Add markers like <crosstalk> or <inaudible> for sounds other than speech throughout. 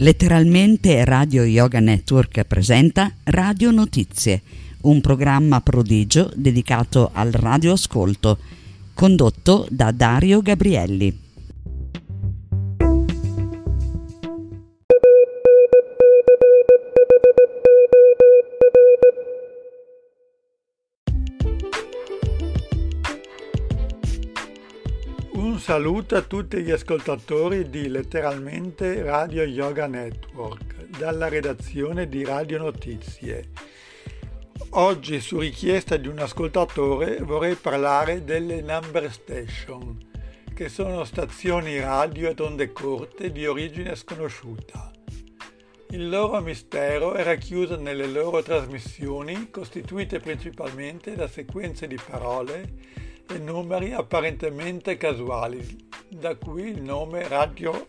Letteralmente Radio Yoga Network presenta Radio Notizie, un programma prodigio dedicato al radioascolto, condotto da Dario Gabrielli. Saluto a tutti gli ascoltatori di Letteralmente Radio Yoga Network dalla redazione di Radio Notizie. Oggi su richiesta di un ascoltatore vorrei parlare delle number station, che sono stazioni radio ad onde corte di origine sconosciuta. Il loro mistero era chiuso nelle loro trasmissioni costituite principalmente da sequenze di parole e numeri apparentemente casuali, da qui il nome Radio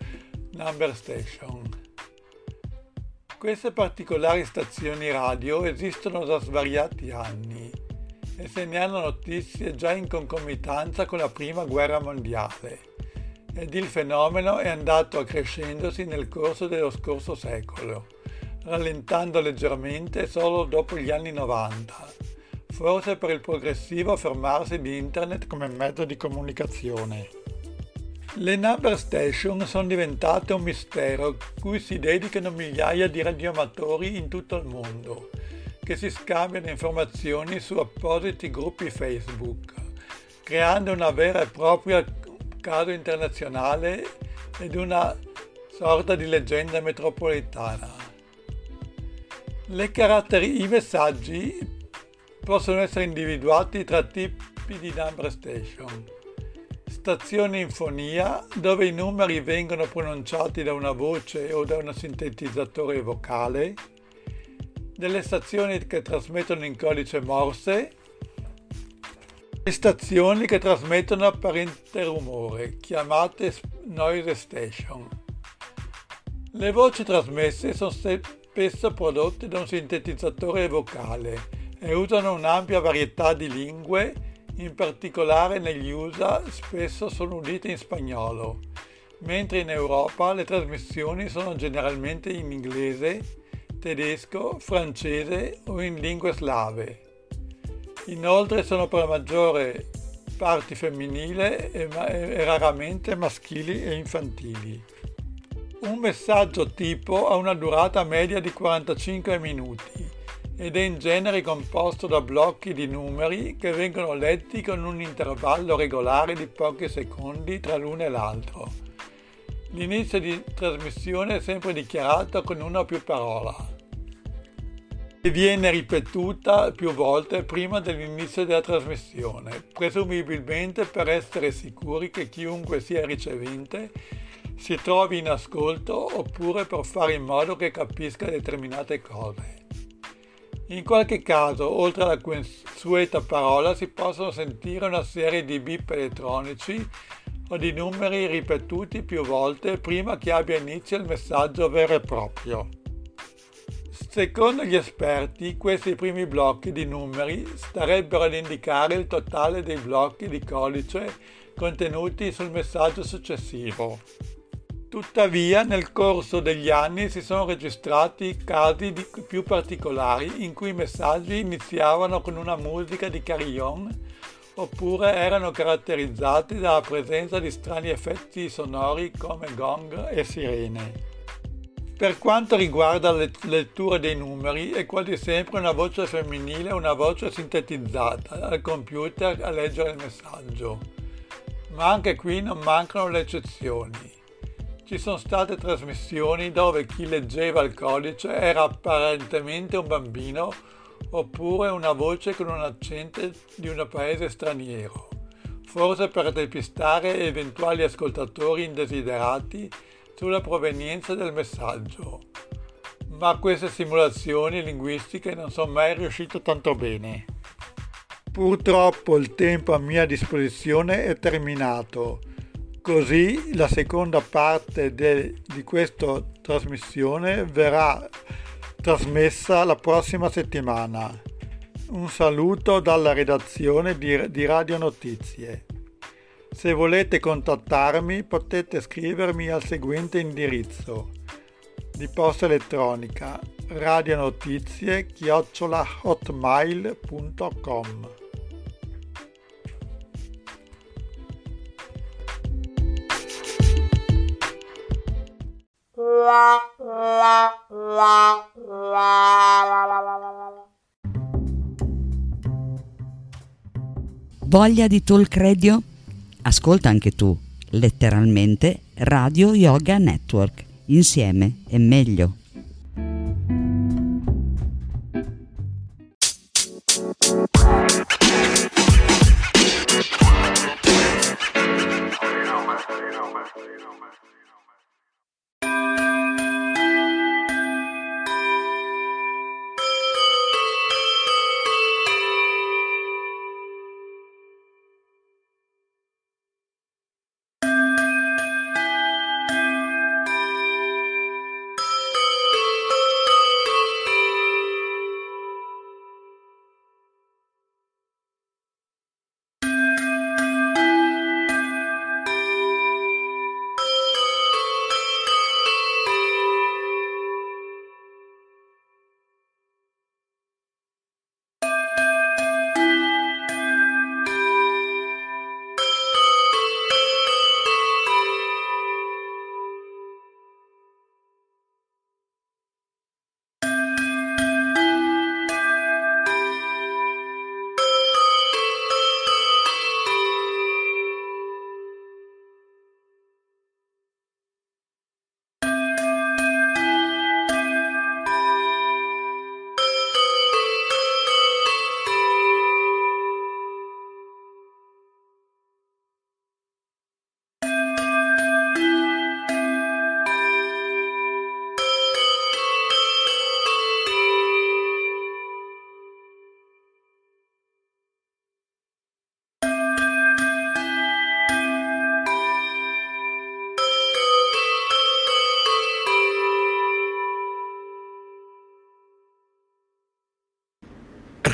Number Station. Queste particolari stazioni radio esistono da svariati anni e se ne hanno notizie già in concomitanza con la Prima Guerra Mondiale ed il fenomeno è andato accrescendosi nel corso dello scorso secolo, rallentando leggermente solo dopo gli anni 90 forse per il progressivo affermarsi di Internet come mezzo di comunicazione. Le number station sono diventate un mistero cui si dedicano migliaia di radioamatori in tutto il mondo, che si scambiano informazioni su appositi gruppi Facebook, creando una vera e propria caso internazionale ed una sorta di leggenda metropolitana. Le caratteri- I messaggi possono essere individuati tra tipi di number station. Stazioni in fonia, dove i numeri vengono pronunciati da una voce o da un sintetizzatore vocale, delle stazioni che trasmettono in codice morse e stazioni che trasmettono apparente rumore, chiamate noise station. Le voci trasmesse sono spesso prodotte da un sintetizzatore vocale e usano un'ampia varietà di lingue, in particolare negli USA spesso sono udite in spagnolo, mentre in Europa le trasmissioni sono generalmente in inglese, tedesco, francese o in lingue slave. Inoltre sono per la maggiore parti femminile e, e raramente maschili e infantili. Un messaggio tipo ha una durata media di 45 minuti ed è in genere composto da blocchi di numeri che vengono letti con un intervallo regolare di pochi secondi tra l'uno e l'altro. L'inizio di trasmissione è sempre dichiarato con una o più parole e viene ripetuta più volte prima dell'inizio della trasmissione, presumibilmente per essere sicuri che chiunque sia ricevente si trovi in ascolto oppure per fare in modo che capisca determinate cose. In qualche caso, oltre alla consueta parola, si possono sentire una serie di bip elettronici o di numeri ripetuti più volte prima che abbia inizio il messaggio vero e proprio. Secondo gli esperti, questi primi blocchi di numeri starebbero ad indicare il totale dei blocchi di codice contenuti sul messaggio successivo. Tuttavia, nel corso degli anni si sono registrati casi più particolari in cui i messaggi iniziavano con una musica di carillon oppure erano caratterizzati dalla presenza di strani effetti sonori come gong e sirene. Per quanto riguarda le letture dei numeri, è quasi sempre una voce femminile una voce sintetizzata al computer a leggere il messaggio. Ma anche qui non mancano le eccezioni. Ci sono state trasmissioni dove chi leggeva il codice era apparentemente un bambino oppure una voce con un accento di un paese straniero, forse per depistare eventuali ascoltatori indesiderati sulla provenienza del messaggio. Ma queste simulazioni linguistiche non sono mai riuscite tanto bene. Purtroppo il tempo a mia disposizione è terminato Così la seconda parte de, di questa trasmissione verrà trasmessa la prossima settimana. Un saluto dalla redazione di, di Radio Notizie. Se volete contattarmi potete scrivermi al seguente indirizzo di posta elettronica radionotizie Voglia di talk radio? Ascolta anche tu, letteralmente Radio Yoga Network. Insieme è meglio.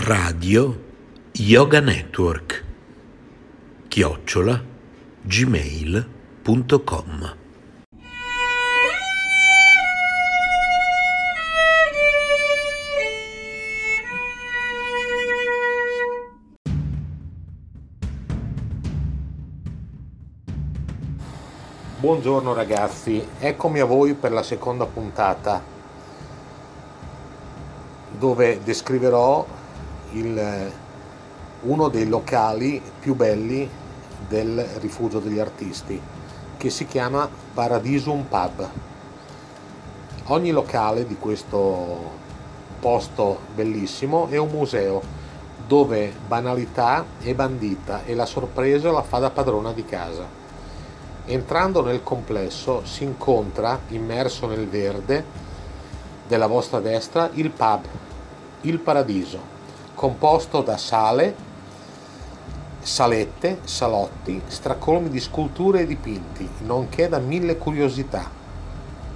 Radio Yoga Network. Chiocciola gmail.com Buongiorno ragazzi, eccomi a voi per la seconda puntata dove descriverò il, uno dei locali più belli del rifugio degli artisti che si chiama Paradisum Pub. Ogni locale di questo posto bellissimo è un museo dove banalità è bandita e la sorpresa la fa da padrona di casa. Entrando nel complesso si incontra, immerso nel verde della vostra destra, il pub, il paradiso, composto da sale, salette, salotti, stracolmi di sculture e dipinti, nonché da mille curiosità,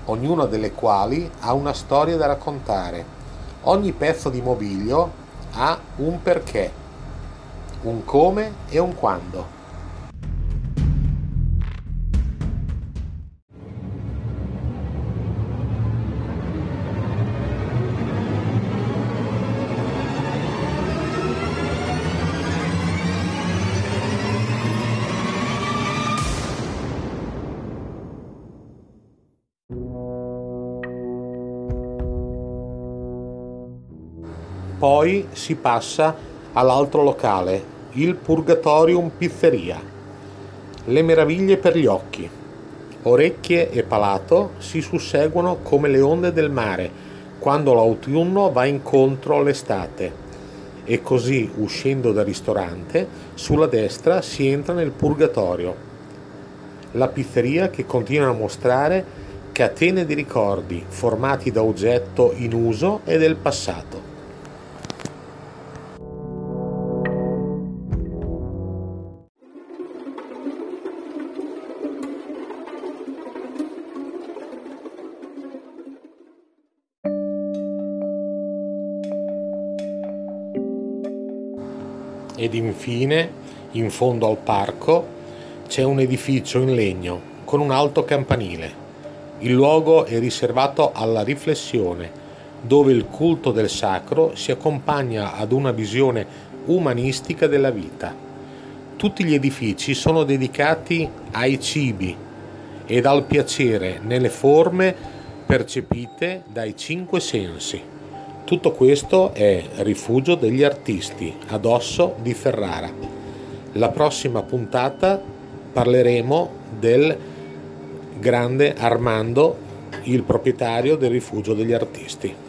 ognuna delle quali ha una storia da raccontare. Ogni pezzo di mobilio ha un perché, un come e un quando. Poi si passa all'altro locale, il Purgatorium Pizzeria. Le meraviglie per gli occhi. Orecchie e palato si susseguono come le onde del mare quando l'autunno va incontro all'estate. E così, uscendo dal ristorante, sulla destra si entra nel Purgatorio. La pizzeria che continua a mostrare catene di ricordi formati da oggetto in uso e del passato. Ed infine, in fondo al parco, c'è un edificio in legno con un alto campanile. Il luogo è riservato alla riflessione, dove il culto del sacro si accompagna ad una visione umanistica della vita. Tutti gli edifici sono dedicati ai cibi ed al piacere nelle forme percepite dai cinque sensi. Tutto questo è Rifugio degli Artisti ad Osso di Ferrara. La prossima puntata parleremo del grande Armando, il proprietario del Rifugio degli Artisti.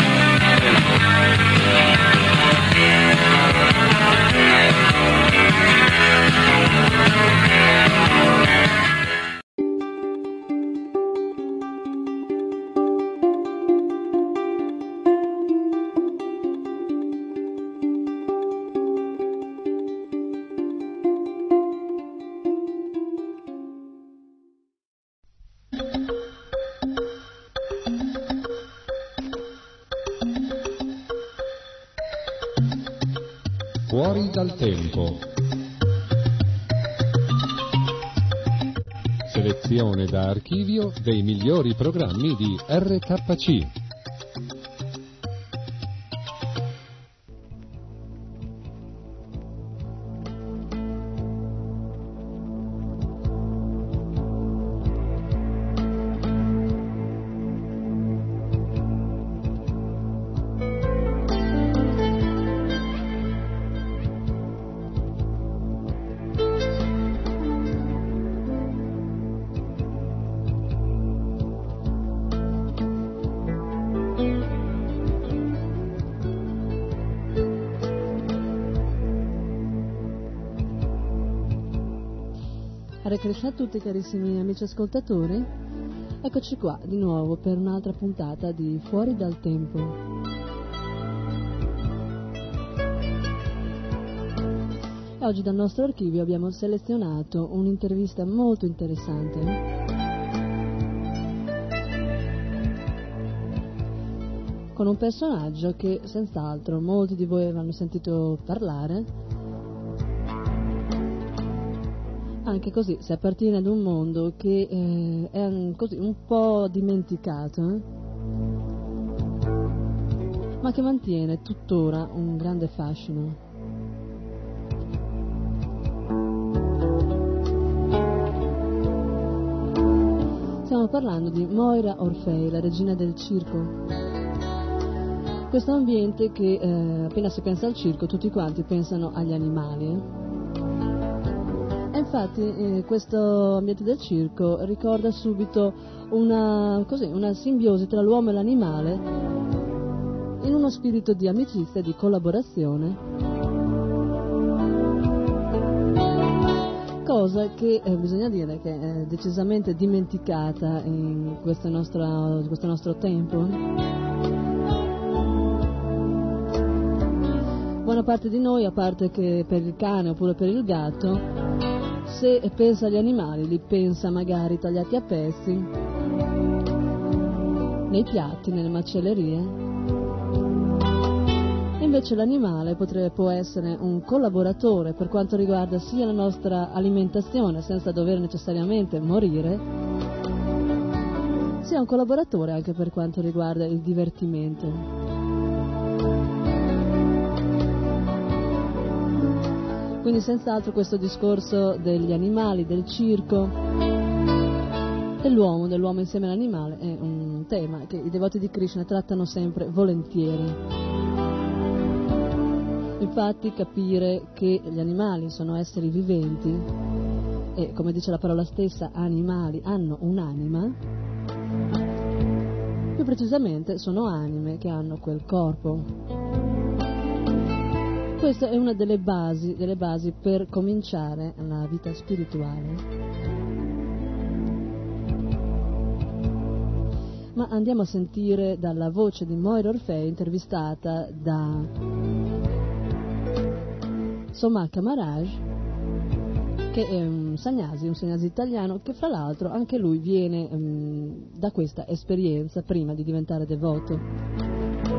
Tempo. Selezione da archivio dei migliori programmi di RKC. Ciao a tutti carissimi amici ascoltatori, eccoci qua di nuovo per un'altra puntata di Fuori dal Tempo. E oggi dal nostro archivio abbiamo selezionato un'intervista molto interessante con un personaggio che senz'altro molti di voi avranno sentito parlare anche così si appartiene ad un mondo che eh, è un, così, un po' dimenticato, eh? ma che mantiene tuttora un grande fascino. Stiamo parlando di Moira Orfei, la regina del circo. Questo ambiente che eh, appena si pensa al circo tutti quanti pensano agli animali. Infatti eh, questo ambiente del circo ricorda subito una, così, una simbiosi tra l'uomo e l'animale in uno spirito di amicizia e di collaborazione. Cosa che eh, bisogna dire che è decisamente dimenticata in questo nostro, questo nostro tempo. Buona parte di noi, a parte che per il cane oppure per il gatto, se pensa agli animali, li pensa magari tagliati a pezzi, nei piatti, nelle macellerie. Invece l'animale potrebbe, può essere un collaboratore per quanto riguarda sia la nostra alimentazione senza dover necessariamente morire, sia un collaboratore anche per quanto riguarda il divertimento. Quindi senz'altro questo discorso degli animali, del circo, dell'uomo, dell'uomo insieme all'animale è un tema che i devoti di Krishna trattano sempre volentieri. Infatti capire che gli animali sono esseri viventi e come dice la parola stessa animali hanno un'anima Più precisamente sono anime che hanno quel corpo. Questa è una delle basi, delle basi per cominciare la vita spirituale. Ma andiamo a sentire dalla voce di Moira Orfei intervistata da Somaka Maraj, che è un sagnasi, un sagnasi italiano, che fra l'altro anche lui viene um, da questa esperienza prima di diventare devoto.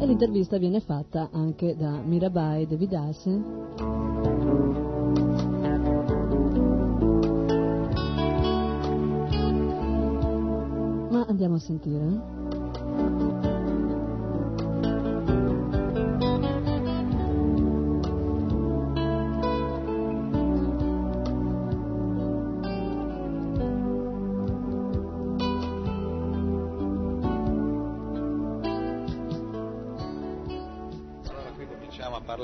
E l'intervista viene fatta anche da Mirabai Devidasi. Ma andiamo a sentire.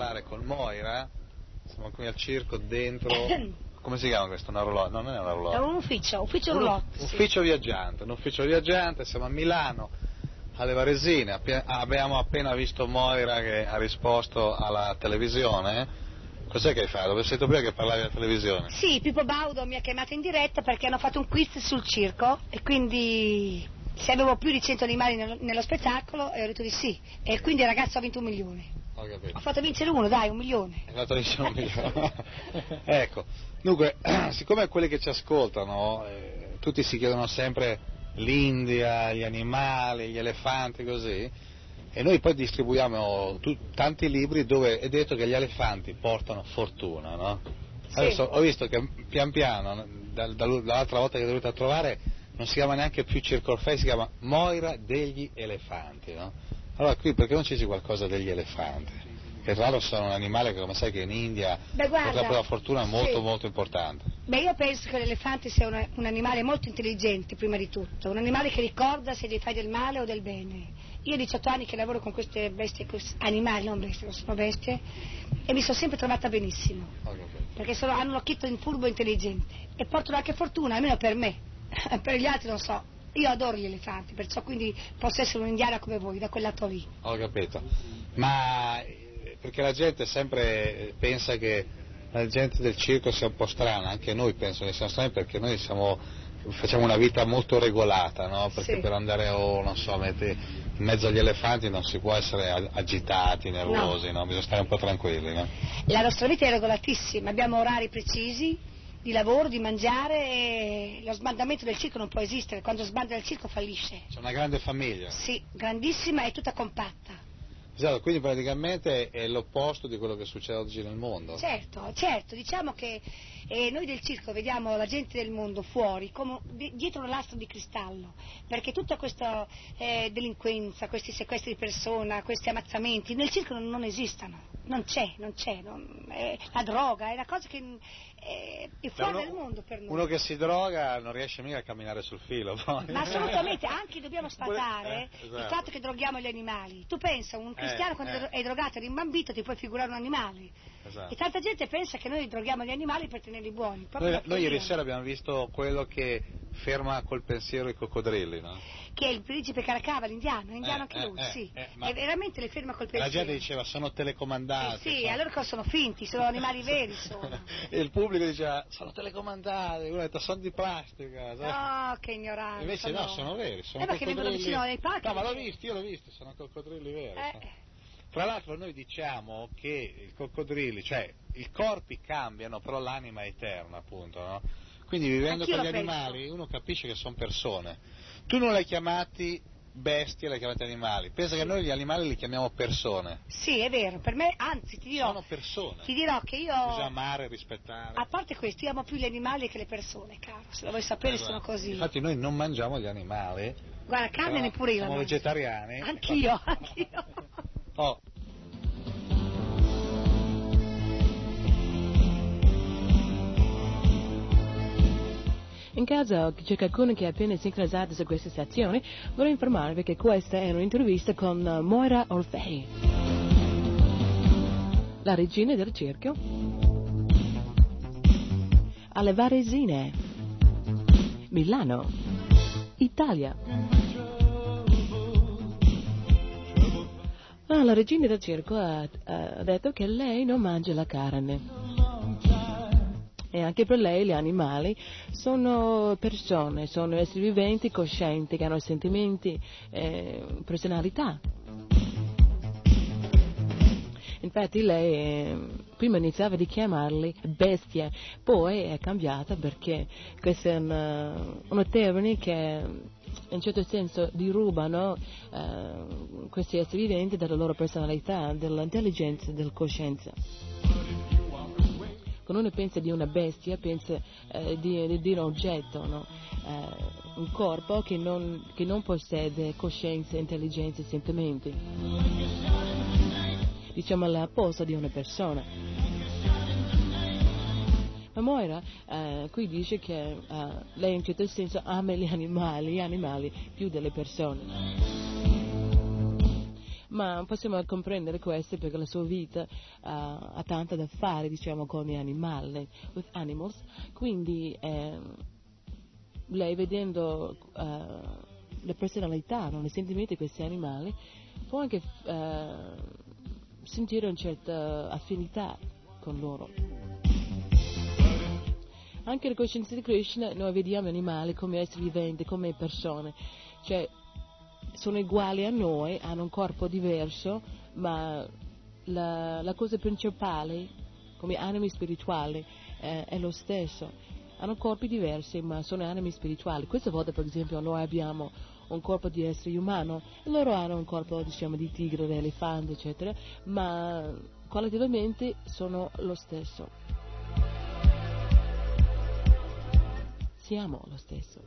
Parlare con Moira, siamo qui al circo dentro, <coughs> come si chiama questo? Un orologio? No, non è un È orologio. un ufficio, ufficio Un roulotte. sì. ufficio viaggiante, un ufficio viaggiante, siamo a Milano, alle Varesine, Appia- abbiamo appena visto Moira che ha risposto alla televisione. Cos'è che hai fatto? Dove sei tu prima che parlavi alla televisione? Sì, Pippo Baudo mi ha chiamato in diretta perché hanno fatto un quiz sul circo e quindi se avevo più di 100 animali nello, nello spettacolo e ho detto di sì. E quindi il ragazzo ha vinto un milione. Ho capito. Ho fatto vincere uno, dai, un milione. È andato vicino un milione. <laughs> ecco, dunque, <clears throat> siccome quelli che ci ascoltano, eh, tutti si chiedono sempre l'India, gli animali, gli elefanti, così, e noi poi distribuiamo tanti libri dove è detto che gli elefanti portano fortuna, no? Sì. Adesso ho visto che pian piano, dal- dal- dall'altra volta che venuta a trovare, non si chiama neanche più Circo Orfei, si chiama Moira degli elefanti, no? Allora qui perché non ci dici qualcosa degli elefanti? Che tra l'altro sono un animale che come sai che in India Beh, guarda, la fortuna molto sì. molto importante. Beh, io penso che l'elefante sia una- un animale molto intelligente, prima di tutto, un animale che ricorda se gli fai del male o del bene. Io ho 18 anni che lavoro con queste bestie, animali, non bestie, non sono bestie, e mi sono sempre trovata benissimo, perché sono- hanno un occhietto in furbo intelligente e portano anche fortuna, almeno per me, <laughs> per gli altri non so. Io adoro gli elefanti, perciò quindi posso essere un'indiana come voi, da quel lato lì. Ho capito. Ma eh, perché la gente sempre eh, pensa che la gente del circo sia un po' strana, anche noi penso che siamo strani perché noi siamo- facciamo una vita molto regolata, no? Perché Sì. per andare, oh, non so, in mezzo agli elefanti non si può essere ag- agitati, nervosi, no? Bisogna stare un po' tranquilli, no? La nostra vita è regolatissima, abbiamo orari precisi di lavoro, di mangiare lo sbandamento del circo non può esistere, quando sbanda il circo fallisce. C'è una grande famiglia. Sì, grandissima e tutta compatta. Esatto, quindi praticamente è l'opposto di quello che succede oggi nel mondo. Certo, certo, diciamo che eh, noi del circo vediamo la gente del mondo fuori come di- dietro un lastra di cristallo, perché tutta questa eh, delinquenza, questi sequestri di persona, questi ammazzamenti nel circo non, non esistono, non c'è, non c'è, non- è- la droga è una cosa che eh, è fuori uno- dal mondo per noi. Uno che si droga non riesce mica a camminare sul filo. <laughs> poi. Ma assolutamente, anche dobbiamo sfatare Eh, esatto. il fatto che droghiamo gli animali. Tu pensa, un cristiano Eh, quando eh. è drogato e rimbambito ti puoi figurare un animale. Esatto. E tanta gente pensa che noi droghiamo gli animali per tenerli buoni. proprio Noi, noi ieri sera abbiamo visto quello che ferma col pensiero i coccodrilli, no? Che è il principe Caracava, l'indiano, è indiano Eh, anche eh, lui, eh, sì. eh, ma- E veramente le ferma col La pensiero. gente diceva sono telecomandati. Sì, sì, sono- allora cosa sono finti, sono animali <laughs> veri, sono. e il pubblico diceva sono telecomandati, uno ha detto sono di plastica. sai? Oh, che ignoranza. Invece no, sono veri, sono Eh, perché vengono coccodrilli. vicino ai parchi, No, ma l'ho visto, io l'ho visto, sono coccodrilli veri. Eh. Tra l'altro noi diciamo che i coccodrilli, cioè i corpi cambiano, però l'anima è eterna, appunto, no? Quindi vivendo Anch'io con gli lo penso. animali uno capisce che sono persone. Tu non li hai chiamati bestie, li hai chiamati animali. Pensa che noi gli animali li chiamiamo persone. Sì, è vero, per me, anzi, ti dirò, Sono persone. ti dirò che io... Bisogna amare, rispettare. A parte questo, io amo più gli animali che le persone, caro. Se lo vuoi sapere, Esatto. sono così. Infatti noi non mangiamo gli animali. Guarda, carne neppure io. Siamo vegetariani. Anch'io, <laughs> anch'io. Oh, In caso c'è qualcuno che è appena sincronizzato su questa stazione, vorrei informarvi che questa è un'intervista con eh, Moira Orfei, la regina del circo, alle Varesine, Milano, Italia. Ah, la regina del circo ha, ha detto che lei non mangia la carne e anche per lei gli animali sono persone, sono esseri viventi, coscienti, che hanno sentimenti, eh, personalità. Infatti lei eh, prima iniziava di chiamarli bestie, poi è cambiata perché questo è un, un termine che in certo senso dirubano eh, questi esseri viventi dalla loro personalità, dell'intelligenza, della coscienza quando uno pensa di una bestia, pensa eh, di, di, un oggetto, no? eh, un corpo che non, che non, possiede coscienza, intelligenza e sentimenti. Diciamo la posa di una persona. Ma Moira eh, qui dice che eh, lei in un certo senso ama gli animali, gli animali più delle persone ma possiamo comprendere questo perché la sua vita uh, ha tanto da fare diciamo, con gli animali, animals, quindi eh, lei vedendo uh, le personalità, no, i sentimenti di questi animali, può anche uh, sentire una certa affinità con loro. Anche nella coscienza di Krishna noi vediamo animali come esseri viventi, come persone, cioè sono uguali a noi, hanno un corpo diverso, ma la, la cosa principale, come animi spirituali, eh, è lo stesso. Hanno corpi diversi, ma sono animi spirituali. Questa volta, per esempio, noi abbiamo un corpo di essere umano, loro hanno un corpo, diciamo, di tigre, di elefante, eccetera, ma qualitativamente sono lo stesso. Siamo lo stesso.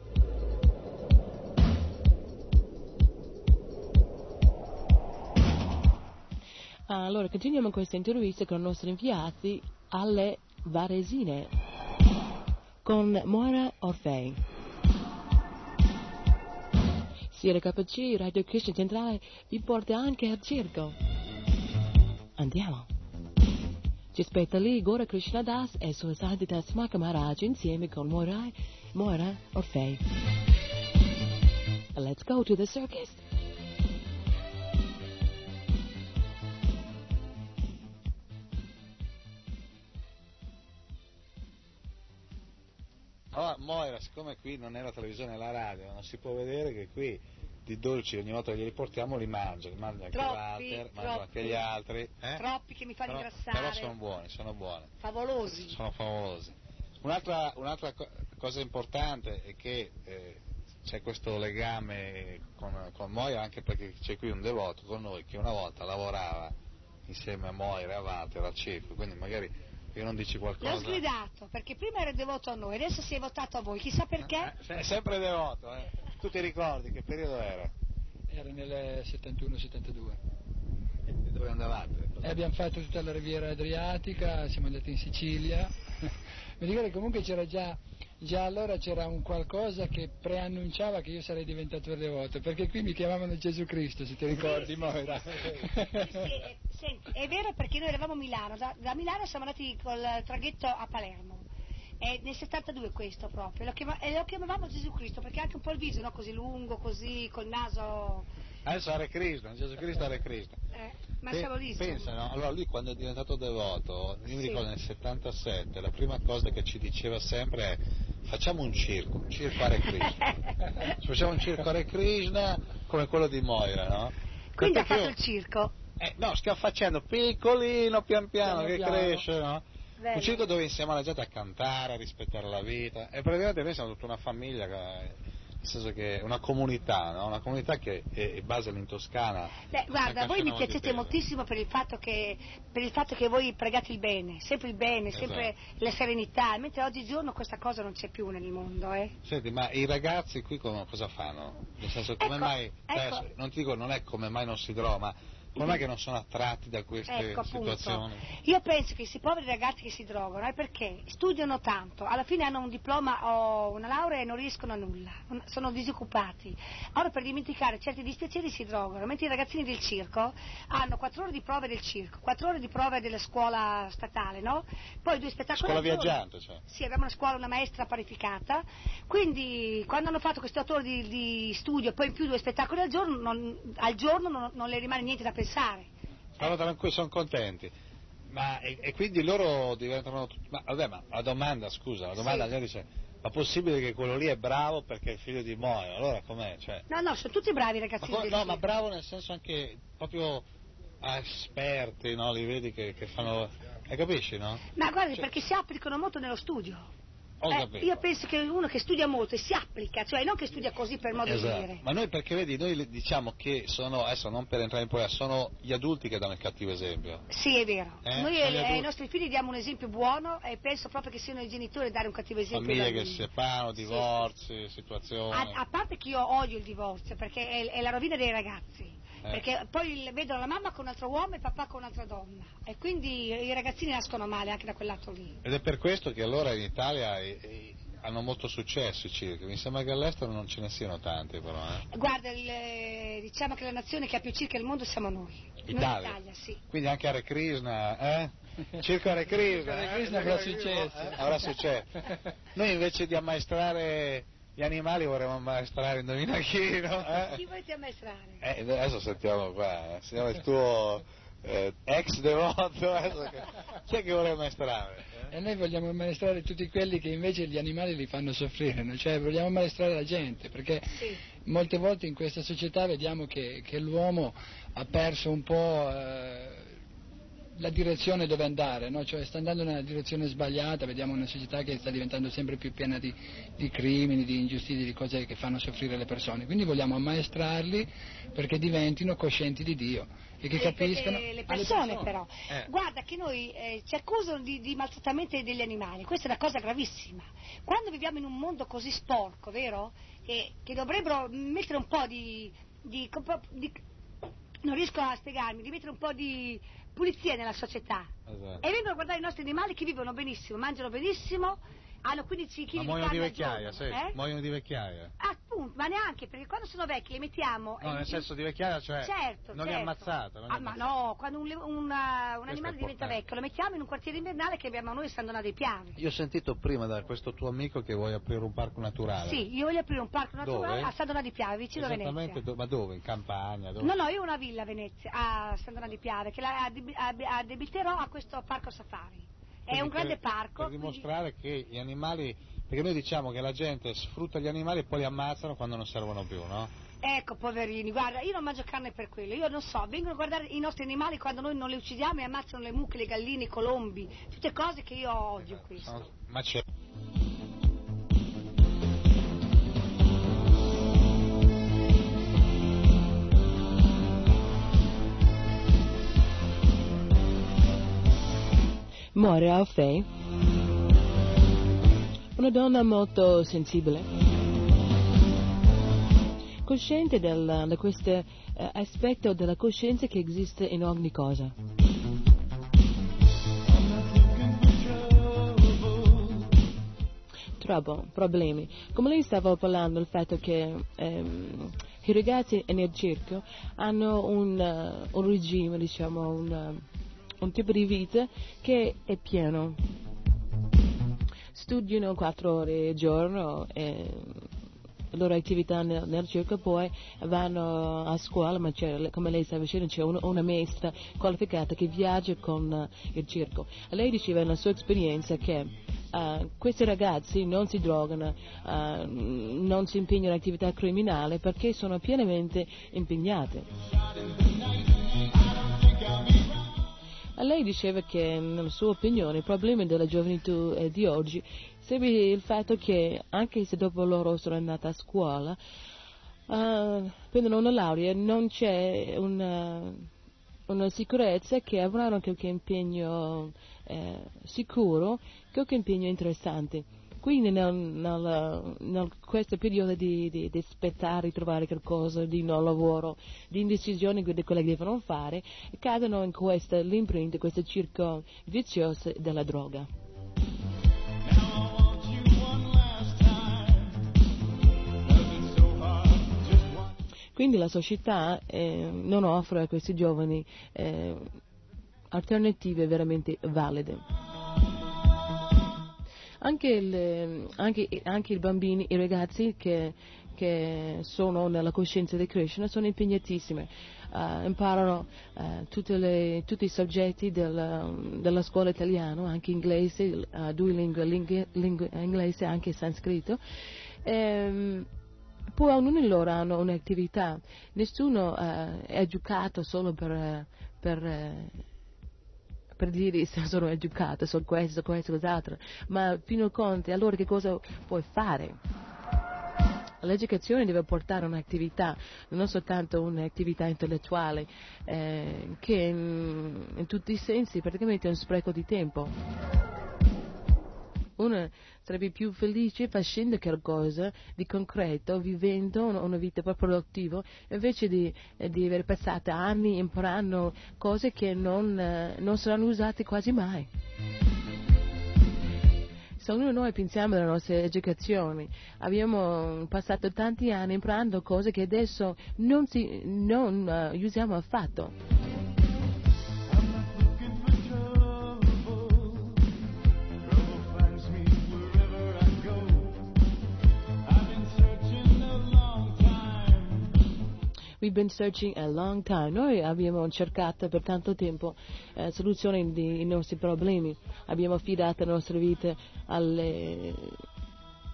Allora, continuiamo questa intervista con i nostri inviati alle Varesine con Moira Orfei. Sierra KC, Radio Krishna Centrale, vi porta anche al circo. Andiamo. Ci aspetta lì Gora Krishna Das e Santità Smaka Maharaj insieme con Moira, Moira Orfei. Let's go to the circus. Allora, Moira, siccome qui non è la televisione e la radio, non si può vedere che qui di dolci ogni volta che li portiamo li mangia, li mangia anche troppi, Walter, mangia anche gli altri. Eh? Troppi che mi fanno però, ingrassare. Però sono buoni, sono buoni. Favolosi. Sono favolosi. Un'altra, un'altra cosa importante è che eh, c'è questo legame con, con Moira anche perché c'è qui un devoto con noi che una volta lavorava insieme a Moira e a Walter al circo, quindi magari che non dici qualcosa. L'ho sgridato perché prima era devoto a noi, adesso si è votato a voi, chissà perché. Eh, è sempre devoto, eh. Tu ti ricordi che periodo era? Era nel 71-72. E dove andavate? E abbiamo fatto tutta la riviera Adriatica, siamo andati in Sicilia. Mi ricordo che comunque c'era già già allora c'era un qualcosa che preannunciava che io sarei diventato devoto, perché qui mi chiamavano Gesù Cristo, se ti ricordi, sì, Moira. Sì, sì, senti, è vero perché noi eravamo a Milano, da, da Milano siamo andati col traghetto a Palermo. È nel 72 questo proprio, lo, chiama, e lo chiamavamo Gesù Cristo perché anche un po' il viso, no? così lungo, così, col naso... Adesso Hare Krishna, Gesù Cristo Hare Krishna. Eh, ma Pe- siamo lì. Pensa, no? Allora lui quando è diventato devoto, io mi sì. ricordo nel 77, la prima cosa che ci diceva sempre è facciamo un circo, un circo Hare Krishna. <laughs> facciamo un circo Hare Krishna come quello di Moira, no? Quindi ha fatto io... il circo? Eh, no, stiamo facendo piccolino, pian piano, piano che piano. cresce, no? Bello. Un circo dove insieme alla gente a cantare, a rispettare la vita. E praticamente noi siamo tutta una famiglia che nel senso che è una comunità, no? una comunità che è, è base in Toscana. Beh, guarda, voi mi piacete moltissimo per il, che, per il, fatto che, voi pregate il bene, sempre il bene, esatto. sempre la serenità, mentre oggigiorno questa cosa non c'è più nel mondo. Eh? Senti, ma i ragazzi qui cosa fanno? Nel senso, come ecco, mai, ecco. non ti dico, non è come mai non si trova, ma Mai che non sono attratti da queste Ecco, appunto. situazioni? Io penso che questi poveri ragazzi che si drogano è perché studiano tanto, alla fine hanno un diploma o una laurea e non riescono a nulla, sono disoccupati. Allora per dimenticare certi dispiaceri si drogano, mentre i ragazzini del circo hanno 4 ore di prove del circo, 4 ore di prove della scuola statale, no? Poi due spettacoli Scuola viaggiante, cioè. Sì, abbiamo una scuola, una maestra parificata, quindi quando hanno fatto questi 8 ore di, di studio e poi in più due spettacoli al giorno, non, al giorno non, non le rimane niente da pensare. Stanno tranquilli, sono contenti. Ma e, e quindi loro diventano. Ma vabbè, ma la domanda, scusa, la domanda Sì. dice. Ma possibile che quello lì è bravo perché è il figlio di Moio? Allora com'è? Cioè, No, no, sono tutti bravi i ma ragazzini co- del no, ma bravo nel senso anche proprio a esperti, no? Li vedi che, che fanno. E capisci, no? Ma guardi, perché si applicano molto nello studio. Eh, io penso che uno che studia molto e si applica, cioè non che studia così per modo Esatto. di dire. Ma noi perché vedi, noi diciamo che sono, adesso non per entrare in polemica, sono gli adulti che danno il cattivo esempio. Sì, è vero. Eh, Noi ai, ai adulti. nostri figli diamo un esempio buono e penso proprio che siano i genitori a dare un cattivo esempio. Famiglie che si separano, divorzi, situazioni. A, a parte che io odio il divorzio perché è, è la rovina dei ragazzi. Eh. Perché poi vedono la mamma con un altro uomo e il papà con un'altra donna. E quindi i ragazzini nascono male anche da quel lato lì. Ed è per questo che allora in Italia eh, eh, hanno molto successo i circhi. Mi sembra che all'estero non ce ne siano tanti però, eh. Guarda, il- diciamo che la nazione che ha più circa al mondo siamo noi. Italia. Noi Italia, sì. Quindi anche Hare Krishna, eh? <laughs> Circo Hare Krishna. Hare eh? Krishna avrà successo. Eh, Avrà successo. Noi invece di ammaestrare gli animali vorremmo ammaestrare indovina chi, no? Eh? Chi volete ammaestrare? Eh, adesso sentiamo qua, eh. sentiamo il tuo eh, ex devoto, adesso che- chi è che vuole ammaestrare? E noi vogliamo ammaestrare tutti quelli che invece gli animali li fanno soffrire, no? cioè vogliamo ammaestrare la gente, perché molte volte in questa società vediamo che, che l'uomo ha perso un po' eh, la direzione dove andare, no? cioè sta andando nella direzione sbagliata, vediamo una società che sta diventando sempre più piena di, di crimini, di ingiustizie, di cose che fanno soffrire le persone, quindi vogliamo ammaestrarli perché diventino coscienti di Dio e che Le- capiscano le, le alle persone, però. Eh. Guarda che noi eh, ci accusano di, di maltrattamento degli animali, questa è una cosa gravissima. Quando viviamo in un mondo così sporco, vero? Che, che dovrebbero mettere un po' di, di- di- non riesco a spiegarmi, di mettere un po' di pulizia nella società. Esatto. E vengono a guardare i nostri animali che vivono benissimo, mangiano benissimo, hanno 15 kg Ma di muoiono carne di al vecchiaia, giorno, sì, eh? muoiono di vecchiaia. Appunto, ma neanche, perché quando sono vecchi li mettiamo... No, nel senso di vecchiaia, cioè certo, non li certo. ammazzate. non li Ah, ma ammazzate. no, quando un, le- una- un Questo animale diventa vecchio lo mettiamo in un quartiere invernale che abbiamo noi a San Donato dei Piave. Io ho sentito prima da questo tuo amico che vuoi aprire un parco naturale. Sì, io voglio aprire un parco naturale Dove? a San Donato di Piave, vicino a Esattamente, Venezia. do- ma dove? In campagna? Dove? No, no, io ho una villa a Venezia, a San Donato di Piave, che la addebiterò a questo parco safari. È Quindi un grande per- parco. Per quindi- dimostrare che gli animali, perché noi diciamo che la gente sfrutta gli animali e poi li ammazzano quando non servono più, no? Ecco, poverini, guarda, io non mangio carne per quello, io non so, vengono a guardare i nostri animali quando noi non li uccidiamo e ammazzano le mucche, le galline, i colombi, tutte cose che io odio questo. Sono- Ma c'è. Muore a Orfei, una donna molto sensibile, cosciente del- di questo eh, aspetto della coscienza che esiste in ogni cosa. Trouble, problemi. Come lei stava parlando, il fatto che ehm, i ragazzi nel circo hanno un, eh, un regime, diciamo, un, eh, un tipo di vita che è pieno. Studiano quattro ore al giorno e la loro attività nel, nel circo, poi vanno a scuola, ma come lei stava dicendo, c'è un- una maestra qualificata che viaggia con il circo. Lei diceva nella sua esperienza che eh, questi ragazzi non si drogano, eh, non si impegnano in attività criminali perché sono pienamente impegnati. Lei diceva che, nella sua opinione, il problema della gioventù di oggi segue il fatto che, anche se dopo loro sono andati a scuola, eh, prendono una laurea, non c'è una, una sicurezza che avranno qualche impegno eh, sicuro, qualche impegno interessante. Quindi nel, nel, nel questo periodo di, di, di, aspettare di trovare qualcosa, di non lavoro, di indecisioni di quello che devono fare, cadono in questa, l'imprint, questo circo vizioso della droga. Quindi la società eh, non offre a questi giovani eh, alternative veramente valide. Anche, il, anche, anche i bambini, i ragazzi che, che sono nella coscienza di Krishna sono impegnatissimi, uh, imparano uh, le, tutti i soggetti del, della scuola italiana, anche inglese, uh, due lingue, lingue, lingue, inglese e anche sanscrito. Um, poi ognuno di loro hanno un'attività, nessuno è educato solo per, per per dire <laughs> se sono educato, sono questo, questo, quest'altro, ma fino a conti, allora che cosa puoi fare? L'educazione deve portare un'attività, non soltanto un'attività intellettuale, eh, che in, in tutti i sensi praticamente è un spreco di tempo uno sarebbe più felice facendo qualcosa di concreto, vivendo una vita produttiva, invece di, di aver passato anni imparando cose che non, eh, non saranno usate quasi mai. Se di noi pensiamo alla nostra educazione, abbiamo passato tanti anni imparando cose che adesso non, si, non uh, usiamo affatto. We've been searching a long time. Noi abbiamo cercato per tanto tempo eh, soluzioni ai nostri problemi. Abbiamo affidato la nostra vita alle,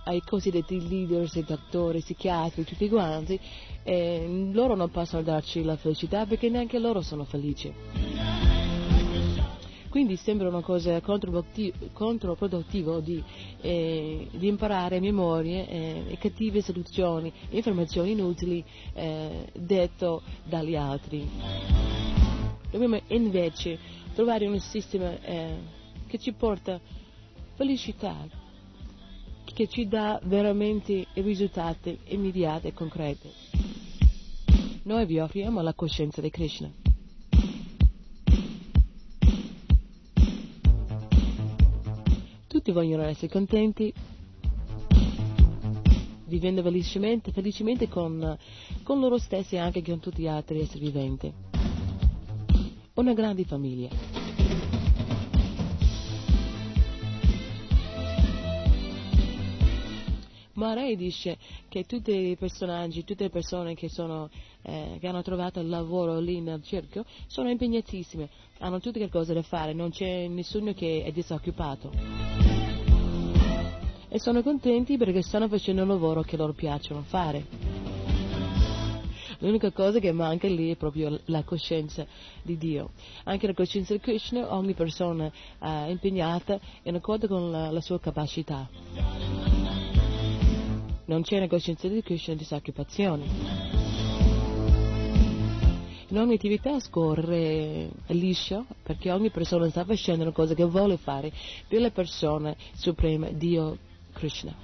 ai cosiddetti leaders, ai dottori, ai psichiatri, tutti quanti, e loro non possono darci la felicità perché neanche loro sono felici. Quindi sembra una cosa controproduttiva di, eh, di imparare memorie eh, cattive soluzioni, informazioni inutili eh, detto dagli altri. Dobbiamo invece trovare un sistema eh, che ci porta felicità, che ci dà veramente risultati immediati e concreti. Noi vi offriamo la coscienza di Krishna. Tutti vogliono essere contenti, vivendo felicemente, felicemente con, con, loro stessi e anche con tutti gli altri esseri viventi. Una grande famiglia. Marai dice che tutti i personaggi, tutte le persone che, sono, eh, che hanno trovato il lavoro lì nel circo sono impegnatissime, hanno tutte le cose da fare, non c'è nessuno che è disoccupato e sono contenti perché stanno facendo un lavoro che loro piacciono fare. L'unica cosa che manca lì è proprio la coscienza di Dio. Anche la coscienza di Krishna, ogni persona è impegnata in accordo con la, la sua capacità. Non c'è una coscienza di Krishna disoccupazione. Ogni attività scorre liscio perché ogni persona sta facendo una cosa che vuole fare per la persona suprema, Dio Krishna.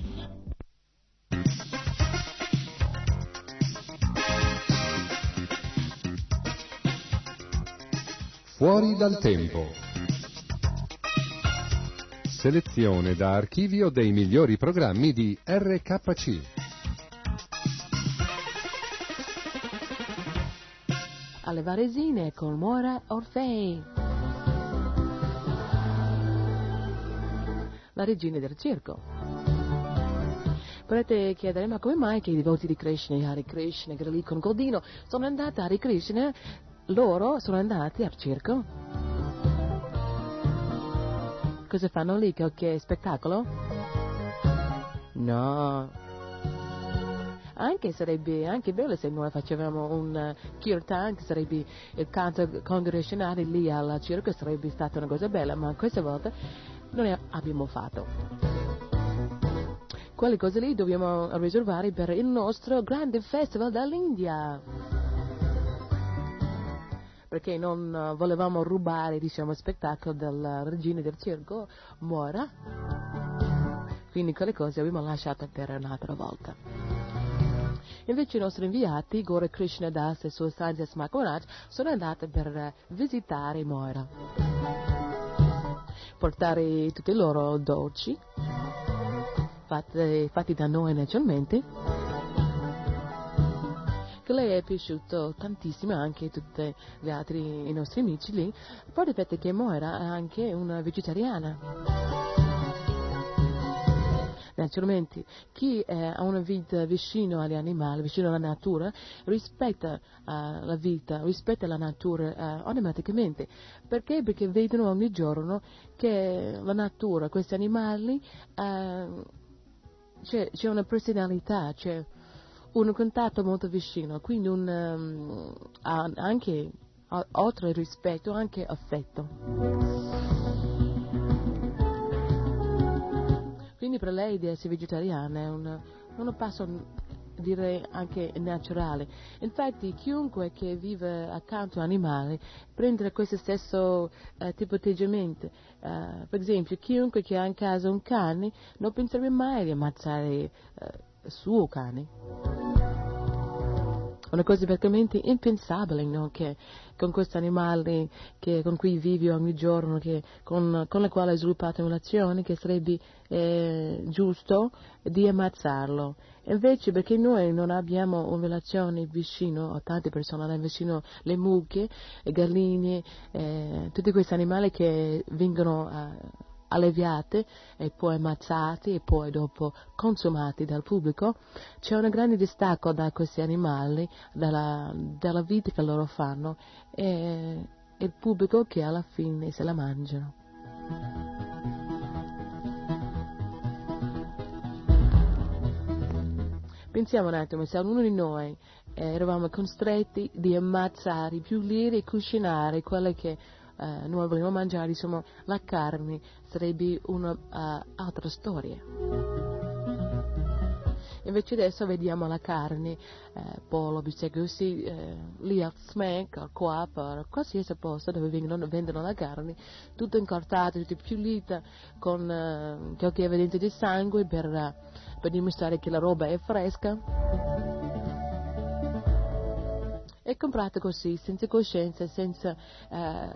Fuori dal tempo. Selezione da archivio dei migliori programmi di RKC. Alle Varesine con Mora Orfei. La regina del circo. Potrete chiedere, ma come mai che i devoti di Krishna, Hare Krishna, che lì con Godino, sono andati a Hare Krishna, loro sono andati al circo? Cosa fanno lì? Qualche spettacolo? No. Anche sarebbe anche bello se noi facevamo un kirtan, che sarebbe il canto congregazionale lì al circo, sarebbe stata una cosa bella, ma questa volta non abbiamo fatto quelle cose lì dobbiamo riservare per il nostro grande festival dall'India. Perché non volevamo rubare diciamo, spettacolo della regina del circo, Mora. quindi quelle cose abbiamo lasciato per un'altra volta. Invece i nostri inviati, Gore Krishna Das e Suo Sanjay Smakoraj, sono andati per eh, visitare Moira, portare tutti i loro dolci, fatti, fatti da noi naturalmente, lei è piaciuto tantissimo anche tutti gli altri i nostri amici lì, poi fatto che Moira è anche una vegetariana. Naturalmente, chi eh, ha una vita vicino agli animali, vicino alla natura, rispetta eh, la vita, rispetta la natura eh, automaticamente. Perché? Perché vedono ogni giorno che la natura, questi animali, eh, c'è, c'è, una personalità, c'è un contatto molto vicino, quindi un, um, anche, oltre al rispetto, anche affetto. Quindi per lei di essere vegetariana è un, un passo direi anche naturale. Infatti chiunque che vive accanto a un animale prende questo stesso eh, tipo di atteggiamento. Uh, per esempio, chiunque che ha in casa un cane non penserebbe mai di ammazzare eh, il suo cane una cosa praticamente impensabile no? che con questi animali che, con cui vivi ogni giorno, che, con, con la quale hai sviluppato relazioni, che sarebbe eh, giusto di ammazzarlo. Invece perché noi non abbiamo una relazione vicino a tante persone, abbiamo vicino le mucche, le galline, eh, tutti questi animali che vengono a alleviate e poi ammazzati e poi dopo consumati dal pubblico, c'è un grande distacco da questi animali, dalla, dalla vita che loro fanno e il pubblico che alla fine se la mangiano. Pensiamo un attimo, se ognuno di noi eh, eravamo costretti di ammazzare più lire e cucinare quelle che eh, noi vogliamo mangiare, insomma, la carne sarebbe un'altra uh, storia. Invece adesso vediamo la carne, eh, pollo, bistecca così, eh, lì al smack, qua, per qualsiasi posto dove vengono, vendono la carne, tutto incortato, tutto pulita, con eh, qualche evidenza di sangue per, per dimostrare che la roba è fresca è comprato così, senza coscienza, senza, eh,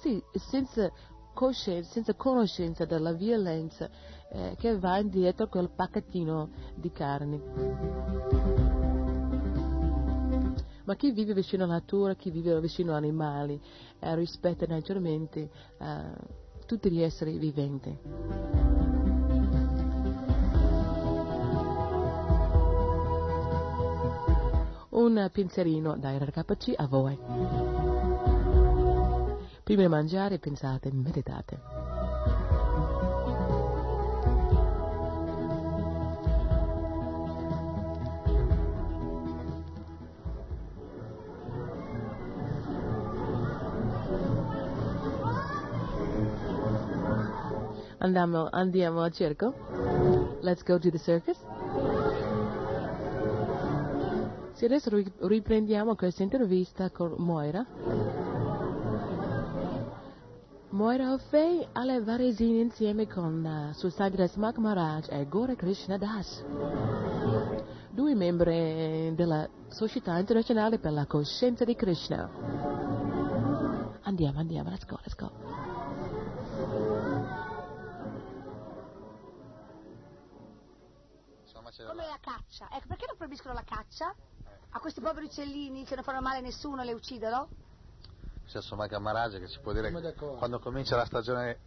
sì, senza coscienza, senza conoscenza della violenza eh, che va indietro a quel pacchettino di carne. Ma chi vive vicino alla natura, chi vive vicino agli animali, eh, rispetta naturalmente eh, tutti gli esseri viventi. Un pensierino da RKC a voi. Prima di mangiare pensate, meditate. Andiamo, andiamo al circo? Let's go to the circus? Sì, adesso riprendiamo questa intervista con Moira. Moira Offei alle Varesine insieme con uh, Susandra Smak Maharaj e Gore Krishna Das, due membri della Società Internazionale per la Coscienza di Krishna. Andiamo, andiamo, let's go, let's go. Come la caccia. Ecco, perché non proibiscono la caccia? A questi poveri uccellini che non fanno male a nessuno le uccidono? C'è insomma Camarage che si può dire che quando comincia la stagione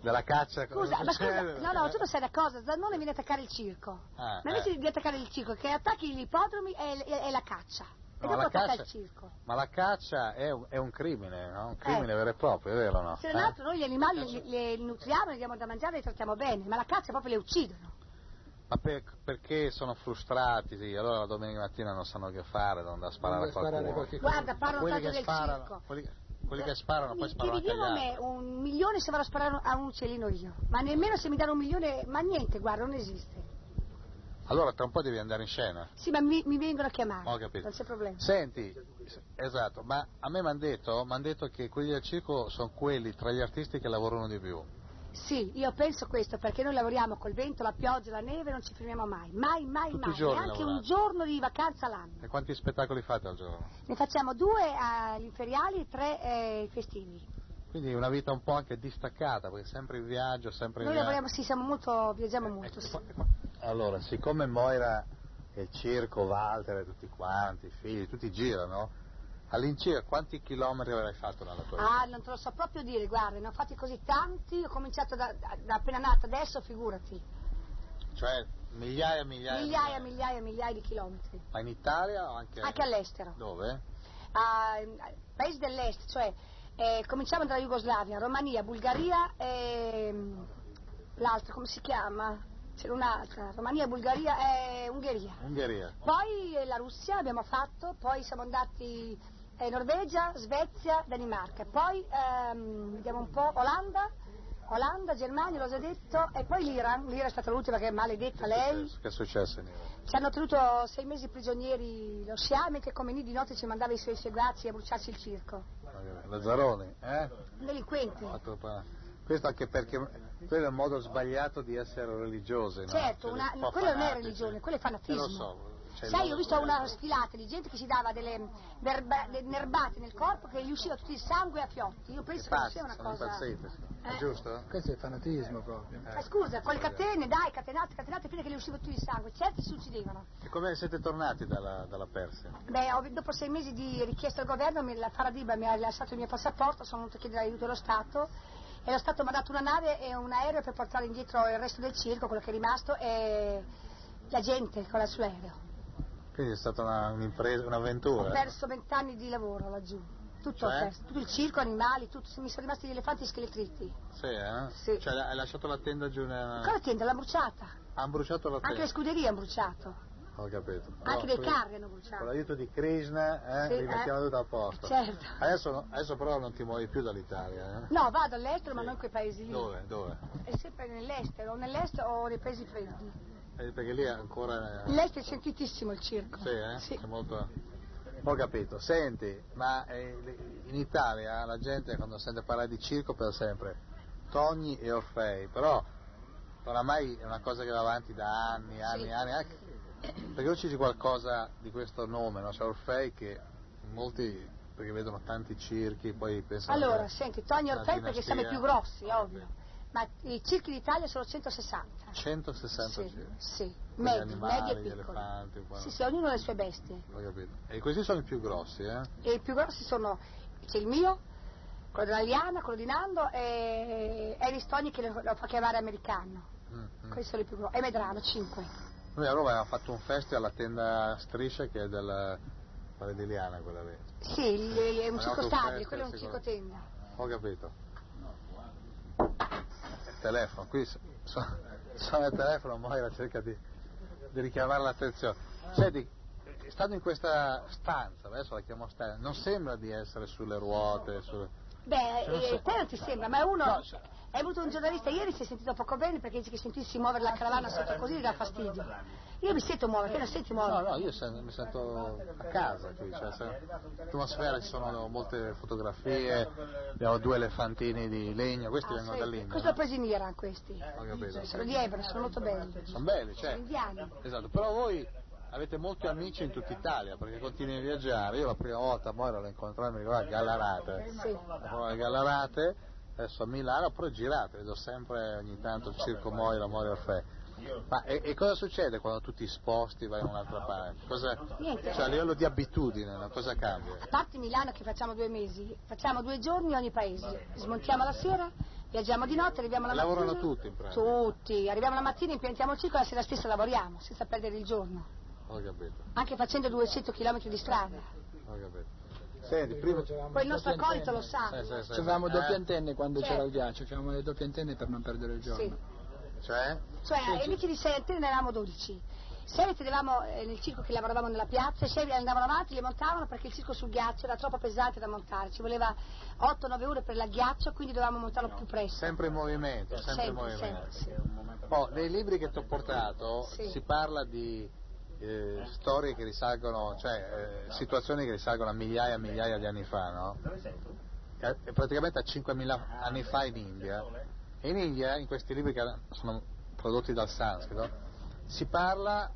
della caccia scusa, ma scusa, no no tu non sai una cosa Zannone viene a attaccare il circo ah, ma invece eh. di attaccare il circo che attacchi gli ippodromi è, è, è la caccia e no, dopo attacca caccia, il circo ma la caccia è un, è un crimine no? un crimine eh. vero e proprio è vero no? se non altro noi gli animali li, li nutriamo li diamo da mangiare e li trattiamo bene ma la caccia proprio le uccidono ma per, perché sono frustrati? Sì, allora la domenica mattina non sanno che fare, devono andare a sparare a qualcuno. Guarda, parlano tanto del sparano, circo. Quelli, quelli che sparano poi sparano anche a me un milione se vado a sparare a un uccellino io, ma nemmeno se mi danno un milione, ma niente, guarda, non esiste. Allora tra un po' devi andare in scena. Sì, ma mi, mi vengono a chiamare. Ho capito. Non c'è problema. Senti, esatto, ma a me mi hanno detto, detto, che quelli del circo sono quelli tra gli artisti che lavorano di più. Sì, io penso questo perché noi lavoriamo col vento, la pioggia, la neve, non ci fermiamo mai, mai, mai, Tutti mai, neanche un lavorate? giorno di vacanza l'anno. E quanti spettacoli fate al giorno? Ne facciamo due agli inferiali e tre eh, festivi. Quindi una vita un po' anche distaccata, perché sempre in viaggio, sempre in Noi lavoriamo, sì, siamo molto, viaggiamo Ecco, molto, sì. Allora, siccome Moira e il circo, Walter e tutti quanti, i figli, tutti girano, all'incirca quanti chilometri avrai fatto nella tua vita? Ah, non te lo so proprio dire, guarda, ne ho fatti così tanti, ho cominciato da, da- da appena nata adesso, figurati. Cioè migliaia e migliaia? Migliaia, migliaia, migliaia di chilometri. Ma in Italia o anche... Anche all'estero. Dove? a paesi dell'est, cioè eh, cominciamo dalla Jugoslavia, Romania, Bulgaria e mm, l'altra come si chiama? C'era un'altra, Romania, Bulgaria e Ungheria. Ungheria. Poi eh, la Russia abbiamo fatto, poi siamo andati eh, Norvegia, Svezia, Danimarca, poi ehm, vediamo un po' Olanda, Olanda, Germania, l'ho già detto, e poi l'Iran, l'Iran è stata l'ultima che è maledetta lei. Che è successo in Iran? Ci hanno tenuto sei mesi prigionieri lo Sciame che come lì di notte ci mandava i suoi seguaci a bruciarci il circo. Lazzaroni, eh? Delinquenti. Questo anche perché quello è un modo sbagliato di essere religiosi, no? Certo, Cioè, una- quello non è religione, quello è Eh, fanatismo. lo so. Il Sai, modo ho visto una sfilata di gente che si dava delle nerba- delle nerbate nel corpo che gli usciva tutto il sangue a fiotti. Io penso che Pazzi, sia una sono cosa. impazziti. Eh. È giusto? Questo è fanatismo proprio. Eh, scusa, con le catene, dai, catenate, catenate fino a che gli usciva tutto il sangue. Certi si uccidevano. E come siete tornati dalla, dalla Persia? Beh, ho- dopo sei mesi di richiesta al governo, mi- la Faradiba mi ha rilasciato il mio passaporto, sono venuto a chiedere aiuto allo Stato e lo Stato mi ha dato una nave e un aereo per portare indietro il resto del circo, quello che è rimasto, e la gente con la sull'aereo. Quindi è stata una- un'impresa, un'avventura. Ho perso vent'anni di lavoro laggiù. Tutto Cioè? perso, tutto il circo, animali, tutto, mi sono rimasti gli elefanti scheletritti. Sì, eh? Sì. Cioè hai lasciato la tenda giù nella... Ancora tenda, l'hanno bruciata. Hanno bruciato la Anche tenda? le scuderie hanno bruciato. Ho capito. Anche dei carri hanno bruciato. Con l'aiuto di Krishna, eh, Sì, rimettiamo eh. tutto a posto. Certo. Adesso, adesso però non ti muovi più dall'Italia, eh? No, vado all'estero, ma non in quei paesi lì. Dove? Dove? È sempre nell'estero, o nell'est o nei paesi freddi. Eh, perché lì è ancora... eh, L'est è sentitissimo il circo. Sì, eh? C'è molto... Ho capito. Senti, ma eh, in Italia la gente quando sente parlare di circo per sempre Togni e Orfei, però oramai è una cosa che va avanti da anni, anni, Sì. anni, anche perché dici qualcosa di questo nome, no? C'è Orfei che molti perché vedono tanti circhi, poi pensano Allora, senti, Togni una Orfei perché siamo i più grossi, ovvio. Ma i circhi d'Italia sono 160. 160 Sì, circhi. sì. Medi, medi e piccoli. elefanti. Sì, sì, ognuno ha le sue bestie. Ho capito. E questi sono i più grossi, eh? E i più grossi sono, c'è il mio, quello della Liana, quello di Nando e Eris Togni che lo, lo fa chiamare americano. Mm, mm. Questi sono i più grossi. E Medrano, 5. Noi a Roma abbiamo fatto un festival alla tenda Striscia che è del quella di Liana quella lì. Sì, il- è un circo stabile, quello è un circo tenda. Ho capito. Telefono, qui su- su- suona il telefono, Moira cerca di, di richiamare l'attenzione. Senti, stando in questa stanza, adesso la chiamo stanza, non sembra di essere sulle ruote, sulle... Beh, eh, so- te non ti sembra, ma uno... No, cioè- È venuto un giornalista ieri, si è sentito poco bene perché dice che sentirsi muovere la caravana sotto così gli dà fastidio. Io mi sento muovere, te non senti No, muovere? no, io sen- mi sento a casa qui, cioè, se- l'atmosfera ci sono molte fotografie, abbiamo due elefantini di legno, questi Ah, vengono dall'India. Questo l'ho preso in Iran questi. Ho capito. Sono di Ebro, sono molto belli. Sono belli, Sono cioè. indiani. Esatto, però voi avete molti amici in tutta Italia perché continui a viaggiare. Io la prima volta a Moira l'ho incontrata, mi ricordo a Gallarate. Sì. A Gallarate, adesso a Milano, poi girate, vedo sempre ogni tanto il circo Moira, Moira Orfei. Ma e, e cosa succede quando tu ti sposti e vai da un'altra parte? Cosa, Niente. cioè a livello di abitudine, cosa cambia? A parte Milano che facciamo due mesi, facciamo due giorni ogni paese. Smontiamo la sera, viaggiamo di notte, arriviamo la Lavorano mattina. tutti in pratica. Tutti. Arriviamo la mattina, impiantiamo il circo e la sera stessa lavoriamo, senza perdere il giorno. Ho capito, Anche facendo 200 km di strada. ho capito. Senti, prima... Poi il nostro accolito lo sa. Sì, sì, sì. Avevamo Eh? doppie antenne quando Certo. c'era il ghiaccio, avevamo le doppie antenne per non perdere il giorno. Sì. Cioè? Cioè, amici di sei antenne ne avevamo 12. Sei le tenevamo eh, nel circo che lavoravamo nella piazza e sei andavano avanti, le montavano perché il circo sul ghiaccio era troppo pesante da montare. Ci voleva 8-9 ore per il ghiaccio, quindi dovevamo montarlo più presto. Sempre in movimento, sempre, in Sempre, movimento. sempre, Oh, nei libri che ti ho portato Sì. si parla di eh, storie che risalgono, cioè eh, situazioni che risalgono a migliaia e migliaia di anni fa, no? E- e praticamente a 5.000 anni fa in India E in India, in questi libri che sono prodotti dal sanscrito, si parla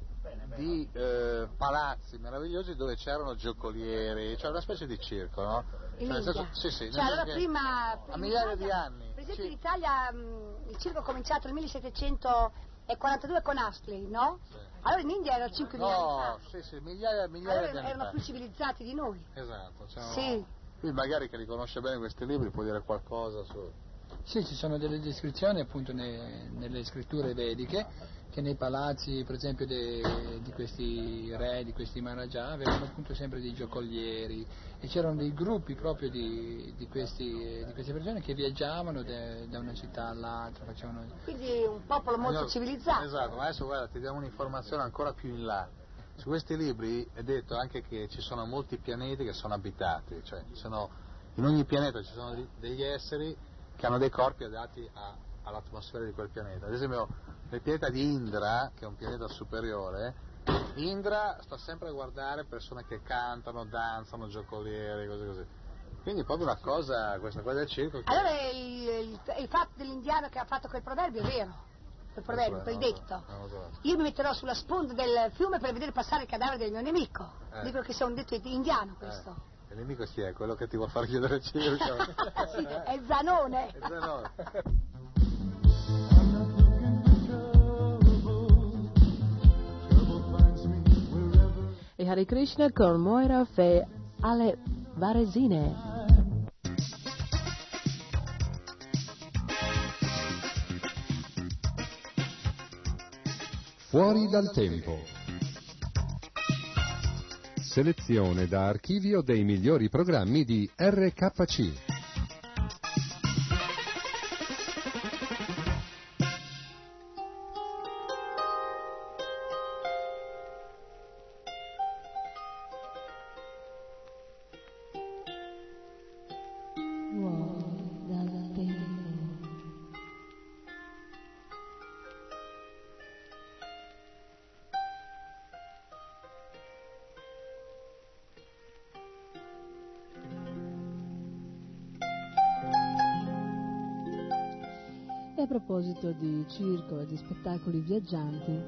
di eh, palazzi meravigliosi dove c'erano giocolieri, cioè una specie di circo, no? In Cioè, senso- sì, sì, Cioè, allora che prima, a prima migliaia in di Italia- anni. Per esempio sì. in Italia mh, il circo è cominciato nel 1742 con Astley, no? Allora in India era 5.000 anni No, fa. sì, sì, migliaia, migliaia Allora di anni erano fa. più civilizzati di noi. Esatto, c'erano- Sì. Quindi magari che li conosce bene questi libri può dire qualcosa su... Sì, ci sono delle descrizioni appunto ne- nelle scritture vediche che nei palazzi, per esempio, de- di questi re, di questi Maharaja, avevano appunto sempre dei giocolieri e c'erano dei gruppi proprio di, di questi- di queste persone che viaggiavano de- da una città all'altra, facevano... Quindi un popolo molto Allora, civilizzato. Esatto, ma adesso guarda, ti diamo un'informazione ancora più in là. Su questi libri è detto anche che ci sono molti pianeti che sono abitati, cioè ci sono- in ogni pianeta ci sono degli esseri che hanno dei corpi adatti a- all'atmosfera di quel pianeta. Ad esempio nel pianeta di Indra, che è un pianeta superiore, Indra sta sempre a guardare persone che cantano, danzano, giocolieri, cose così. Quindi è proprio una cosa, questa cosa del circo che... Allora il, il- il fatto dell'indiano che ha fatto quel proverbio è vero. Quel proverbio, quel detto. Io mi metterò sulla sponda del fiume per vedere passare il cadavere del mio nemico. Eh. Dico che sia un detto indiano questo. Eh, il nemico chi è? Quello che ti vuol far chiudere il circo? <laughs> Sì, è Zanone. È Zanone. E Hare Krishna con Moira Fe alle Varesine. Fuori dal tempo. Selezione da archivio dei migliori programmi di RKC. Proposito di circo e di spettacoli viaggianti,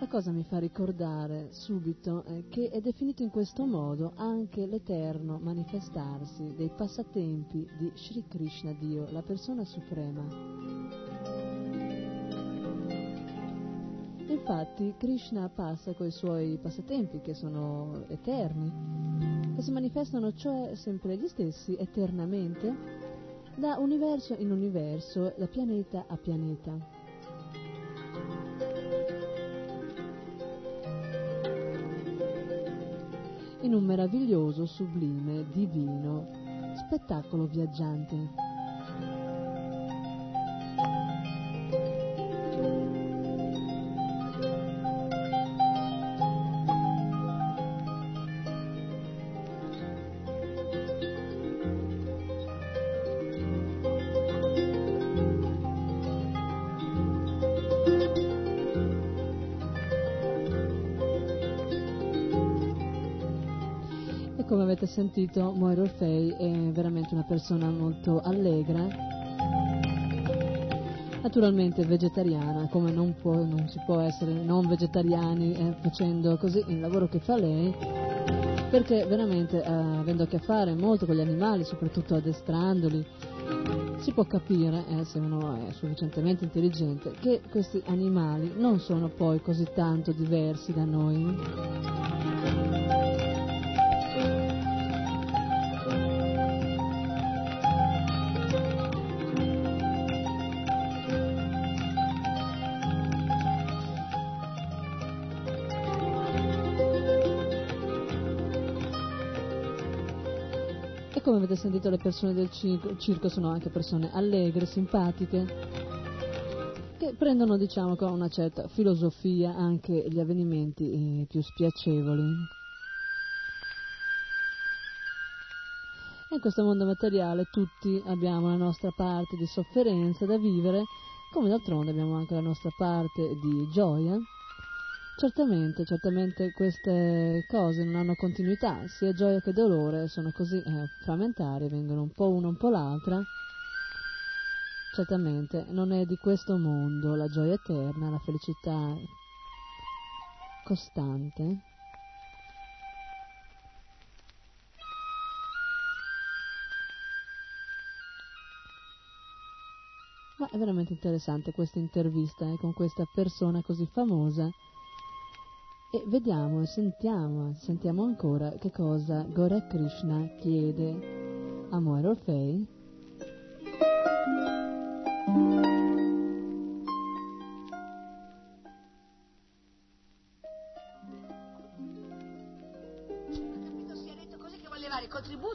la cosa mi fa ricordare subito eh, che è definito in questo modo anche l'eterno manifestarsi dei passatempi di Sri Krishna Dio, la persona suprema. Infatti Krishna passa coi suoi passatempi che sono eterni, che si manifestano cioè sempre gli stessi eternamente da universo in universo, da pianeta a pianeta. In un meraviglioso, sublime, divino spettacolo viaggiante. Come avete sentito, Moira Orfei è veramente una persona molto allegra, naturalmente vegetariana, come non, può- non si può essere non vegetariani eh, facendo così il lavoro che fa lei, perché veramente eh, avendo a che fare molto con gli animali, soprattutto addestrandoli, si può capire, eh, se uno è sufficientemente intelligente, che questi animali non sono poi così tanto diversi da noi. Come avete sentito le persone del circo, circo sono anche persone allegre, simpatiche, che prendono diciamo con una certa filosofia anche gli avvenimenti eh, più spiacevoli. In questo mondo materiale tutti abbiamo la nostra parte di sofferenza da vivere, come d'altronde abbiamo anche la nostra parte di gioia. Certamente, certamente queste cose non hanno continuità, sia gioia che dolore sono così eh, frammentari, vengono un po' una un po' l'altra. Certamente non è di questo mondo la gioia eterna, la felicità costante. Ma è veramente interessante questa intervista eh, con questa persona così famosa. E vediamo sentiamo, sentiamo ancora che cosa Gore Krishna chiede. A Moira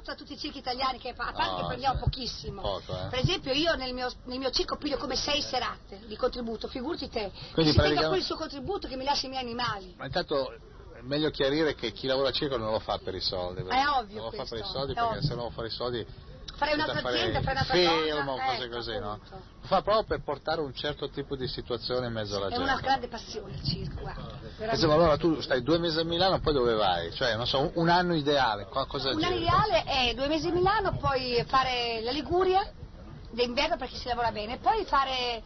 Contributo a tutti i circhi italiani che a parte che prendiamo sì. pochissimo. Poco, eh. Per esempio io nel mio, nel mio circo piglio come sei serate di contributo, figurati te. Quindi si tenga praticamente- poi il suo contributo che mi lascia i miei animali. Ma intanto è meglio chiarire che chi lavora a circo non lo fa per i soldi. È ovvio Non lo fa questo, per i soldi perché ovvio. se no fare i soldi Senza un'altra fare azienda, farei il un'altra film cosa. cose ecco, così, no? Lo fa proprio per portare un certo tipo di situazione in mezzo alla È gente. una grande passione il circo. Insomma, allora tu stai due mesi a Milano, poi dove vai? Cioè, non so, un, anno ideale, cosa Un anno ideale è due mesi a Milano, poi fare la Liguria d'inverno perché si lavora bene, poi fare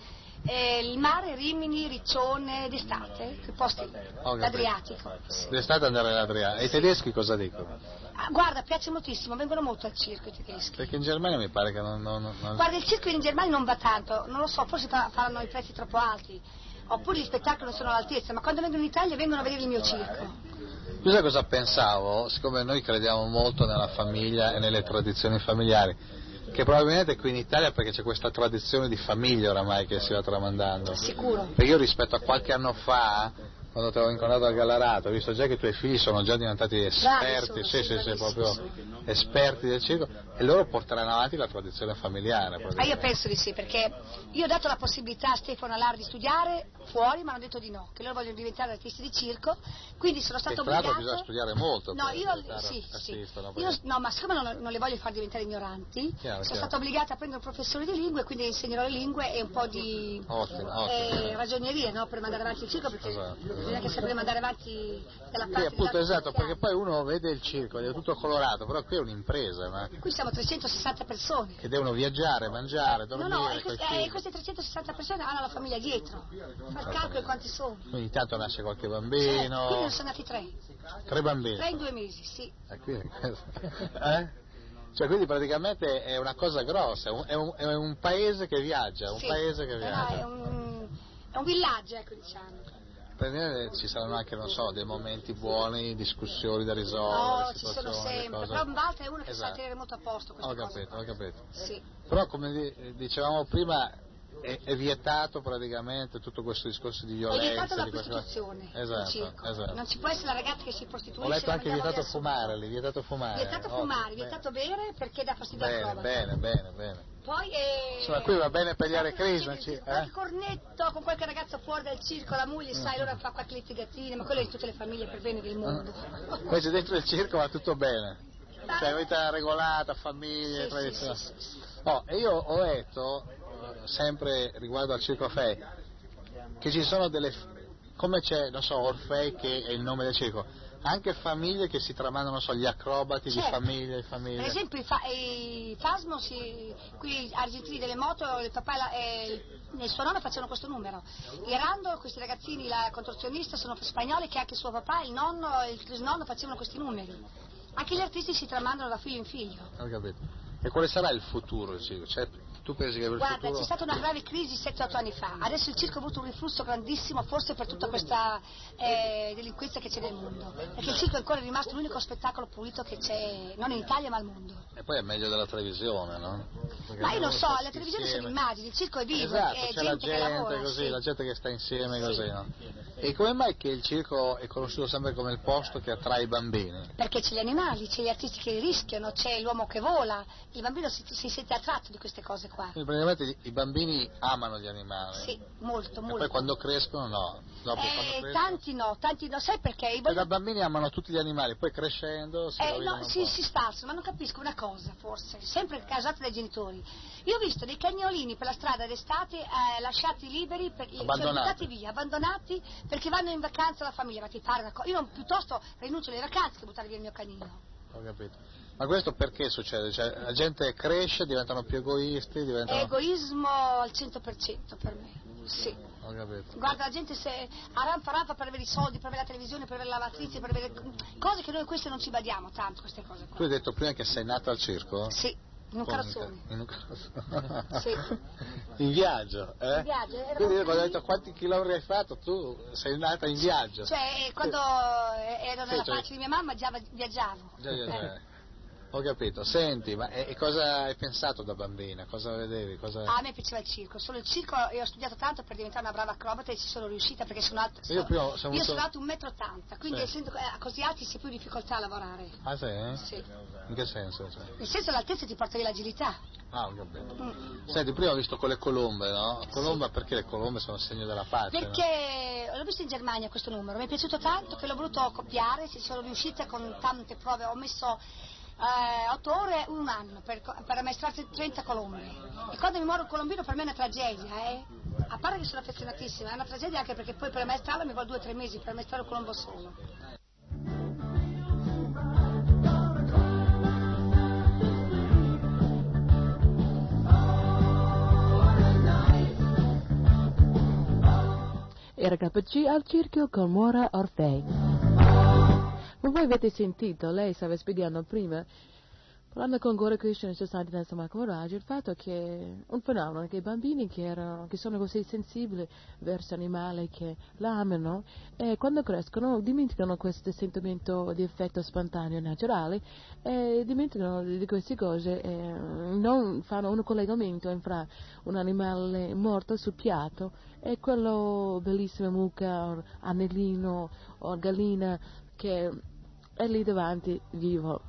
eh, il mare, Rimini, Riccione d'estate, quei posti l'Adriatico. D'estate andare all'Adriatico. E i tedeschi cosa dicono? Ah, guarda, piace moltissimo, vengono molto al circo i tedeschi. Perché in Germania mi pare che non... non- non- Guarda, il circo in Germania non va tanto, non lo so, forse fa- faranno i prezzi troppo alti, oppure gli spettacoli non sono all'altezza, ma quando vengono in Italia vengono a vedere il mio circo. Tu sai cosa pensavo? Siccome noi crediamo molto nella famiglia e nelle tradizioni familiari, che probabilmente qui in Italia perché c'è questa tradizione di famiglia oramai che si va tramandando. Sicuro. Perché io rispetto a qualche anno fa, quando ti avevo incontrato al Gallarato, ho visto già che i tuoi figli sono già diventati esperti, sì, sì, sì, proprio esperti del circo, e loro porteranno avanti la tradizione familiare. Ma io penso di sì, perché io ho dato la possibilità a Stefano Alar di studiare fuori, ma hanno detto di no, che loro vogliono diventare artisti di circo, quindi sono E stata tra l'altro bisogna studiare molto No, io, sì, sì. no? Io- no, ma siccome non, non le voglio far diventare ignoranti, Chiaro, sono chiaro. stata obbligata a prendere un professore di lingue, quindi insegnerò le lingue e un po' di Ottimo, ottimo. eh, ragioneria no, per mandare avanti il circo, perché Esatto, bisogna che sapremo mandare avanti Sì, parte appunto, della- esatto, perché poi uno vede il circo, è tutto colorato, però qui è un'impresa, ma- Qui siamo 360 persone. che devono viaggiare, mangiare, No, dormire, no, e coi queste, figli. eh, queste 360 persone hanno la famiglia dietro. Fa il calcolo quanti sono. Quindi intanto nasce qualche bambino, quindi ne sono nati tre. tre bambini. Tre in due mesi, sì. Eh, quindi- <laughs> eh? Cioè, quindi praticamente è una cosa grossa, è un, è un- è un paese che viaggia, un Sì. paese che Eh, no, viaggia. è, un, è un villaggio, ecco diciamo. Per ci saranno anche, non so, dei momenti buoni, discussioni da risolvere, No, ci sono sempre. cose- Però Balta è uno che sa Esatto. tenere molto a posto queste Ho cose. capito, ho capito. Sì. Però come di- dicevamo prima è, è vietato praticamente tutto questo discorso di È violenza. la di queste cose. prostituzione Esatto, esatto. Non ci può essere la ragazza che si prostituisce. Ho letto la anche vietato fumare lì, vietato fumare. Vietato Oh, fumare, bene. vietato bere perché dà fastidio al Bene, cromato. bene, bene, bene. Poi eh, Insomma, qui va bene per gli Hare Krishna, sì, eh? cornetto con qualche ragazzo fuori dal circo, la moglie, sai, allora fa qualche litigatina, ma quello è di tutte le famiglie per bene del mondo. Invece dentro il circo va tutto bene. Cioè, vita regolata, famiglie, Sì, tradizioni. sì, sì, Oh, e io ho letto, eh, sempre riguardo al Circo Fei, che ci sono delle, come c'è, non so, Orfei che è il nome del circo, anche famiglie che si tramandano, so, gli acrobati di Certo. famiglia, di famiglia. Per esempio i, fa- i Fasmo, si, qui argentini delle moto, il papà e, la- e il, il suo nonno facevano questo numero. I Rando, questi ragazzini, la contorsionista, sono spagnoli che anche suo papà, il nonno e il trisnonno facevano questi numeri. Anche gli artisti si tramandano da figlio in figlio. Ho capito. E quale sarà il futuro? Cioè, tu pensi che per Guarda, futuro... c'è stata una grave crisi 7-8 anni fa, adesso il circo ha avuto un riflusso grandissimo, forse per tutta questa eh, delinquenza che c'è nel mondo, perché il circo è ancora rimasto l'unico spettacolo pulito che c'è, non in Italia ma al mondo. E poi è meglio della televisione, no? Perché Ma io non loro so, la televisione sono insieme. immagini, il circo è vivo, Esatto, è c'è la gente, che lavora. così, sì. la gente che sta insieme Sì. così, no? E come mai che il circo è conosciuto sempre come il posto che attrae i bambini? Perché c'è gli animali, c'è gli artisti che rischiano, c'è l'uomo che vola, il bambino si, si sente attratto di queste cose qua. Quindi praticamente i- bambini amano gli animali. Sì, molto, E molto. poi quando crescono no. Dopo Eh, quando crescono... tanti no, tanti no, sai perché? I E voglio- da bambini amano tutti gli animali, poi crescendo si Eh, no, si, si sparsano, ma non capisco una cosa, forse, sempre causata dai genitori. Io ho visto dei cagnolini per la strada d'estate eh, lasciati liberi, per, cioè Abbandonati. buttati via, abbandonati perché vanno in vacanza la famiglia, ma ti pare una cosa? Io non, piuttosto rinuncio alle vacanze che buttare via il mio canino. Ho capito. Ma questo perché succede? Cioè, la gente cresce, diventano più egoisti, diventano... Egoismo al 100% per me. Sì. Ho capito. Guarda, la gente se arrampa rampa per avere i soldi, per avere la televisione, per avere la lavatrice, per avere cose che noi queste non ci badiamo tanto, queste cose qua. Tu hai detto prima che sei nato al circo? Sì, in un Come? carrozzone. In un carrozzone. Sì. <laughs> In viaggio, eh? In viaggio, Quindi quando hai lì. detto quanti chilometri hai fatto, tu sei nata in viaggio. Cioè, quando ero Sì, nella cioè- pace di mia mamma già viaggiavo. Già, già, Eh. Ho capito. Senti, ma e, e cosa hai pensato da bambina? Cosa vedevi? Cosa... Ah, a me piaceva il circo, solo il circo e ho studiato tanto per diventare una brava acrobata e ci sono riuscita perché sono alta. Io prima sono io sono alto 1,80 m, quindi Sì. essendo eh, così alti si ha più difficoltà a lavorare. Ah, sì? eh? Sì. In che senso? Cioè? Nel senso l'altezza ti porta via l'agilità. Ah, ho capito. Mm. Senti, prima ho visto con le colombe, no? Colomba perché le colombe sono il segno della pace, no? Perché l'ho visto in Germania questo numero, mi è piaciuto tanto che l'ho voluto copiare, ci sono riuscita con tante prove, ho messo eh, 8 ore, un anno per, per ammaestrare 30 colombe. E quando mi muore un colombino per me è una tragedia, eh? A parte che sono affezionatissima, è una tragedia anche perché poi per ammaestrarlo mi vuole 2-3 mesi per ammaestrare un colombo solo. RKC al circhio con Mora Orfei. Voi avete sentito, lei stava spiegando prima, parlando con Gore Christian Society del Samacoraggio, il fatto che un fenomeno che i bambini che, erano, che sono così sensibili verso animali che l'amano e quando crescono dimenticano questo sentimento di affetto spontaneo naturale e dimenticano di queste cose e non fanno un collegamento fra un animale morto sul piatto e quello bellissimo mucca anellino o gallina che è lì davanti vivo.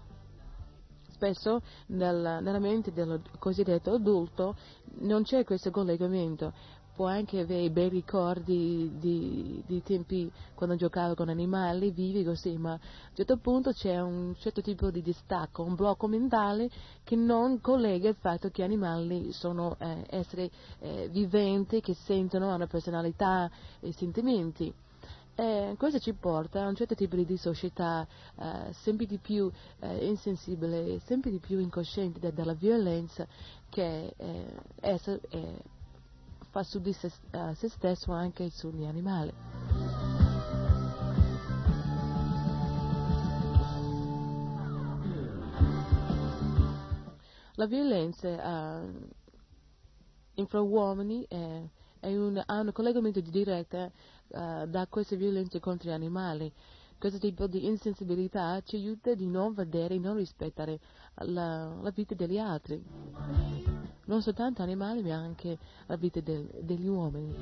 Spesso nel- nella mente del cosiddetto adulto non c'è questo collegamento. Può anche avere bei ricordi di, di tempi quando giocava con animali vivi così, ma a un certo punto c'è un certo tipo di distacco, un blocco mentale che non collega il fatto che animali sono eh, esseri eh, viventi, che sentono, hanno personalità e sentimenti. E questo ci porta a un certo tipo di società eh, sempre di più eh, insensibile, sempre di più incosciente de- della violenza che eh, essa eh, fa su di se, eh, se stesso anche sugli animali. La violenza eh, infra uomini è, è un, ha un collegamento diretto eh, da queste violenze contro gli animali. Questo tipo di insensibilità ci aiuta di non vedere e non rispettare la, la vita degli altri. Non soltanto animali, ma anche la vita del- degli uomini.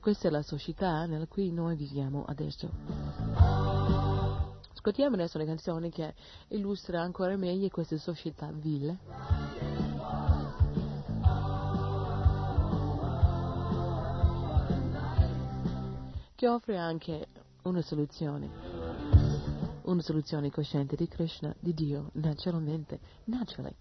Questa è la società nella cui noi viviamo adesso. Ascoltiamo adesso una canzone che illustra ancora meglio questa società vile. Che offre anche una soluzione. Una soluzione cosciente di Krishna, di Dio, naturalmente, naturally.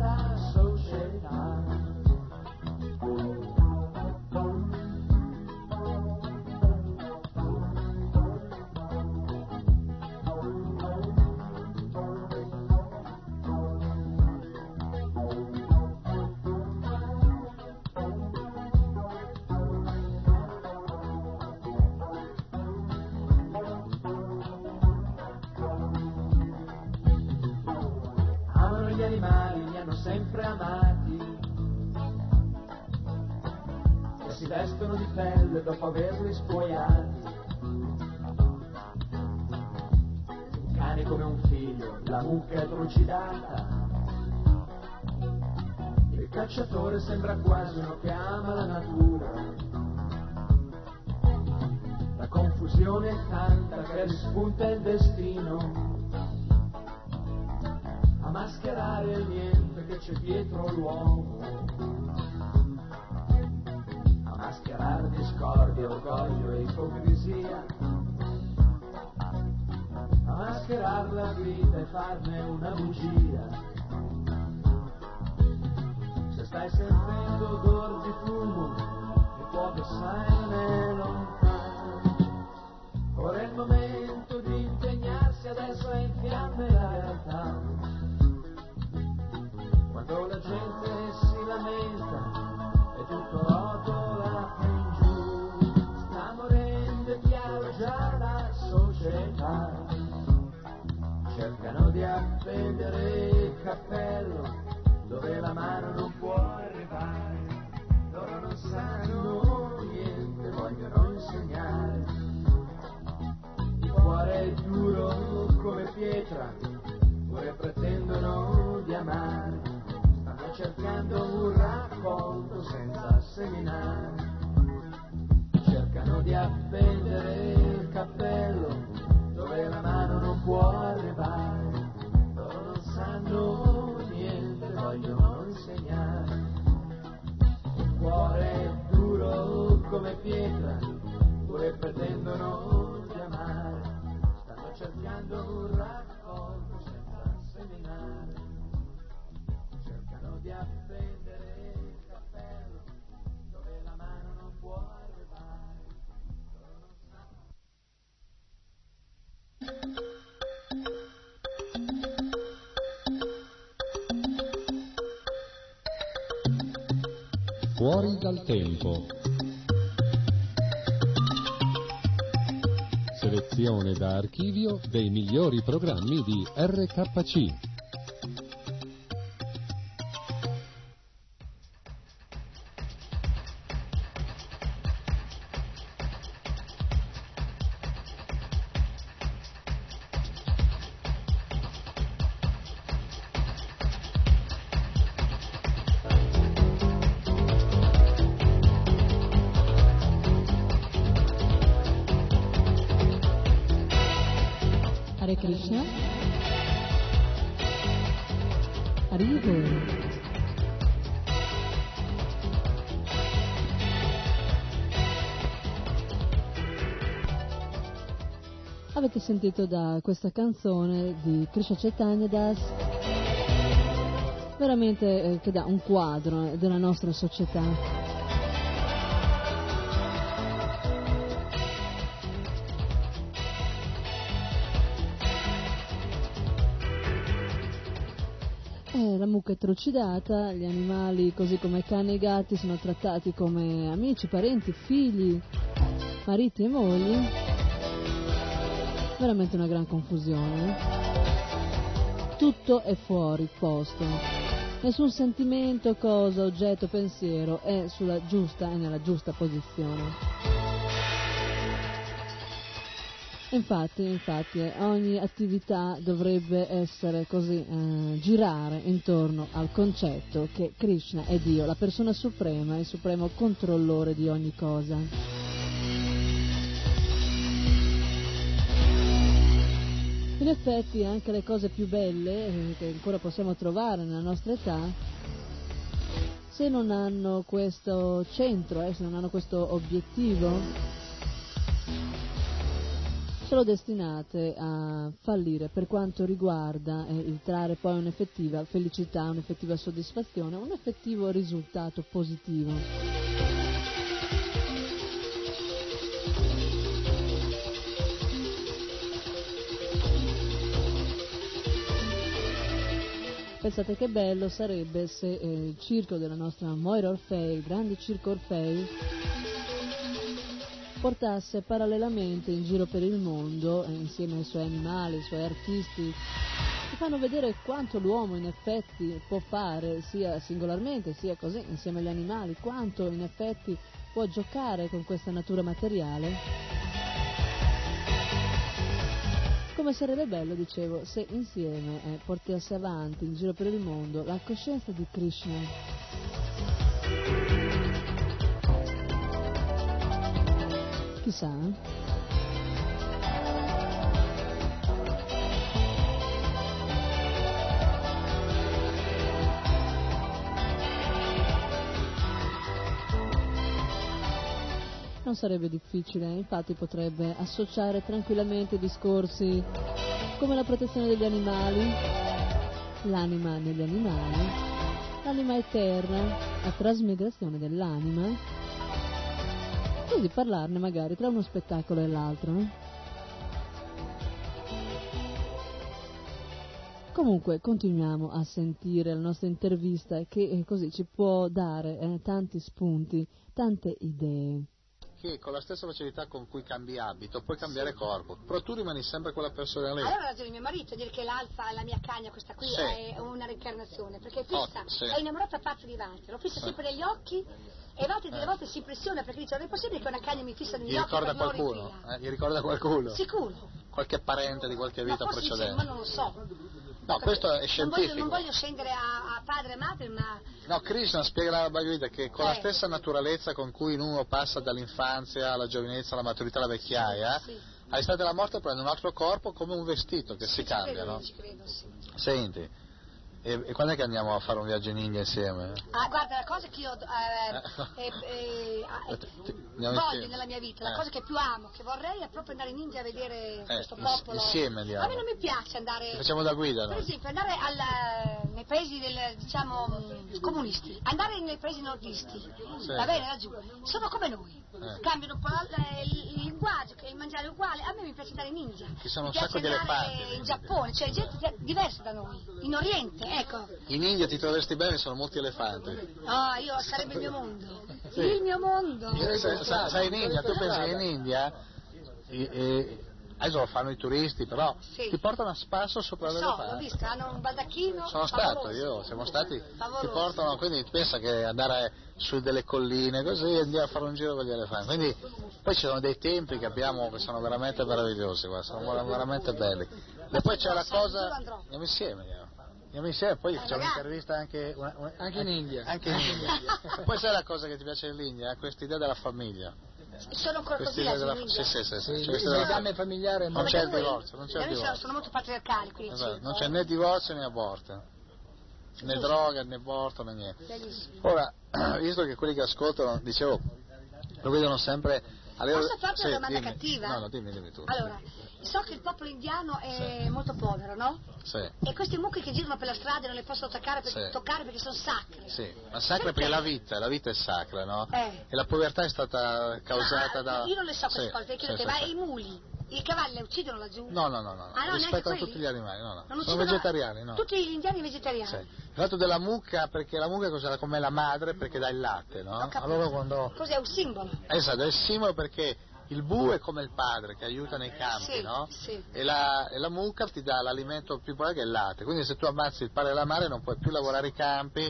so should pastore sembra quasi uno che ama la natura. La confusione è tanta che rispunta il destino a mascherare il niente che c'è dietro l'uomo, a mascherare discordia, orgoglio e ipocrisia, a mascherare la vita e farne una bugia. stendere il cappello dove la mano non può arrivare. Loro non sanno niente, vogliono insegnare. Il cuore è duro come pietra, ora pretendono di amare. Stanno cercando un raccolto senza seminare. Cercano di appendere il cappello dove la mano non può arrivare. come pietra, pure pretendono di amare, stanno cercando un raccolto senza seminare, cercano di appendere il cappello dove la mano non può arrivare. Fuori dal tempo. Selezione da archivio dei migliori programmi di RKC. Sentito da questa canzone di Krishna Chaitanya Das veramente eh, che dà un quadro della nostra società. Eh, la mucca è trucidata, gli animali, così come cani e gatti, sono trattati come amici, parenti, figli, mariti e mogli. Veramente una gran confusione. eh. Tutto è fuori posto. Nessun sentimento, cosa, oggetto, pensiero è sulla giusta e nella giusta posizione. Infatti, infatti, eh, ogni attività dovrebbe essere così, eh, girare intorno al concetto che Krishna è Dio, la persona suprema, il supremo controllore di ogni cosa. In effetti anche le cose più belle eh, che ancora possiamo trovare nella nostra età, se non hanno questo centro, eh, se non hanno questo obiettivo, sono destinate a fallire per quanto riguarda eh, il trarre poi un'effettiva felicità, un'effettiva soddisfazione, un effettivo risultato positivo. Pensate che bello sarebbe se eh, il circo della nostra Moira Orfei, il grande circo Orfei, portasse parallelamente in giro per il mondo, eh, insieme ai suoi animali, ai suoi artisti, che fanno vedere quanto l'uomo in effetti può fare, sia singolarmente sia così, insieme agli animali, quanto in effetti può giocare con questa natura materiale. Come sarebbe bello, dicevo, se insieme eh, portasse avanti in giro per il mondo la coscienza di Krishna. Chissà. Non sarebbe difficile, infatti potrebbe associare tranquillamente discorsi come la protezione degli animali, l'anima negli animali, l'anima eterna, la trasmigrazione dell'anima, così parlarne magari tra uno spettacolo e l'altro. Comunque continuiamo a sentire la nostra intervista che eh, così ci può dare eh, tanti spunti, tante idee. Che con la stessa facilità con cui cambi abito puoi cambiare corpo, però tu rimani sempre quella persona lì. Allora ha ragione mio marito a dire che l'alfa, la mia cagna, questa qui, Sì. è una reincarnazione, perché fissa, Oh, sì. è innamorata pazza di Walter, lo fissa Sì. sempre negli occhi e volte, delle Eh. volte si impressiona perché dice non è possibile che una cagna mi fissa negli Gli occhi ricorda qualcuno? Eh? Gli ricorda qualcuno? Sicuro. Qualche parente di qualche vita forse dice, precedente? ma non lo so. No, questo è Non voglio, scientifico. non voglio scendere a, a padre e madre, ma No, Krishna spiega alla Bhagavad Gita che con la Eh. stessa naturalezza con cui uno passa dall'infanzia alla giovinezza, alla maturità, alla vecchiaia, sì. all'istante della morte prende un altro corpo come un vestito che si ci cambia, credo, no? credo, sì. Senti, e, e quando è che andiamo a fare un viaggio in India insieme? Ah, guarda, la cosa che io eh, <laughs> eh, eh, eh, voglio nella mia vita, la Eh. cosa che più amo, che vorrei è proprio andare in India a vedere questo ins- popolo. insieme andiamo. A me non mi piace andare. Facciamo da guida, Per no? esempio, andare al- nei paesi del, diciamo, mh, comunisti, andare nei paesi nordisti, va bene, laggiù, sono come noi, Eh. cambiano un po' il, il linguaggio, che il mangiare uguale, a me mi piace andare in India. Ci sono mi un sacco piace di andare elefanti. in Giappone, cioè gente diversa da noi, in Oriente, ecco. In India ti troveresti bene, sono molti elefanti. Ah, io sarebbe il mio mondo. Sì. Il mio mondo. Eh, sai, sai in India, tu pensi che in India, e- e- adesso lo fanno i turisti, però Sì. ti portano a spasso sopra So, l'ho l'elefante. visto, hanno un baldacchino. Sono stato io, siamo stati, ti Favoloso. portano, quindi pensa che andare su delle colline così e andiamo a fare un giro con gli elefanti. Quindi poi ci sono dei templi che abbiamo che sono veramente meravigliosi, guarda, sono ver- veramente belli. E poi c'è la cosa, andiamo insieme, andiamo. Insieme, poi c'è un'intervista anche, una- una- Anche in India. anche in India. <laughs> poi sai la cosa che ti piace dell'India? Questa idea della famiglia. Sono adesso della in India. sì, sì, sì, sì, Sì, il idea- legame familiare non c'è il divorzio, non c'è il divorzio. sono molto patriarcali qui Esatto, non c'è né divorzio né aborto, né Giusto. droga né aborto né niente. Ora, <clears throat> visto che quelli che ascoltano, dicevo, lo vedono sempre alle Posso farti una Sì, domanda dimmi. cattiva? No, no, dimmi, dimmi tu. Allora, so che il popolo indiano è molto povero, no? Sì, E questi mucchi che girano per la strada non le possono toccare, per- Sì. toccare perché sono sacre. sì, ma sacra perché la vita, la vita è sacra, no? Eh. E la povertà è stata causata Ah, da... Io non le so queste Sì, cose, perché sì, te, sì, ma sì. i muli, i cavalli le uccidono laggiù? No, no, no, no, Ah, no, rispettano tutti gli animali, no, no. Non Sono vegetariani, no? Tutti gli indiani vegetariani. Sì. Tra l'altro della mucca, perché la mucca cos'era come la madre perché dà il latte, no? Allora quando... Cos'è un simbolo? Esatto, è il simbolo perché il bue è come il padre che aiuta nei campi, Sì, no? sì. E la, e la mucca ti dà l'alimento più importante che è il latte. Quindi se tu ammazzi il padre e la madre non puoi più lavorare i campi,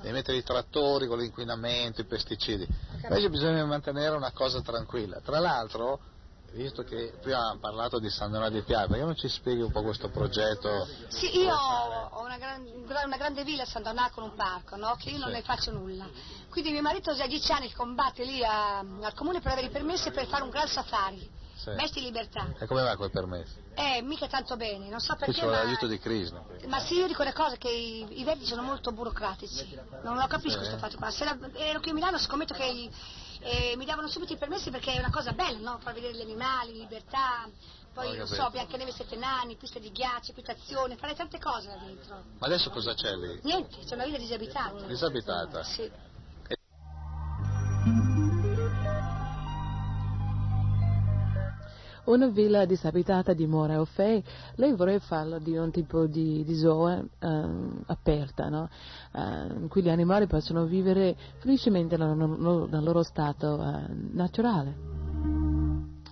devi mettere i trattori con l'inquinamento, i pesticidi. Invece bisogna mantenere una cosa tranquilla. Tra l'altro, visto che prima abbiamo parlato di San Donato di Piave, perché non ci spieghi un po' questo progetto? Sì, io ho una, gran- una grande villa a San Donato con un parco, no? Che io non Sì. ne faccio nulla. Quindi mio marito già dieci anni combatte lì a- al comune per avere i permessi per fare un gran safari. Sì. Mesti libertà. E come va quei permessi? Eh, mica tanto bene, non so Qui perché, vuole ma... l'aiuto di Krishna. Ma sì, io dico le cose che i, i verdi sono molto burocratici, non lo capisco Sì. questo fatto qua. Se la- ero qui a Milano, scommetto che i- eh, mi davano subito i permessi perché è una cosa bella, no? Far vedere gli animali, libertà, poi non so. Biancaneve sette nani, piste di ghiaccio, equitazione, fare tante cose là dentro. Ma adesso cosa c'è lì? Niente, c'è una villa disabitata. Disabitata? Sì. Una villa disabitata di Mora o Fei, lei vorrebbe farlo di un tipo di, di zona ehm, aperta, no? Eh, in cui gli animali possono vivere felicemente nel, nel- loro stato eh, naturale.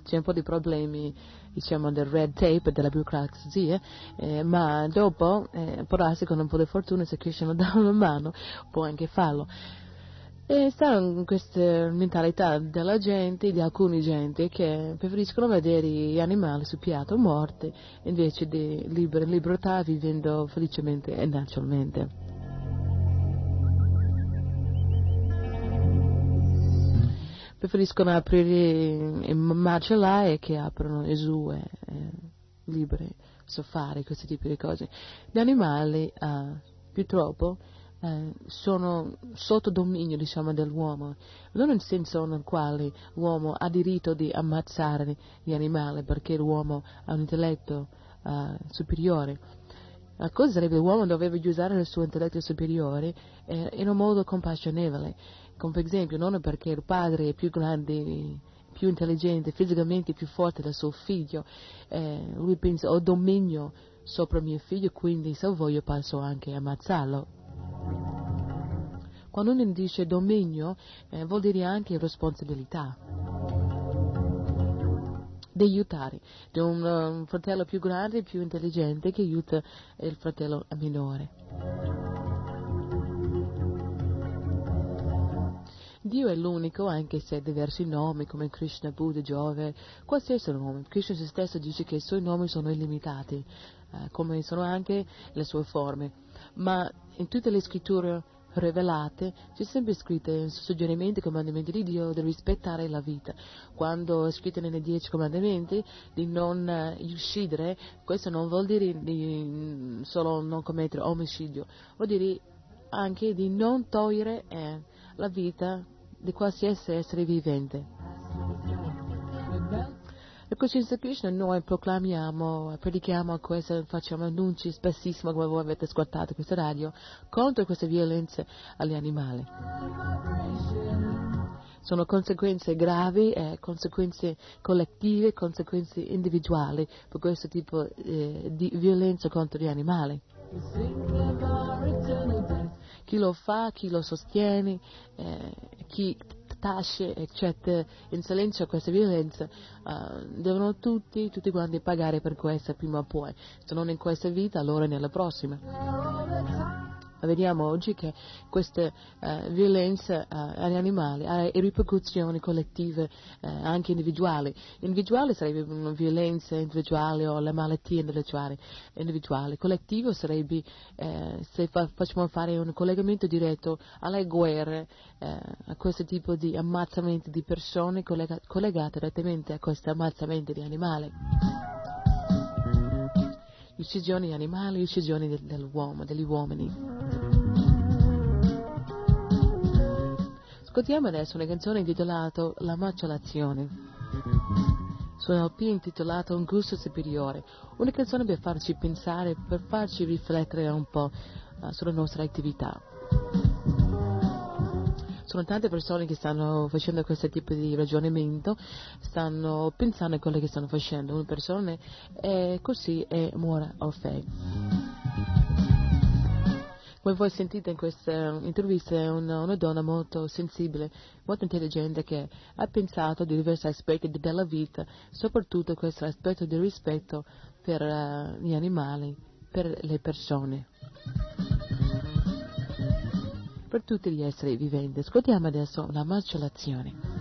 C'è un po' di problemi, diciamo, del red tape della burocrazia, eh, ma dopo, eh, può darsi con un po' di fortuna, se Krishna dà una mano, può anche farlo. E sta in questa mentalità della gente, di alcuni gente, che preferiscono vedere gli animali sul piatto morti invece di libera libertà vivendo felicemente e naturalmente. Preferiscono aprire i macellai che aprono le sue eh, libere safari, questi tipi di cose. Gli animali, eh, purtroppo, eh, sono sotto dominio diciamo, dell'uomo, non nel senso nel quale l'uomo ha diritto di ammazzare gli animali perché l'uomo ha un intelletto eh, superiore. La cosa sarebbe che l'uomo dovrebbe usare il suo intelletto superiore eh, in un modo compassionevole, come per esempio non perché il padre è più grande, più intelligente, fisicamente più forte del suo figlio, eh, lui pensa ho dominio sopra mio figlio, quindi se voglio posso anche ammazzarlo. Quando uno dice dominio eh, vuol dire anche responsabilità di aiutare, di un, um, fratello più grande, più intelligente che aiuta il fratello minore. Dio è l'unico, anche se ha diversi nomi come Krishna, Buddha, Giove, qualsiasi nome. Krishna stesso dice che i suoi nomi sono illimitati, eh, come sono anche le sue forme. Ma in tutte le scritture rivelate c'è sempre scritto in suggerimenti, comandamenti di Dio di rispettare la vita. Quando è scritto nei dieci comandamenti di non eh, uccidere, questo non vuol dire di mm, solo non commettere omicidio, vuol dire anche di non togliere eh, la vita di qualsiasi essere vivente. In Krishna noi proclamiamo, predichiamo questo, facciamo annunci spessissimo, come voi avete ascoltato questa radio, contro queste violenze agli animali. sono conseguenze gravi, eh, conseguenze collettive, conseguenze individuali per questo tipo eh, di violenza contro gli animali. Chi lo fa, chi lo sostiene, eh, chi tace eccetera in silenzio questa violenza, eh, devono tutti, tutti quanti pagare per questo prima o poi, se non in questa vita allora nella prossima. Vediamo oggi che queste eh, violenze eh, agli animali ha ripercussioni collettive, eh, anche individuali. Individuale sarebbe una violenza individuale o le malattie individuali. individuali. Collettivo sarebbe eh, se fa, facciamo fare un collegamento diretto alle guerre, eh, a questo tipo di ammazzamenti di persone collega- collegate direttamente a questi ammazzamenti di animali uccisioni animali, uccisioni del, dell'uomo, degli uomini. Ascoltiamo adesso una canzone intitolata La macerazione. Su un LP intitolato Un gusto superiore, una canzone per farci pensare, per farci riflettere un po' uh, sulla nostra attività sono tante persone che stanno facendo questo tipo di ragionamento, stanno pensando a quello che stanno facendo. Una persona è così e muore o fake. Come voi sentite in questa intervista è una, una, donna molto sensibile, molto intelligente che ha pensato di diversi aspetti della vita, soprattutto questo aspetto di rispetto per uh, gli animali, per le persone per tutti gli esseri viventi. Ascoltiamo adesso la macellazione.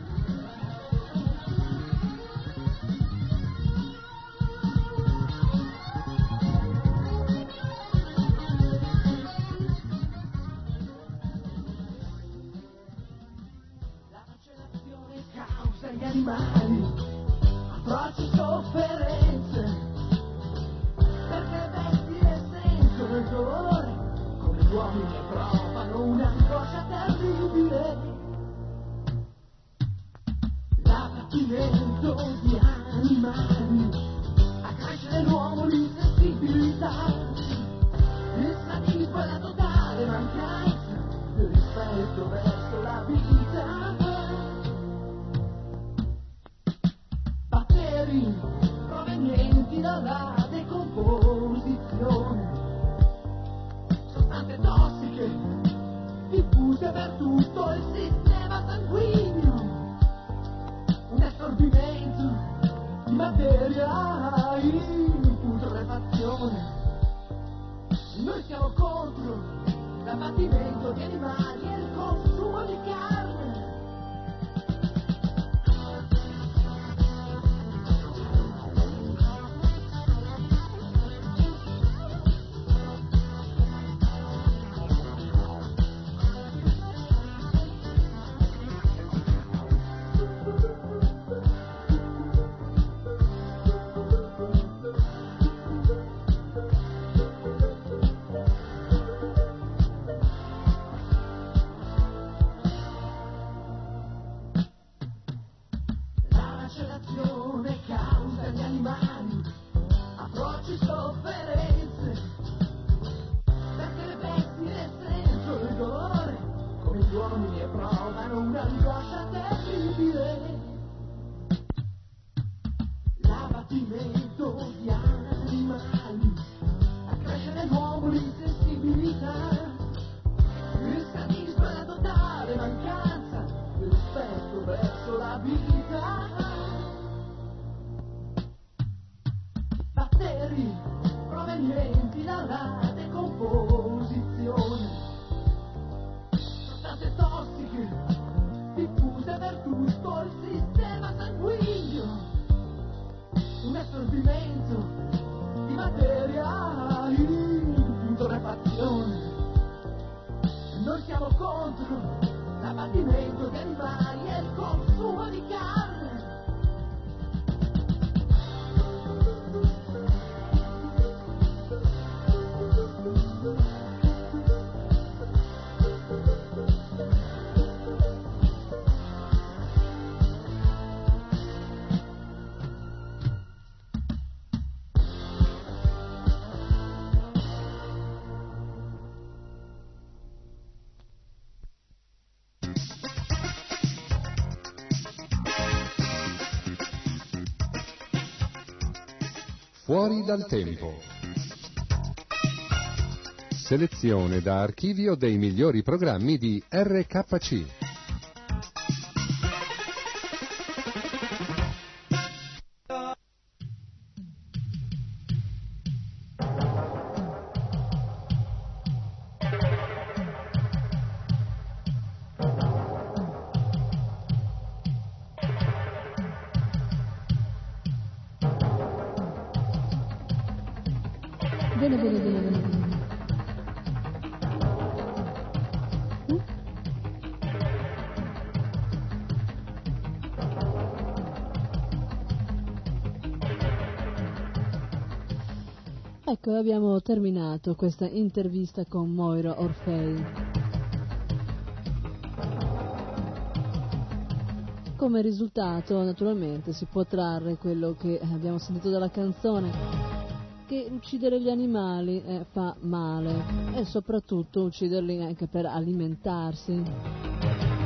Fuori dal tempo. Selezione da archivio dei migliori programmi di RKC. Terminato questa intervista con Moira Orfei. Come risultato, naturalmente, si può trarre quello che abbiamo sentito dalla canzone, che uccidere gli animali eh, fa male e soprattutto ucciderli anche per alimentarsi.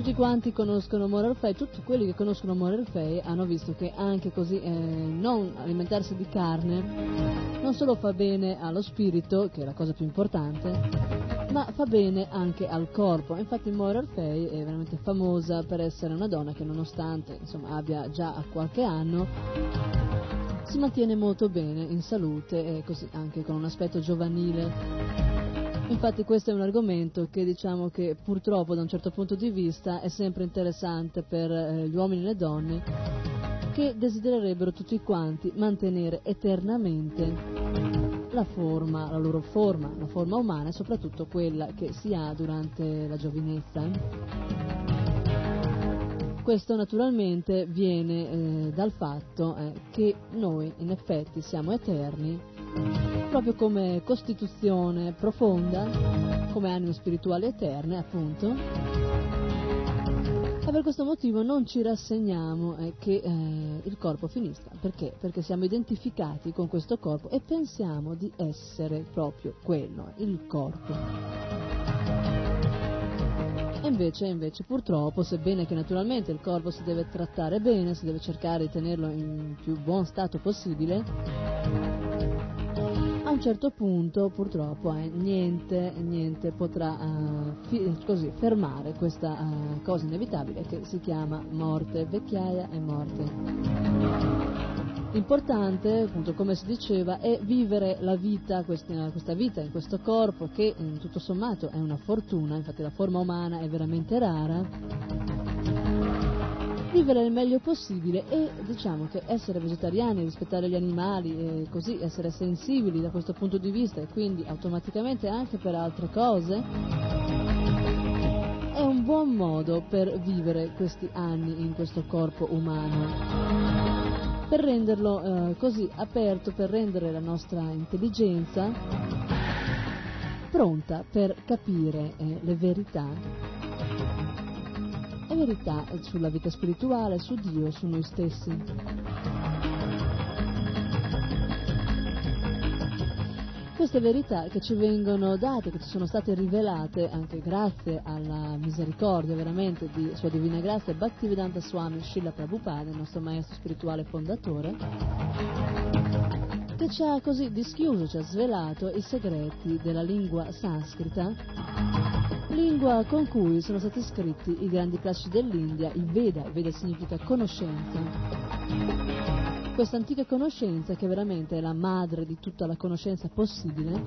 Tutti quanti conoscono Moral Fay, tutti quelli che conoscono Moral Fay hanno visto che anche così eh, non alimentarsi di carne non solo fa bene allo spirito, che è la cosa più importante, ma fa bene anche al corpo. Infatti Moira Fay è veramente famosa per essere una donna che nonostante insomma, abbia già qualche anno si mantiene molto bene in salute e così anche con un aspetto giovanile. Infatti questo è un argomento che diciamo che purtroppo da un certo punto di vista è sempre interessante per eh, gli uomini e le donne che desidererebbero tutti quanti mantenere eternamente la forma, la loro forma, la forma umana e soprattutto quella che si ha durante la giovinezza. Questo naturalmente viene eh, dal fatto eh, che noi in effetti siamo eterni proprio come costituzione profonda, come anime spirituali eterne appunto. E per questo motivo non ci rassegniamo eh, che eh, il corpo finisca. Perché? Perché siamo identificati con questo corpo e pensiamo di essere proprio quello, il corpo. Invece, invece, purtroppo, sebbene che naturalmente il corpo si deve trattare bene, si deve cercare di tenerlo in più buon stato possibile, a un certo punto purtroppo eh, niente, niente potrà eh, fi- così, fermare questa eh, cosa inevitabile che si chiama morte, vecchiaia e morte. L'importante, appunto, come si diceva, è vivere la vita, questa, questa vita in questo corpo che in tutto sommato è una fortuna, infatti la forma umana è veramente rara, vivere il meglio possibile e diciamo che essere vegetariani, rispettare gli animali e così essere sensibili da questo punto di vista e quindi automaticamente anche per altre cose è un buon modo per vivere questi anni in questo corpo umano. Per renderlo eh, così aperto, per rendere la nostra intelligenza pronta per capire eh, le verità, verità sulla vita spirituale, su Dio, su noi stessi. Queste verità che ci vengono date, che ci sono state rivelate anche grazie alla misericordia veramente di Sua Divina Grazia Bhaktivedanta Swami Srila Prabhupada, il nostro maestro spirituale fondatore, ci ha così dischiuso, ci ha svelato i segreti della lingua sanscrita, lingua con cui sono stati scritti i grandi classici dell'India, il Veda, Veda significa conoscenza questa antica conoscenza che veramente è la madre di tutta la conoscenza possibile,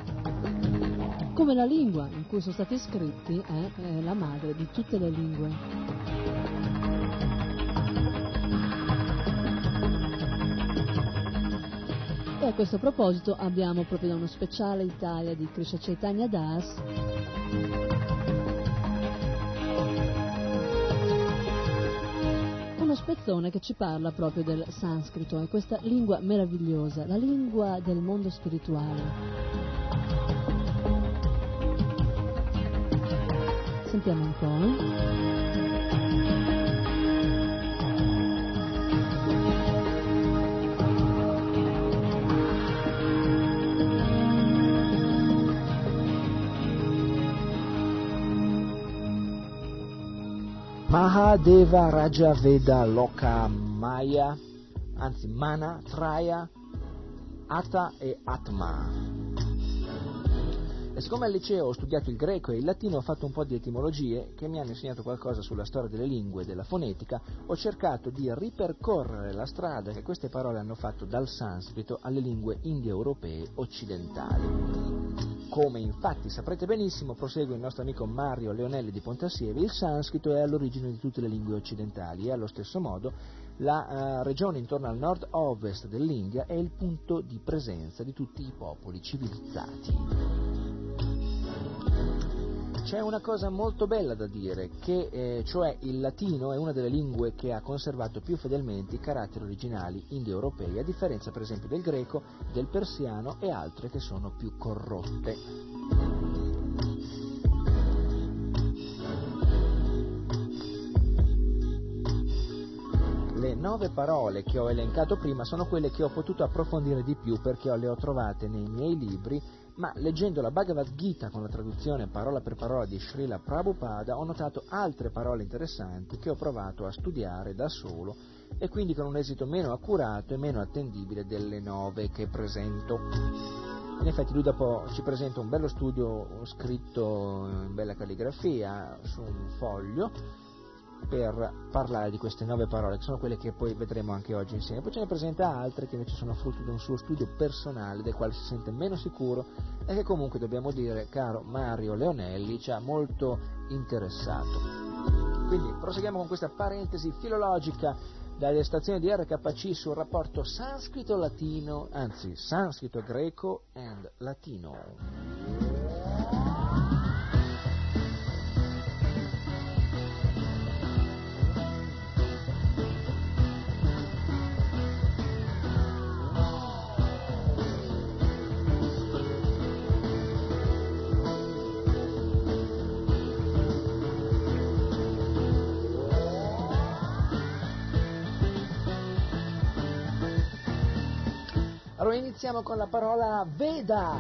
come la lingua in cui sono stati scritti è, è la madre di tutte le lingue. E a questo proposito abbiamo proprio da uno speciale Italia di Krishna Chaitanya Das uno spezzone che ci parla proprio del sanscrito, è questa lingua meravigliosa, la lingua del mondo spirituale. Sentiamo un po'. Mahadeva Raja Veda Loka Maya, anzi Mana Traya Ata e Atma. Siccome al liceo ho studiato il greco e il latino ho fatto un po' di etimologie che mi hanno insegnato qualcosa sulla storia delle lingue e della fonetica, ho cercato di ripercorrere la strada che queste parole hanno fatto dal sanscrito alle lingue indoeuropee occidentali. Come infatti saprete benissimo, prosegue il nostro amico Mario Leonelli di Pontassieve, il sanscrito è all'origine di tutte le lingue occidentali e allo stesso modo la uh, regione intorno al nord-ovest dell'India è il punto di presenza di tutti i popoli civilizzati c'è una cosa molto bella da dire, che eh, cioè il latino è una delle lingue che ha conservato più fedelmente i caratteri originali indoeuropei, a differenza per esempio del greco, del persiano e altre che sono più corrotte. Le nove parole che ho elencato prima sono quelle che ho potuto approfondire di più perché le ho trovate nei miei libri ma leggendo la Bhagavad Gita con la traduzione parola per parola di Srila Prabhupada ho notato altre parole interessanti che ho provato a studiare da solo e quindi con un esito meno accurato e meno attendibile delle nove che presento. In effetti lui dopo ci presenta un bello studio scritto in bella calligrafia su un foglio per parlare di queste nove parole, che sono quelle che poi vedremo anche oggi insieme. Poi ce ne presenta altre che invece sono frutto di un suo studio personale, del quale si sente meno sicuro e che comunque dobbiamo dire, caro Mario Leonelli, ci ha molto interessato. Quindi proseguiamo con questa parentesi filologica dalle stazioni di RKC sul rapporto sanscrito-latino, anzi sanscrito-greco and latino. Allora iniziamo con la parola Veda.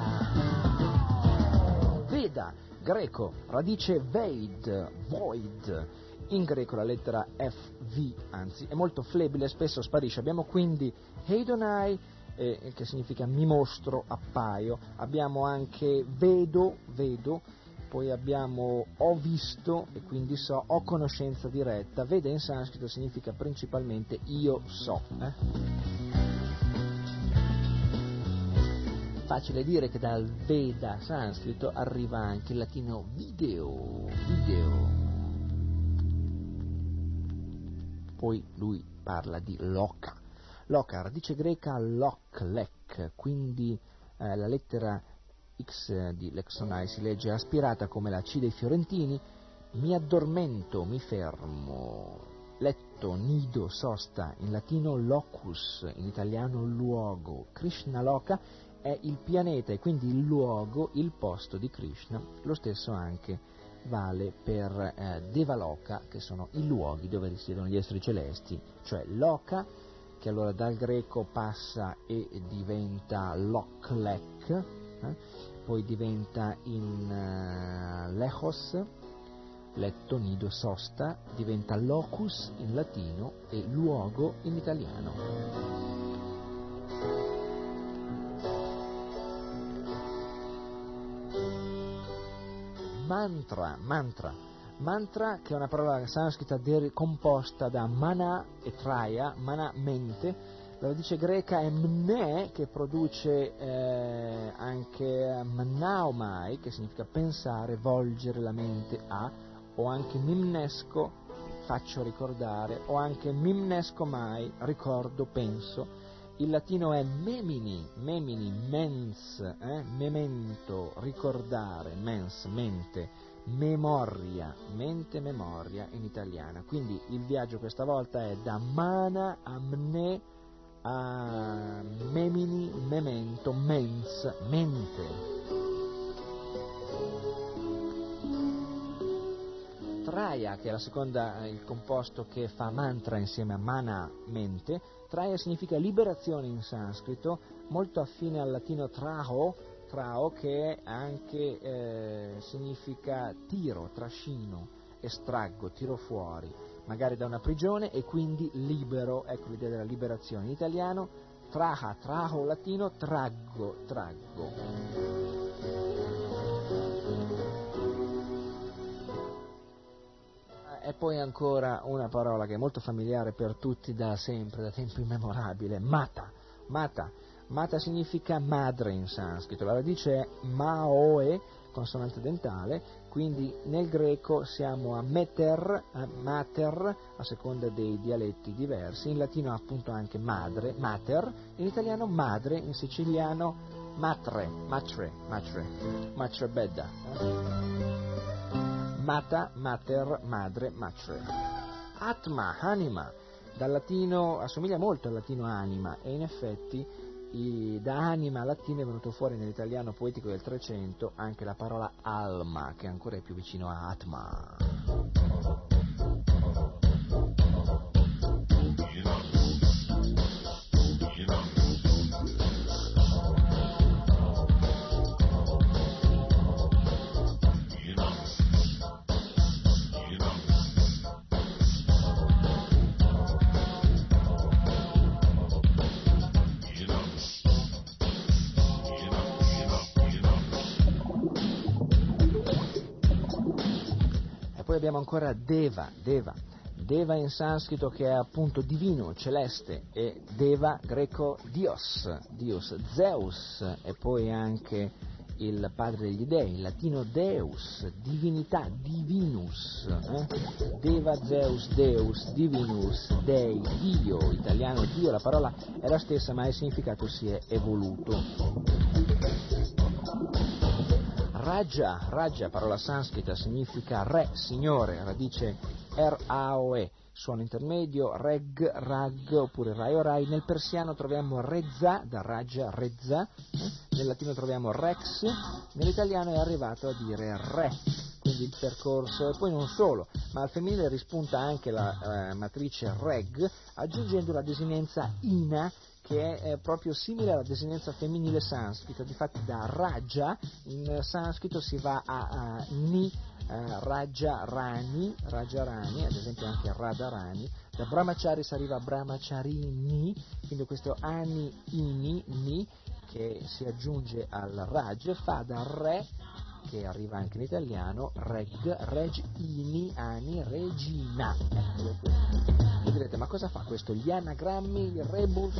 Veda, greco, radice Veid, void. In greco la lettera FV, anzi, è molto flebile, spesso sparisce. Abbiamo quindi Heidonai, eh, che significa mi mostro, appaio. Abbiamo anche vedo, vedo. Poi abbiamo ho visto e quindi so, ho conoscenza diretta. Veda in sanscrito significa principalmente io so. Eh? Facile dire che dal Veda sanscrito arriva anche il latino video, video. Poi lui parla di loca. Loca, radice greca lok, lek, quindi eh, la lettera X di Lexonai si legge aspirata come la C dei fiorentini, mi addormento, mi fermo, letto, nido, sosta, in latino locus, in italiano luogo, Krishna loca è il pianeta e quindi il luogo, il posto di Krishna. Lo stesso anche vale per eh, Devaloka, che sono i luoghi dove risiedono gli esseri celesti, cioè Loka, che allora dal greco passa e diventa Loklek, eh? poi diventa in uh, Lechos, letto, nido, sosta, diventa locus in latino e luogo in italiano. Mantra, mantra, mantra che è una parola sanscrita composta da mana e traya, mana mente, la radice greca è mne che produce eh, anche mnaomai che significa pensare, volgere la mente a, o anche mimnesco, faccio ricordare, o anche mimnesco mai, ricordo, penso, il latino è memini, memini, mens, eh? memento, ricordare, mens, mente, memoria, mente, memoria in italiana. Quindi il viaggio questa volta è da mana a mne a memini, memento, mens, mente. Traya, che è seconda, il composto che fa mantra insieme a mana, mente, Traya significa liberazione in sanscrito, molto affine al latino traho, trao che anche eh, significa tiro, trascino, estraggo, tiro fuori, magari da una prigione e quindi libero, ecco l'idea della liberazione. In italiano traha, traho latino, traggo, traggo. E poi ancora una parola che è molto familiare per tutti da sempre, da tempo immemorabile, mata, mata. Mata significa madre in sanscrito, la radice è maoe, consonante dentale, quindi nel greco siamo a meter, a mater, a seconda dei dialetti diversi, in latino appunto anche madre, mater, in italiano madre, in siciliano matre, matre, matre, matre bedda. Mata, mater, madre, matre. Atma, anima, dal latino assomiglia molto al latino anima e in effetti i- da anima latina è venuto fuori nell'italiano poetico del Trecento anche la parola alma, che ancora è più vicino a atma. Abbiamo ancora Deva, Deva. Deva in sanscrito che è appunto divino, celeste, e Deva greco Dios, Dios, Zeus, e poi anche il padre degli dei, in latino Deus, divinità, divinus, eh? Deva, Zeus, Deus, divinus, Dei, Dio, italiano Dio, la parola è la stessa ma il significato si è evoluto. Raja, Raja, parola sanscrita, significa re, signore, radice R-A-O-E, suono intermedio, reg, rag, oppure rai o rai. Nel persiano troviamo rezza, da Raja, rezza, nel latino troviamo rex, nell'italiano è arrivato a dire re. Quindi il percorso, e poi non solo, ma al femminile rispunta anche la eh, matrice reg, aggiungendo la desinenza ina, che è proprio simile alla desinenza femminile sanscrita, difatti da Raja in sanscrito si va a, a Ni, eh, Raja Rani, Raja Rani, ad esempio anche Radharani, da Brahmachari si arriva a Brahmacharini, quindi questo Ani, Ini, Ni, che si aggiunge al Raj, fa da Re, che arriva anche in italiano, Reg, Reg, Ini, Ani, Regina. Eccolo qui. Direte, ma cosa fa questo? Gli anagrammi, il rebus?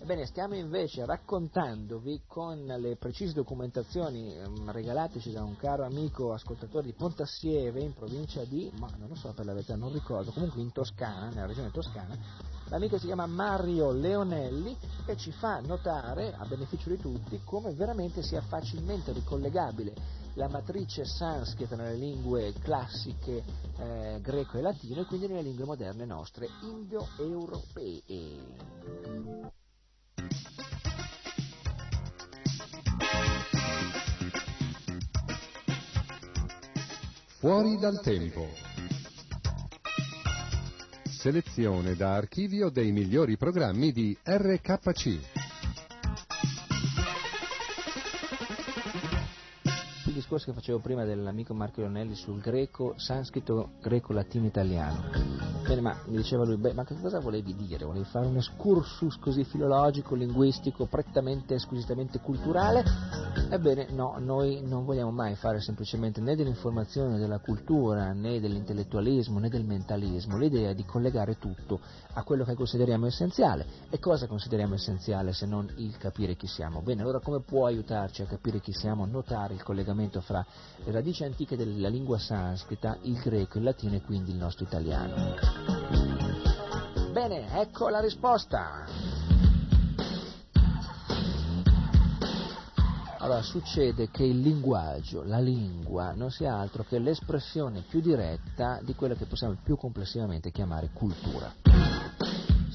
Ebbene, stiamo invece raccontandovi con le precise documentazioni ehm, regalateci da un caro amico ascoltatore di Pontassieve in provincia di, ma non lo so per la verità, non ricordo, comunque in Toscana, nella regione toscana, l'amico si chiama Mario Leonelli e ci fa notare, a beneficio di tutti, come veramente sia facilmente ricollegabile la matrice sanscrita nelle lingue classiche eh, greco e latino e quindi nelle lingue moderne nostre indoeuropee. Fuori dal tempo. Selezione da archivio dei migliori programmi di RKC. Discorso che facevo prima dell'amico Marco Leonelli sul greco, sanscrito, greco, latino, italiano. Bene, ma mi diceva lui, beh, ma che cosa volevi dire? Volevi fare un excursus così filologico, linguistico, prettamente, squisitamente culturale? Ebbene, no, noi non vogliamo mai fare semplicemente né dell'informazione della cultura, né dell'intellettualismo, né del mentalismo. L'idea è di collegare tutto a quello che consideriamo essenziale. E cosa consideriamo essenziale se non il capire chi siamo? Bene, allora come può aiutarci a capire chi siamo? Notare il collegamento fra le radici antiche della lingua sanscrita, il greco, il latino e quindi il nostro italiano. Bene, ecco la risposta. Allora, succede che il linguaggio, la lingua, non sia altro che l'espressione più diretta di quella che possiamo più complessivamente chiamare cultura.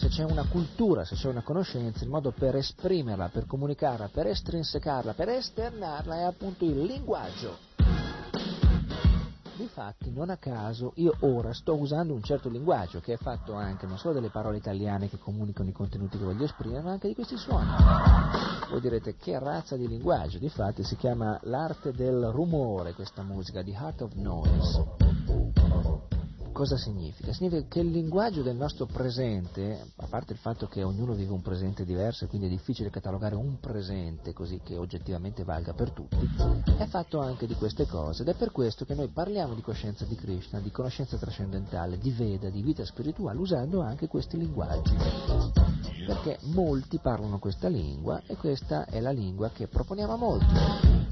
Se c'è una cultura, se c'è una conoscenza, il modo per esprimerla, per comunicarla, per estrinsecarla, per esternarla è appunto il linguaggio. Difatti, non a caso, io ora sto usando un certo linguaggio che è fatto anche non solo delle parole italiane che comunicano i contenuti che voglio esprimere, ma anche di questi suoni. Voi direte che razza di linguaggio? Difatti si chiama l'arte del rumore questa musica, The Art of Noise. Cosa significa? Significa che il linguaggio del nostro presente, a parte il fatto che ognuno vive un presente diverso e quindi è difficile catalogare un presente così che oggettivamente valga per tutti, è fatto anche di queste cose ed è per questo che noi parliamo di coscienza di Krishna, di conoscenza trascendentale, di Veda, di vita spirituale usando anche questi linguaggi. Perché molti parlano questa lingua e questa è la lingua che proponiamo a molti.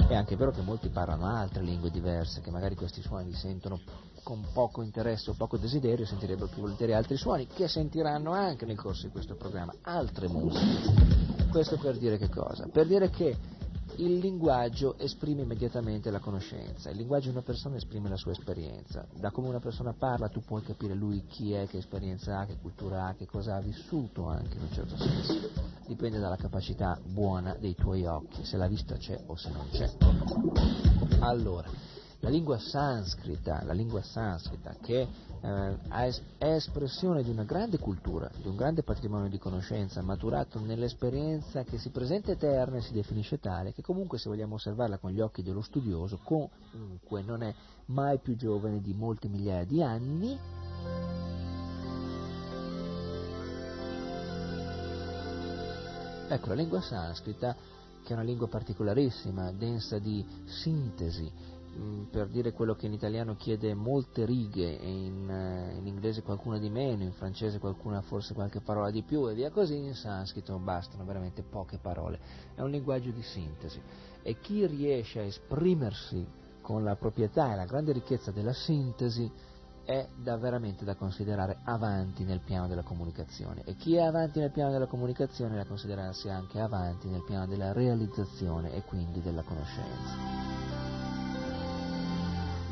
È anche vero che molti parlano altre lingue diverse, che magari questi suoni li sentono con poco interesse o poco desiderio, sentirebbero più volentieri altri suoni, che sentiranno anche nel corso di questo programma, altre musiche. Questo per dire che cosa? Per dire che il linguaggio esprime immediatamente la conoscenza, il linguaggio di una persona esprime la sua esperienza, da come una persona parla tu puoi capire lui chi è, che esperienza ha, che cultura ha, che cosa ha vissuto anche in un certo senso, dipende dalla capacità buona dei tuoi occhi, se la vista c'è o se non c'è. Allora, la lingua sanscrita, la lingua sanscrita che eh, è espressione di una grande cultura, di un grande patrimonio di conoscenza, maturato nell'esperienza che si presenta eterna e si definisce tale, che comunque se vogliamo osservarla con gli occhi dello studioso, comunque non è mai più giovane di molte migliaia di anni, Ecco, la lingua sanscrita, che è una lingua particolarissima, densa di sintesi, Mm, per dire quello che in italiano chiede molte righe, in, eh, in, inglese qualcuna di meno, in francese qualcuna forse qualche parola di più e via così, in sanscrito bastano veramente poche parole. È un linguaggio di sintesi e chi riesce a esprimersi con la proprietà e la grande ricchezza della sintesi è da veramente da considerare avanti nel piano della comunicazione e chi è avanti nel piano della comunicazione è da considerarsi anche avanti nel piano della realizzazione e quindi della conoscenza.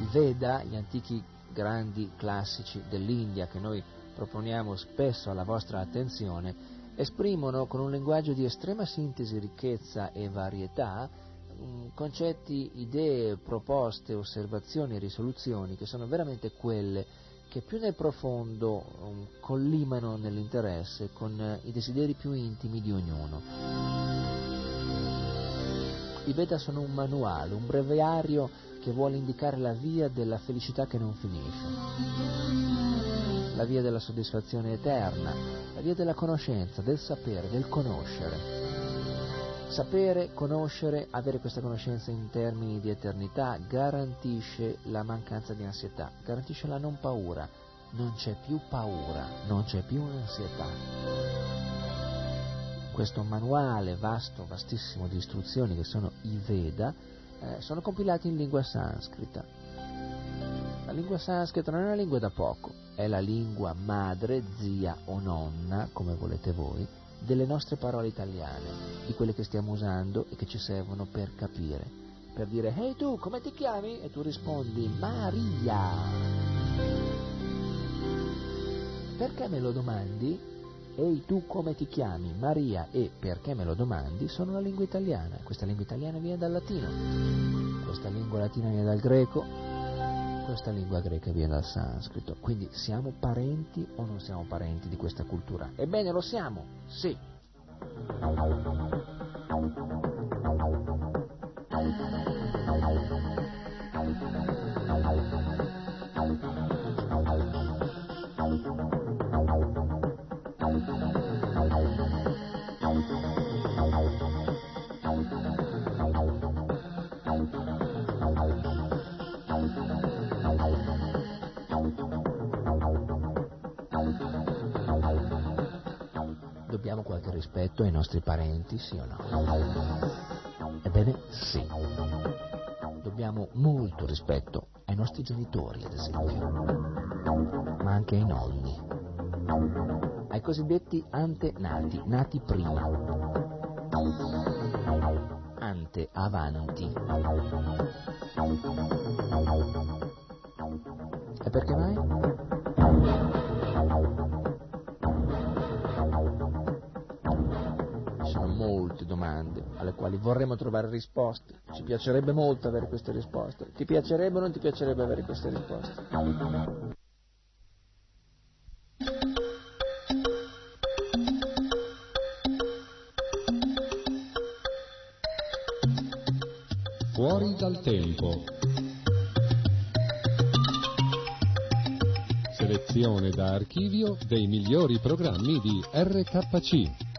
I Veda, gli antichi grandi classici dell'India che noi proponiamo spesso alla vostra attenzione, esprimono con un linguaggio di estrema sintesi, ricchezza e varietà mm, concetti, idee, proposte, osservazioni e risoluzioni che sono veramente quelle che più nel profondo um, collimano nell'interesse con uh, i desideri più intimi di ognuno. I Veda sono un manuale, un breviario che vuole indicare la via della felicità che non finisce, la via della soddisfazione eterna, la via della conoscenza, del sapere, del conoscere. Sapere, conoscere, avere questa conoscenza in termini di eternità garantisce la mancanza di ansietà, garantisce la non paura, non c'è più paura, non c'è più ansietà. Questo manuale vasto, vastissimo di istruzioni che sono i Veda eh, sono compilati in lingua sanscrita. La lingua sanscrita non è una lingua da poco, è la lingua madre, zia o nonna, come volete voi, delle nostre parole italiane, di quelle che stiamo usando e che ci servono per capire. Per dire, ehi tu, come ti chiami? E tu rispondi, Maria. Perché me lo domandi? Ehi tu come ti chiami? Maria e perché me lo domandi? Sono una lingua italiana. Questa lingua italiana viene dal latino. Questa lingua latina viene dal greco. Questa lingua greca viene dal sanscrito. Quindi siamo parenti o non siamo parenti di questa cultura? Ebbene lo siamo, sì. Qualche rispetto ai nostri parenti, sì o no? Ebbene, sì. Dobbiamo molto rispetto ai nostri genitori, ad esempio, ma anche ai nonni, ai cosiddetti antenati, nati prima, ante avanti. E perché mai? Domande alle quali vorremmo trovare risposte. Ci piacerebbe molto avere queste risposte. Ti piacerebbe o non ti piacerebbe avere queste risposte? Fuori dal tempo. selezione da archivio dei migliori programmi di RKC.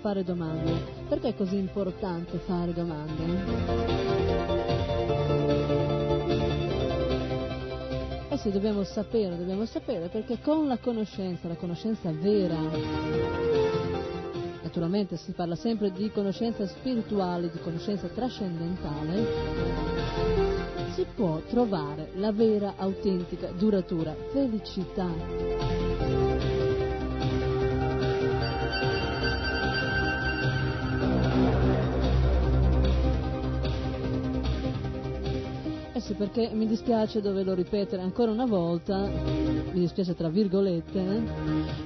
Fare domande. Perché è così importante fare domande? Eh sì, dobbiamo sapere, dobbiamo sapere, perché con la conoscenza, la conoscenza vera, naturalmente si parla sempre di conoscenza spirituale, di conoscenza trascendentale, si può trovare la vera, autentica, duratura felicità. Sì, perché mi dispiace doverlo ripetere ancora una volta, mi dispiace tra virgolette, eh,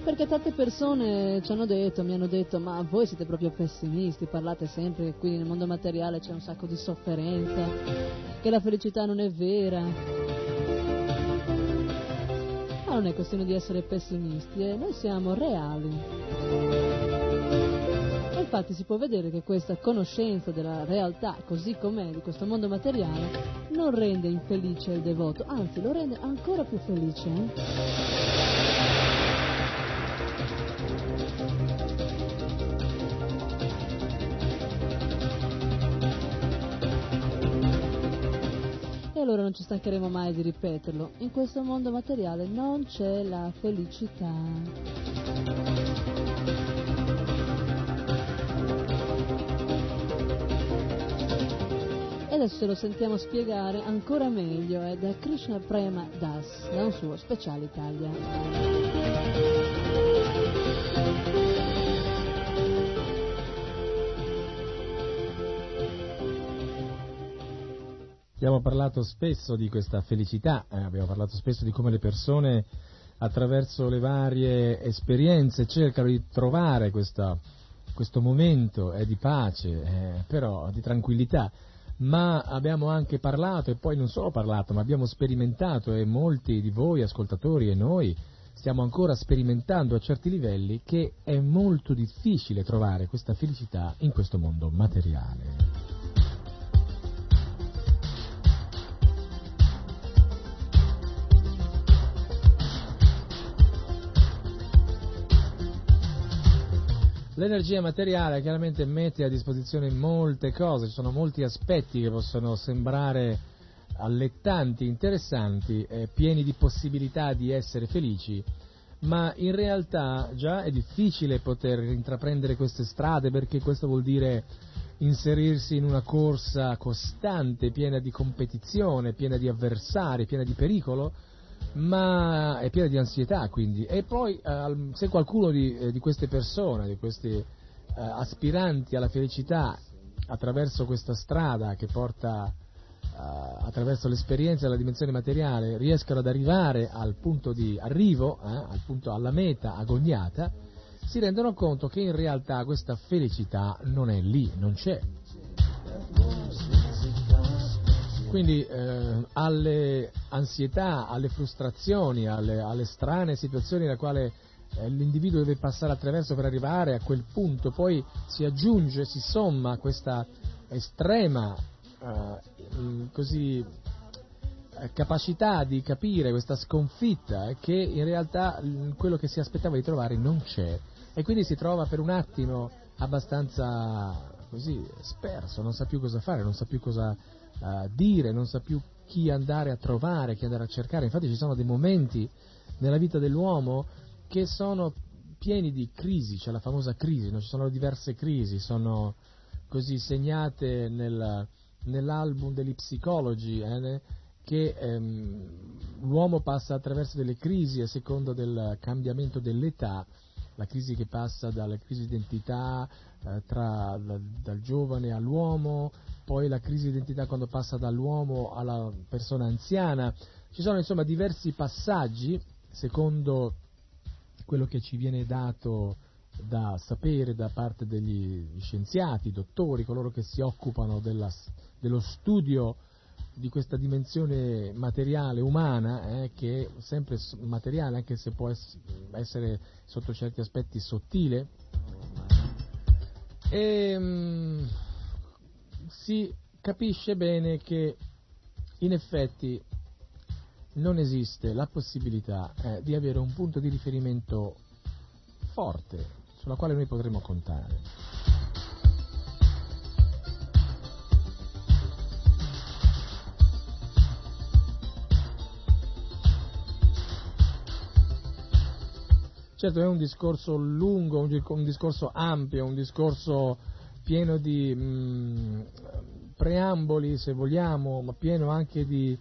perché tante persone ci hanno detto, mi hanno detto, ma voi siete proprio pessimisti, parlate sempre che qui nel mondo materiale c'è un sacco di sofferenza, che la felicità non è vera. Ma non è questione di essere pessimisti, eh, noi siamo reali. Infatti si può vedere che questa conoscenza della realtà così com'è di questo mondo materiale non rende infelice il devoto, anzi lo rende ancora più felice. eh. E allora non ci stancheremo mai di ripeterlo, in questo mondo materiale non c'è la felicità. E adesso lo sentiamo spiegare ancora meglio è da Krishna Prema Das, da un suo speciale Italia. Abbiamo parlato spesso di questa felicità, eh, abbiamo parlato spesso di come le persone attraverso le varie esperienze cercano di trovare questa- questo momento eh, di pace, eh, però di tranquillità, ma abbiamo anche parlato e poi non solo parlato, ma abbiamo sperimentato e molti di voi ascoltatori e noi stiamo ancora sperimentando a certi livelli che è molto difficile trovare questa felicità in questo mondo materiale. L'energia materiale chiaramente mette a disposizione molte cose, ci sono molti aspetti che possono sembrare allettanti, interessanti, eh, pieni di possibilità di essere felici, ma in realtà già è difficile poter intraprendere queste strade perché questo vuol dire inserirsi in una corsa costante, piena di competizione, piena di avversari, piena di pericolo, ma è piena di ansietà quindi. E poi eh, se qualcuno di, eh, di queste persone, di questi eh, aspiranti alla felicità attraverso questa strada che porta eh, attraverso l'esperienza della dimensione materiale riescono ad arrivare al punto di arrivo, eh, al punto, alla meta agognata, si rendono conto che in realtà questa felicità non è lì, non c'è. Quindi eh, alle ansietà, alle frustrazioni, alle, alle strane situazioni nella quale eh, l'individuo deve passare attraverso per arrivare a quel punto, poi si aggiunge, si somma questa estrema eh, così, eh, capacità di capire questa sconfitta eh, che in realtà mh, quello che si aspettava di trovare non c'è. E quindi si trova per un attimo abbastanza così sperso, non sa più cosa fare, non sa più cosa eh, dire, non sa più chi andare a trovare, chi andare a cercare. Infatti ci sono dei momenti nella vita dell'uomo che sono pieni di crisi, c'è la famosa crisi, no? ci sono diverse crisi, sono così segnate nel- nell'album degli psicologi eh, che ehm, l'uomo passa attraverso delle crisi a seconda del cambiamento dell'età la crisi che passa dalla crisi di identità eh, tra, da, dal giovane all'uomo, poi la crisi di identità quando passa dall'uomo alla persona anziana. Ci sono insomma diversi passaggi, secondo quello che ci viene dato da sapere da parte degli scienziati, dottori, coloro che si occupano della, dello studio di questa dimensione materiale umana, eh, che è sempre materiale, anche se può essere sotto certi aspetti sottile, e mh, si capisce bene che in effetti non esiste la possibilità eh, di avere un punto di riferimento forte sulla quale noi potremo contare. Certo è un discorso lungo, un discorso ampio, un discorso pieno di mh, preamboli, se vogliamo, ma pieno anche di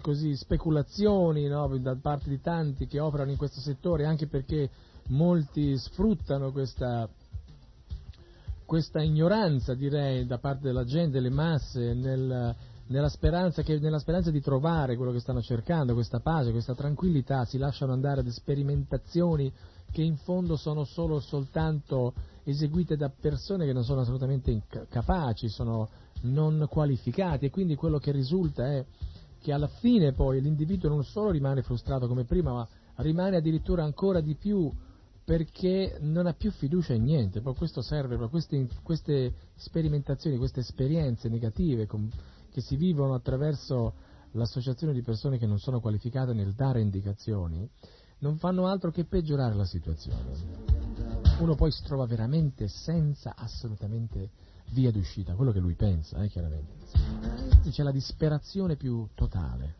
così, speculazioni no, da parte di tanti che operano in questo settore, anche perché molti sfruttano questa, questa ignoranza, direi, da parte della gente, delle masse, nel, nella, speranza che, nella speranza di trovare quello che stanno cercando, questa pace, questa tranquillità, si lasciano andare ad sperimentazioni che in fondo sono solo soltanto eseguite da persone che non sono assolutamente capaci, sono non qualificati e quindi quello che risulta è che alla fine poi l'individuo non solo rimane frustrato come prima, ma rimane addirittura ancora di più perché non ha più fiducia in niente, poi questo serve, queste, queste sperimentazioni, queste esperienze negative com, che si vivono attraverso l'associazione di persone che non sono qualificate nel dare indicazioni, non fanno altro che peggiorare la situazione. Uno poi si trova veramente senza assolutamente via d'uscita, quello che lui pensa, eh, chiaramente. C'è la disperazione più totale.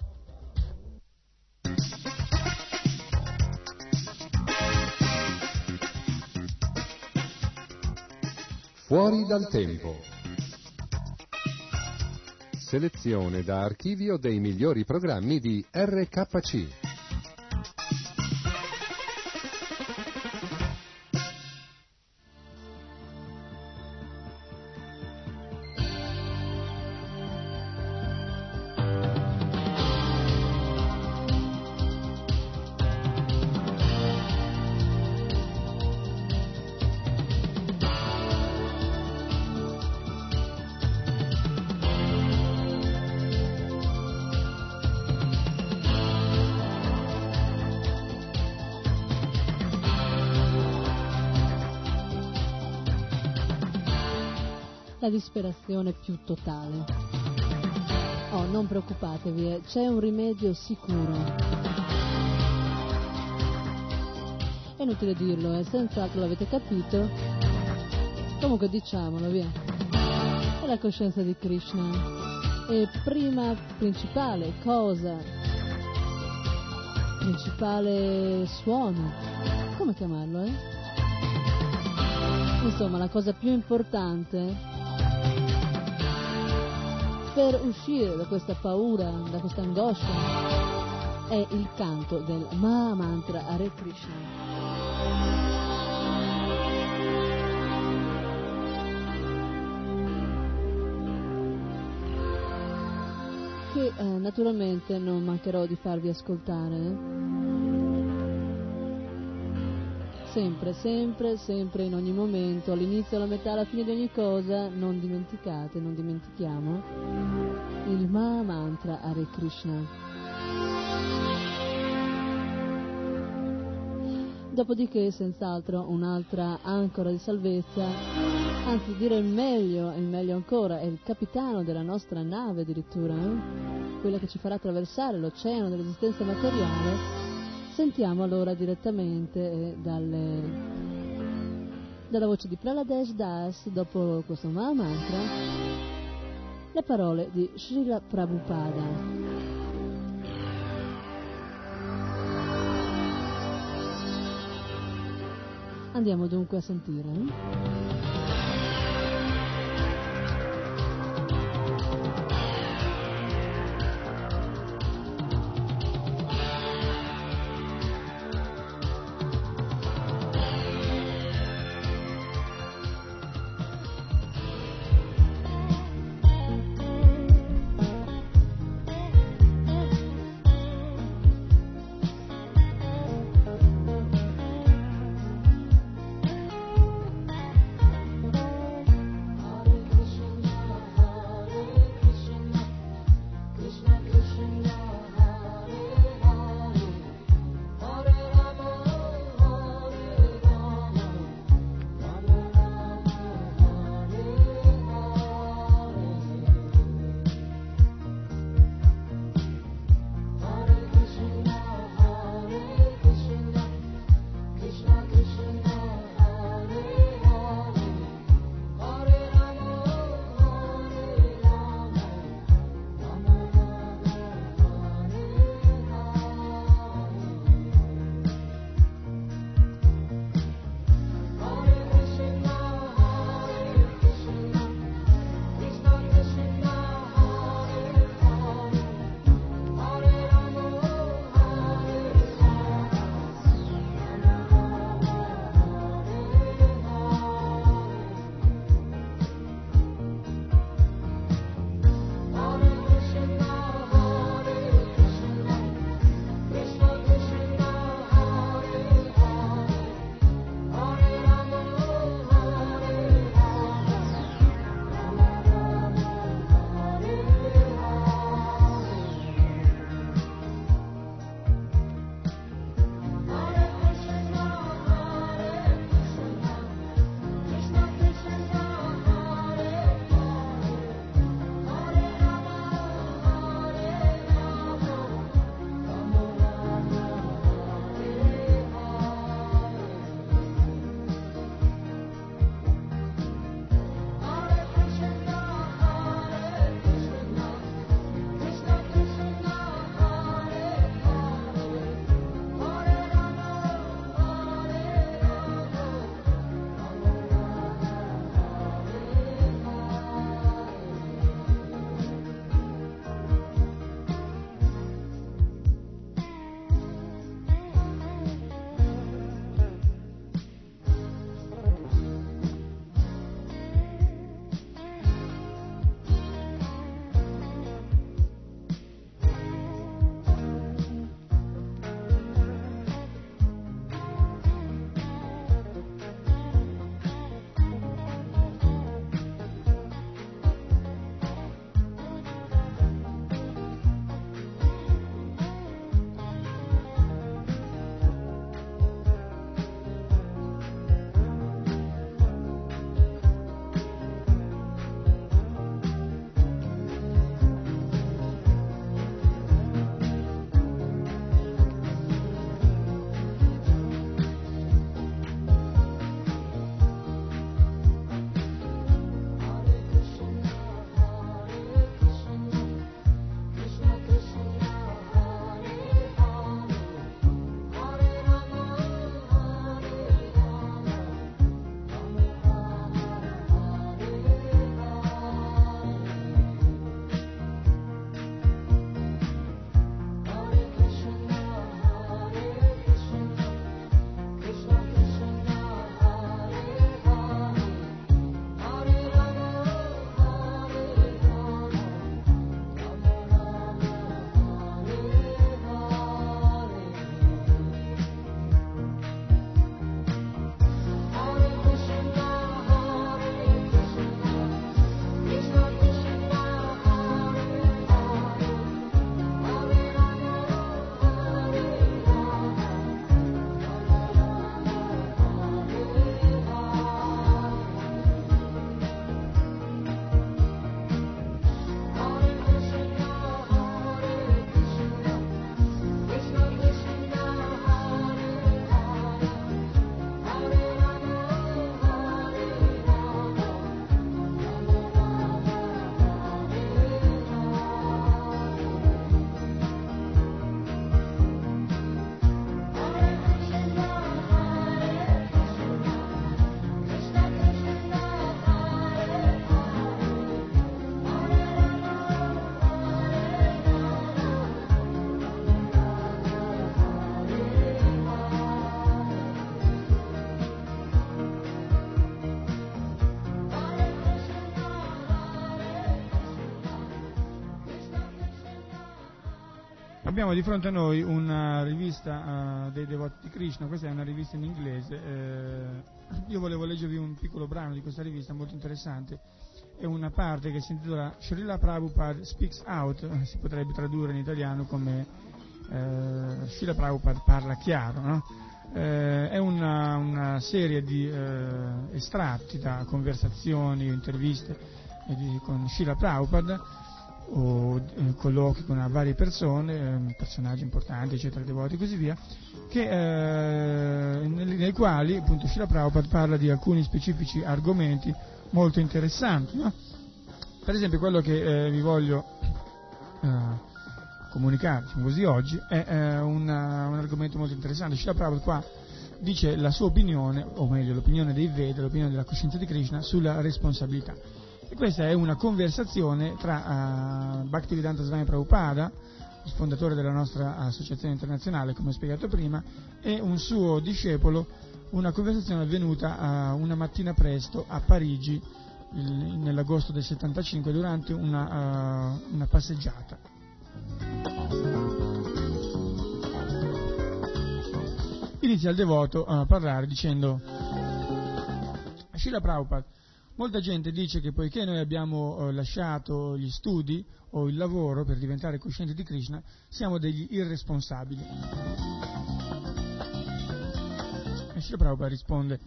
Fuori dal tempo. Selezione da archivio dei migliori programmi di RKC. Disperazione più totale. Oh, non preoccupatevi, eh, c'è un rimedio sicuro. È inutile dirlo, eh, senz'altro l'avete capito. Comunque diciamolo, via. È la coscienza di Krishna. E prima principale cosa, principale suono, come chiamarlo, eh? Insomma, la cosa più importante per uscire da questa paura, da questa angoscia, è il canto del Maha Mantra Hare Krishna. che eh, naturalmente non mancherò di farvi ascoltare. Sempre, sempre, sempre, in ogni momento, all'inizio, alla metà, alla fine di ogni cosa, non dimenticate, non dimentichiamo il Maha Mantra Hare Krishna. Dopodiché, senz'altro, un'altra ancora di salvezza, anzi dire il meglio, il meglio ancora, è il capitano della nostra nave addirittura, eh? quella che ci farà attraversare l'oceano dell'esistenza materiale Sentiamo allora direttamente eh, dalle, dalla voce di Praladesh Das, dopo questo Mahamantra, le parole di Srila Prabhupada. Andiamo dunque a sentire. Abbiamo di fronte a noi una rivista uh, dei devoti di Krishna, questa è una rivista in inglese. Eh, io volevo leggervi un piccolo brano di questa rivista molto interessante. È una parte che si intitola Srila Prabhupada Speaks Out, eh, si potrebbe tradurre in italiano come eh, Srila Prabhupada parla chiaro. No? Eh, è una, una, serie di eh, estratti da conversazioni, interviste di, con Srila Prabhupada o eh, colloqui con varie persone, eh, personaggi importanti, eccetera, devoti e così via, che, eh, nei, quali appunto Shila Prabhupada parla di alcuni specifici argomenti molto interessanti. No? Per esempio quello che eh, vi voglio eh, comunicare diciamo così, oggi è eh, una, un argomento molto interessante. Shila Prabhupada qua dice la sua opinione, o meglio l'opinione dei Veda, l'opinione della coscienza di Krishna sulla responsabilità. E questa è una conversazione tra uh, Bhaktivedanta Swami Prabhupada, fondatore della nostra associazione internazionale, come ho spiegato prima, e un suo discepolo, una conversazione avvenuta uh, una mattina presto a Parigi il, nell'agosto del 75 durante una, uh, una passeggiata. Inizia il devoto a parlare dicendo Srila Prabhupada Molta gente dice che poiché noi abbiamo eh, lasciato gli studi o il lavoro per diventare coscienti di Krishna, siamo degli irresponsabili. E Sri Prabhupada risponde,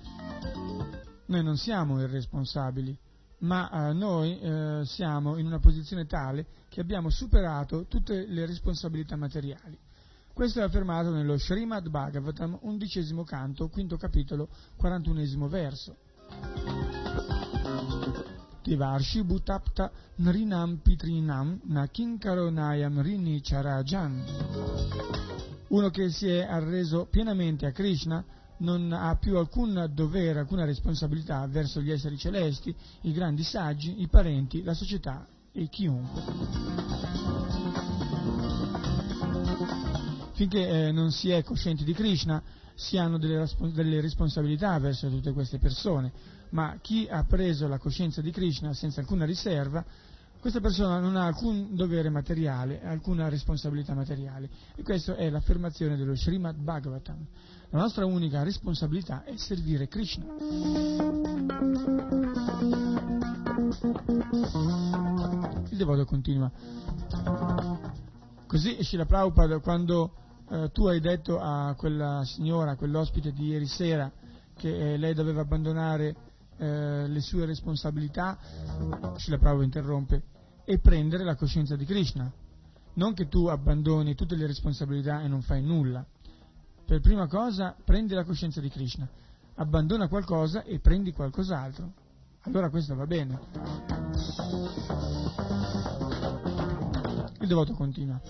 noi non siamo irresponsabili, ma eh, noi eh, siamo in una posizione tale che abbiamo superato tutte le responsabilità materiali. Questo è affermato nello Srimad Bhagavatam, undicesimo canto, quinto capitolo, quarantunesimo verso. Devarshi Bhutapta Nrinam Pitrinam Nakinkaronayam Rini. Uno che si è arreso pienamente a Krishna non ha più alcun dovere, alcuna responsabilità verso gli esseri celesti, i grandi saggi, i parenti, la società e chiunque. Finché eh, non si è coscienti di Krishna, si hanno delle, delle responsabilità verso tutte queste persone ma chi ha preso la coscienza di Krishna senza alcuna riserva, questa persona non ha alcun dovere materiale, alcuna responsabilità materiale. E questa è l'affermazione dello Srimad Bhagavatam. La nostra unica responsabilità è servire Krishna. Il devoto continua. Così Shila Prabhupada, quando eh, tu hai detto a quella signora, a quell'ospite di ieri sera, che eh, lei doveva abbandonare eh, le sue responsabilità, Srila Prabhupada interrompe, e prendere la coscienza di Krishna. Non che tu abbandoni tutte le responsabilità e non fai nulla. Per prima cosa prendi la coscienza di Krishna, abbandona qualcosa e prendi qualcos'altro. Allora questo va bene. Il devoto continua.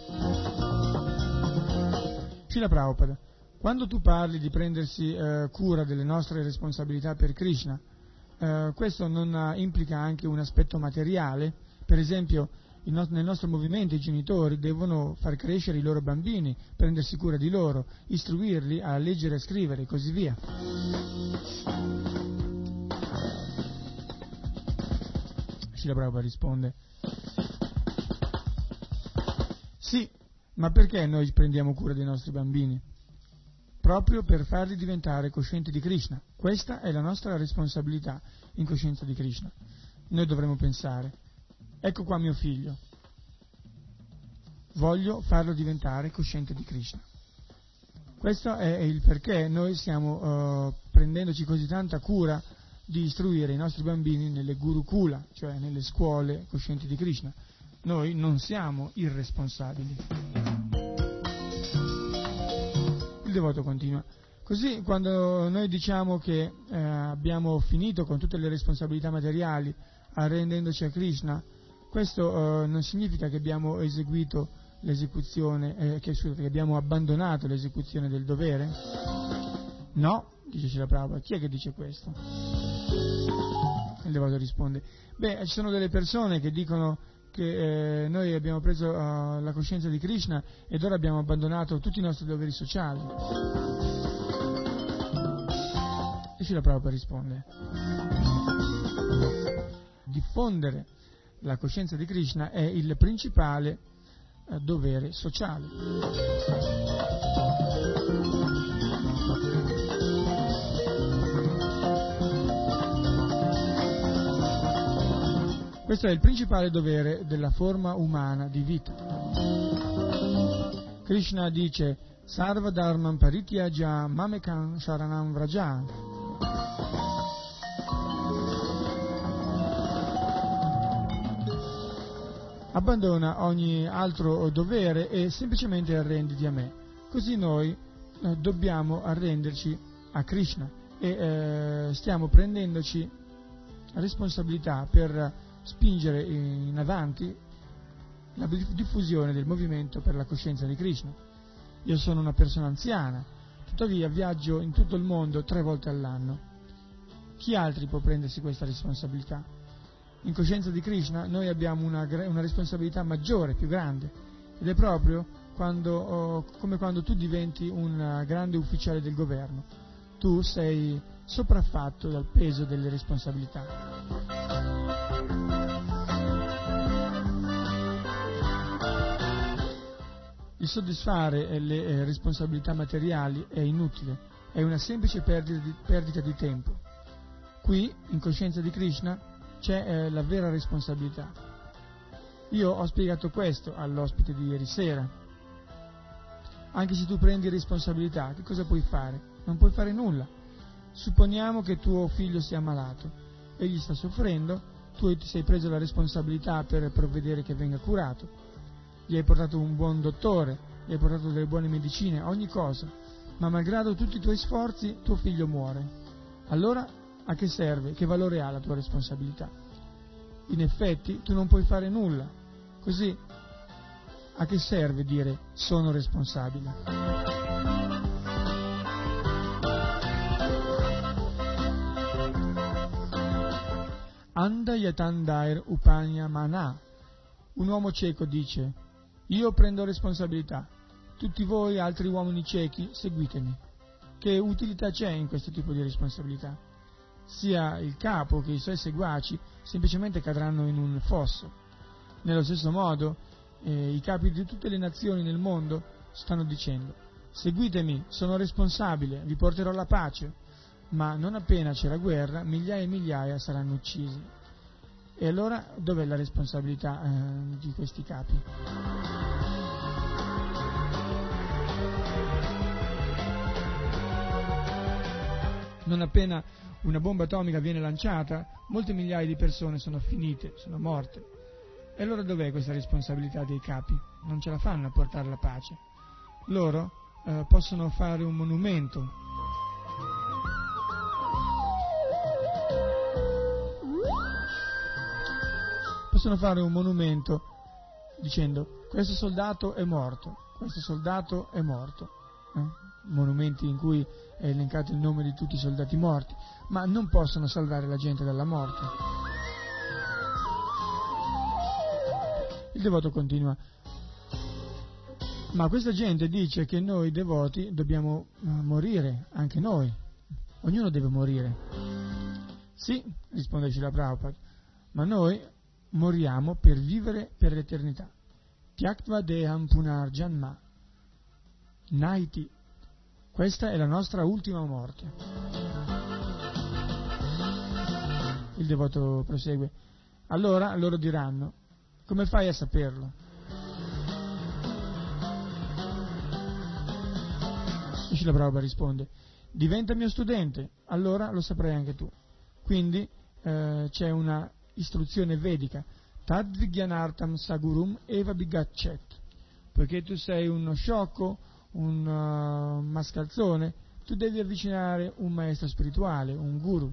Srila Prabhupada, quando tu parli di prendersi eh, cura delle nostre responsabilità per Krishna, eh, questo non implica anche un aspetto materiale, per esempio nel nostro movimento i genitori devono far crescere i loro bambini, prendersi cura di loro, istruirli a leggere e scrivere e così via. Scila Brava risponde, sì, ma perché noi prendiamo cura dei nostri bambini? proprio per farli diventare coscienti di Krishna. Questa è la nostra responsabilità in coscienza di Krishna. Noi dovremmo pensare, ecco qua mio figlio, voglio farlo diventare cosciente di Krishna. Questo è il perché noi stiamo uh, prendendoci così tanta cura di istruire i nostri bambini nelle gurukula, cioè nelle scuole coscienti di Krishna. Noi non siamo irresponsabili devoto continua. Così quando noi diciamo che eh, abbiamo finito con tutte le responsabilità materiali arrendendoci a Krishna, questo eh, non significa che abbiamo eseguito l'esecuzione, eh, che, scusate, che abbiamo abbandonato l'esecuzione del dovere? No, dice Prabhupada, chi è che dice questo? Il devoto risponde, beh, ci sono delle persone che dicono che eh, noi abbiamo preso uh, la coscienza di Krishna ed ora abbiamo abbandonato tutti i nostri doveri sociali. E Srila Prabhupada risponde, diffondere la coscienza di Krishna è il principale eh, dovere sociale. Questo è il principale dovere della forma umana di vita. Krishna dice Sarva Dharman Parityaja Mamekam Sharanam Vraja. Abbandona ogni altro dovere e semplicemente arrenditi a me. Così noi eh, dobbiamo arrenderci a Krishna e eh, stiamo prendendoci responsabilità per spingere in avanti la diffusione del movimento per la coscienza di Krishna. Io sono una persona anziana, tuttavia viaggio in tutto il mondo tre volte all'anno. Chi altri può prendersi questa responsabilità? In coscienza di Krishna noi abbiamo una, una responsabilità maggiore, più grande, ed è proprio quando, oh, come quando tu diventi un grande ufficiale del governo. Tu sei sopraffatto dal peso delle responsabilità. Il soddisfare le eh, responsabilità materiali è inutile, è una semplice perdita di, perdita di tempo. Qui, in coscienza di Krishna, c'è eh, la vera responsabilità. Io ho spiegato questo all'ospite di ieri sera. Anche se tu prendi responsabilità, che cosa puoi fare? Non puoi fare nulla. Supponiamo che tuo figlio sia malato, egli sta soffrendo, tu ti sei preso la responsabilità per provvedere che venga curato gli hai portato un buon dottore, gli hai portato delle buone medicine, ogni cosa, ma malgrado tutti i tuoi sforzi tuo figlio muore. Allora a che serve? Che valore ha la tua responsabilità? In effetti tu non puoi fare nulla, così a che serve dire sono responsabile? Anda yatandair upanya mana. Un uomo cieco dice, io prendo responsabilità. Tutti voi, altri uomini ciechi, seguitemi. Che utilità c'è in questo tipo di responsabilità? Sia il capo che i suoi seguaci semplicemente cadranno in un fosso. Nello stesso modo, eh, i capi di tutte le nazioni nel mondo stanno dicendo, seguitemi, sono responsabile, vi porterò la pace, ma non appena c'è la guerra, migliaia e migliaia saranno uccisi. E allora dov'è la responsabilità eh, di questi capi? Non appena una bomba atomica viene lanciata, molte migliaia di persone sono finite, sono morte. E allora dov'è questa responsabilità dei capi? Non ce la fanno a portare la pace. Loro eh, possono fare un monumento possono fare un monumento dicendo questo soldato è morto, questo soldato è morto. Eh? Monumenti in cui è elencato il nome di tutti i soldati morti, ma non possono salvare la gente dalla morte. Il devoto continua. Ma questa gente dice che noi devoti dobbiamo uh, morire, anche noi. Ognuno deve morire. Sì, risponde Shila Prabhupada, ma noi moriamo per vivere per l'eternità. Tyaktva deham punar janma. Naiti. Questa è la nostra ultima morte. Il devoto prosegue. Allora loro diranno, come fai a saperlo? Shila Prabhupada risponde, diventa mio studente, allora lo saprai anche tu. Quindi eh, c'è una istruzione vedica, Tadvigyanartam Sagurum Eva Bigachet, poiché tu sei uno sciocco, un uh, mascalzone, tu devi avvicinare un maestro spirituale, un guru.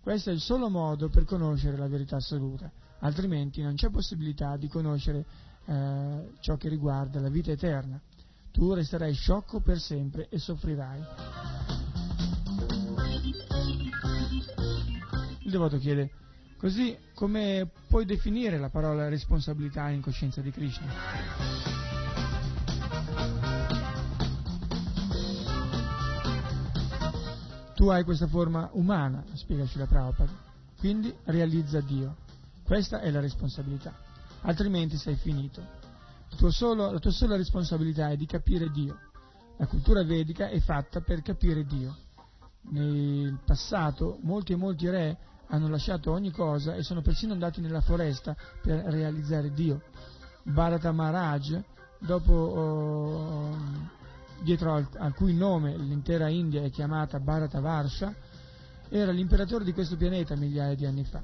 Questo è il solo modo per conoscere la verità assoluta, altrimenti non c'è possibilità di conoscere eh, ciò che riguarda la vita eterna. Tu resterai sciocco per sempre e soffrirai. Il devoto chiede, Così come puoi definire la parola responsabilità in coscienza di Krishna? Tu hai questa forma umana, spiegaci la Prabhupada, quindi realizza Dio. Questa è la responsabilità, altrimenti sei finito. La solo, la tua sola responsabilità è di capire Dio. La cultura vedica è fatta per capire Dio. Nel passato molti e molti re hanno lasciato ogni cosa e sono persino andati nella foresta per realizzare Dio. Bharata Maharaj, dopo, oh, dietro al, al, cui nome l'intera India è chiamata Bharata Varsha, era l'imperatore di questo pianeta migliaia di anni fa.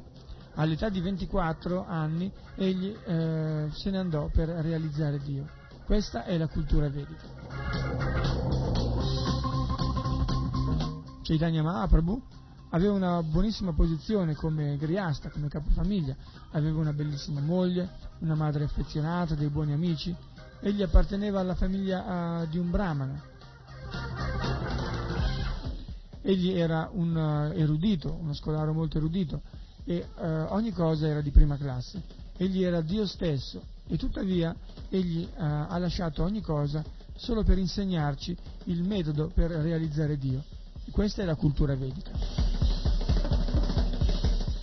All'età di 24 anni egli eh, se ne andò per realizzare Dio. Questa è la cultura vedica. Chaitanya Mahaprabhu aveva una buonissima posizione come griasta, come capofamiglia, aveva una bellissima moglie, una madre affezionata, dei buoni amici, egli apparteneva alla famiglia uh, di un brahmana. Egli era un uh, erudito, uno scolaro molto erudito e uh, ogni cosa era di prima classe. Egli era Dio stesso e tuttavia egli ha lasciato ogni cosa solo per insegnarci il metodo per realizzare Dio. Questa è la cultura vedica.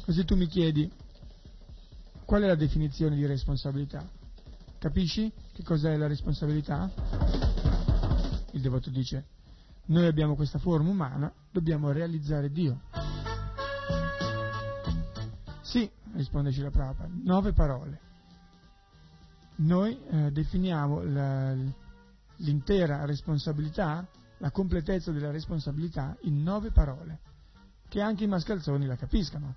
Così tu mi chiedi qual è la definizione di responsabilità? Capisci che cos'è la responsabilità? Il devoto dice, noi abbiamo questa forma umana, dobbiamo realizzare Dio. Sì, risponde Shila Prabhupada, nove parole. Noi eh, definiamo la, l'intera responsabilità la completezza della responsabilità in nove parole, che anche i mascalzoni la capiscano.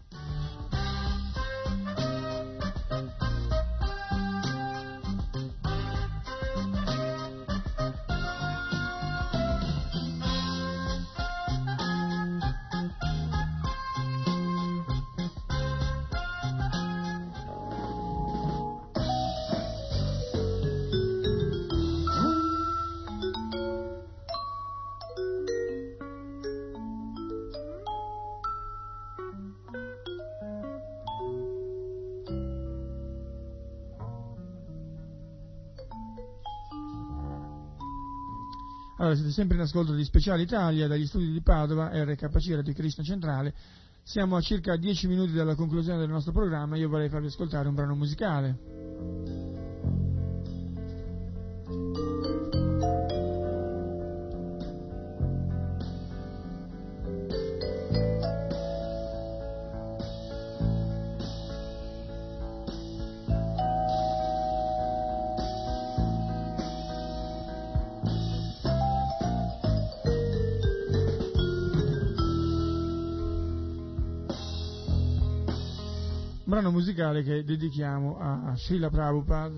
Allora, siete sempre in ascolto di Speciale Italia dagli studi di Padova, RKC Radio Krishna Centrale. Siamo a circa 10 minuti dalla conclusione del nostro programma. Io vorrei farvi ascoltare un brano musicale. Brano musicale che dedichiamo a Srila Prabhupada,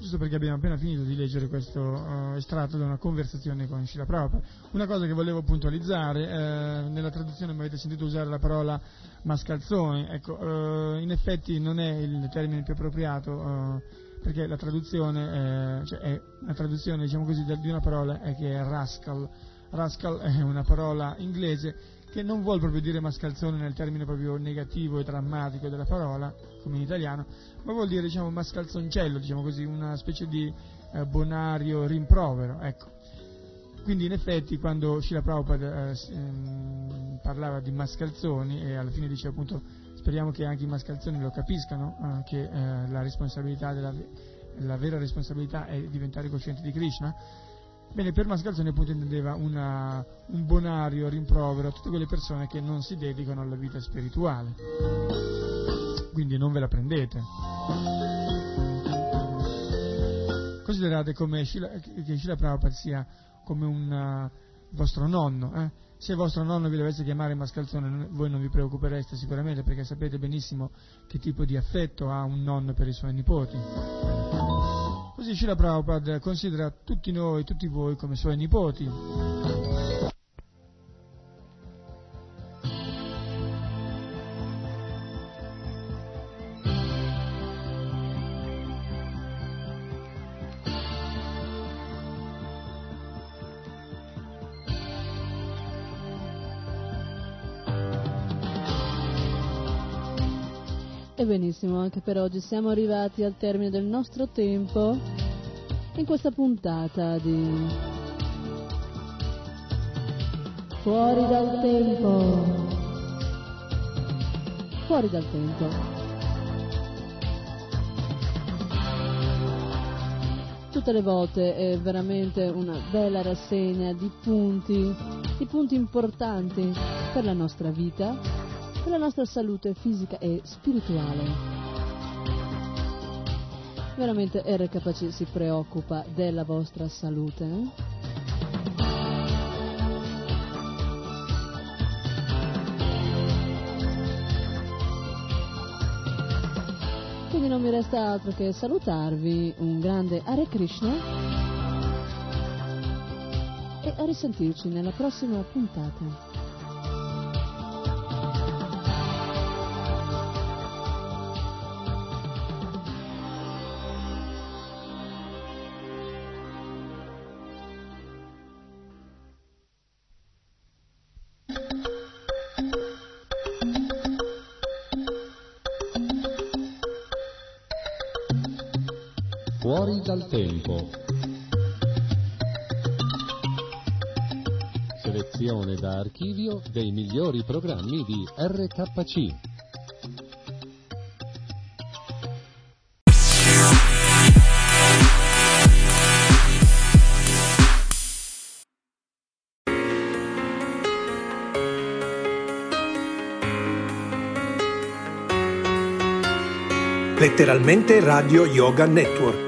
giusto perché abbiamo appena finito di leggere questo uh, estratto da una conversazione con Srila Prabhupada. Una cosa che volevo puntualizzare, eh, nella traduzione mi avete sentito usare la parola mascalzone, ecco, uh, in effetti non è il termine più appropriato, uh, perché la traduzione, cioè è una traduzione diciamo così, di una parola è che è rascal, rascal è una parola inglese che non vuol proprio dire mascalzone nel termine proprio negativo e drammatico della parola, come in italiano, ma vuol dire diciamo mascalzoncello, diciamo così, una specie di eh, bonario rimprovero, ecco. Quindi in effetti quando Shila Prabhupada eh, ehm, parlava di mascalzoni e alla fine diceva appunto speriamo che anche i mascalzoni lo capiscano, eh, che eh, la la vera responsabilità è diventare coscienti di Krishna, Bene, per mascalzone appunto intendeva una, un bonario rimprovero a tutte quelle persone che non si dedicano alla vita spirituale. Quindi non ve la prendete. Considerate Shila, che Shila Prabhupada sia come un uh, vostro nonno. Eh? Se vostro nonno vi dovesse chiamare mascalzone, voi non vi preoccupereste sicuramente perché sapete benissimo che tipo di affetto ha un nonno per i suoi nipoti. Così Shila Prabhupada considera tutti noi, tutti voi come suoi nipoti. Benissimo, anche per oggi siamo arrivati al termine del nostro tempo in questa puntata di Fuori dal tempo. Fuori dal tempo. tutte le volte è veramente una bella rassegna di punti, di punti importanti per la nostra vita, per la nostra salute fisica e spirituale. Veramente RKC si preoccupa della vostra salute. eh? Quindi non mi resta altro che salutarvi, un grande Hare Krishna e a risentirci nella prossima puntata. Fuori dal tempo. Selezione da archivio dei migliori programmi di RKC. Letteralmente Radio Yoga Network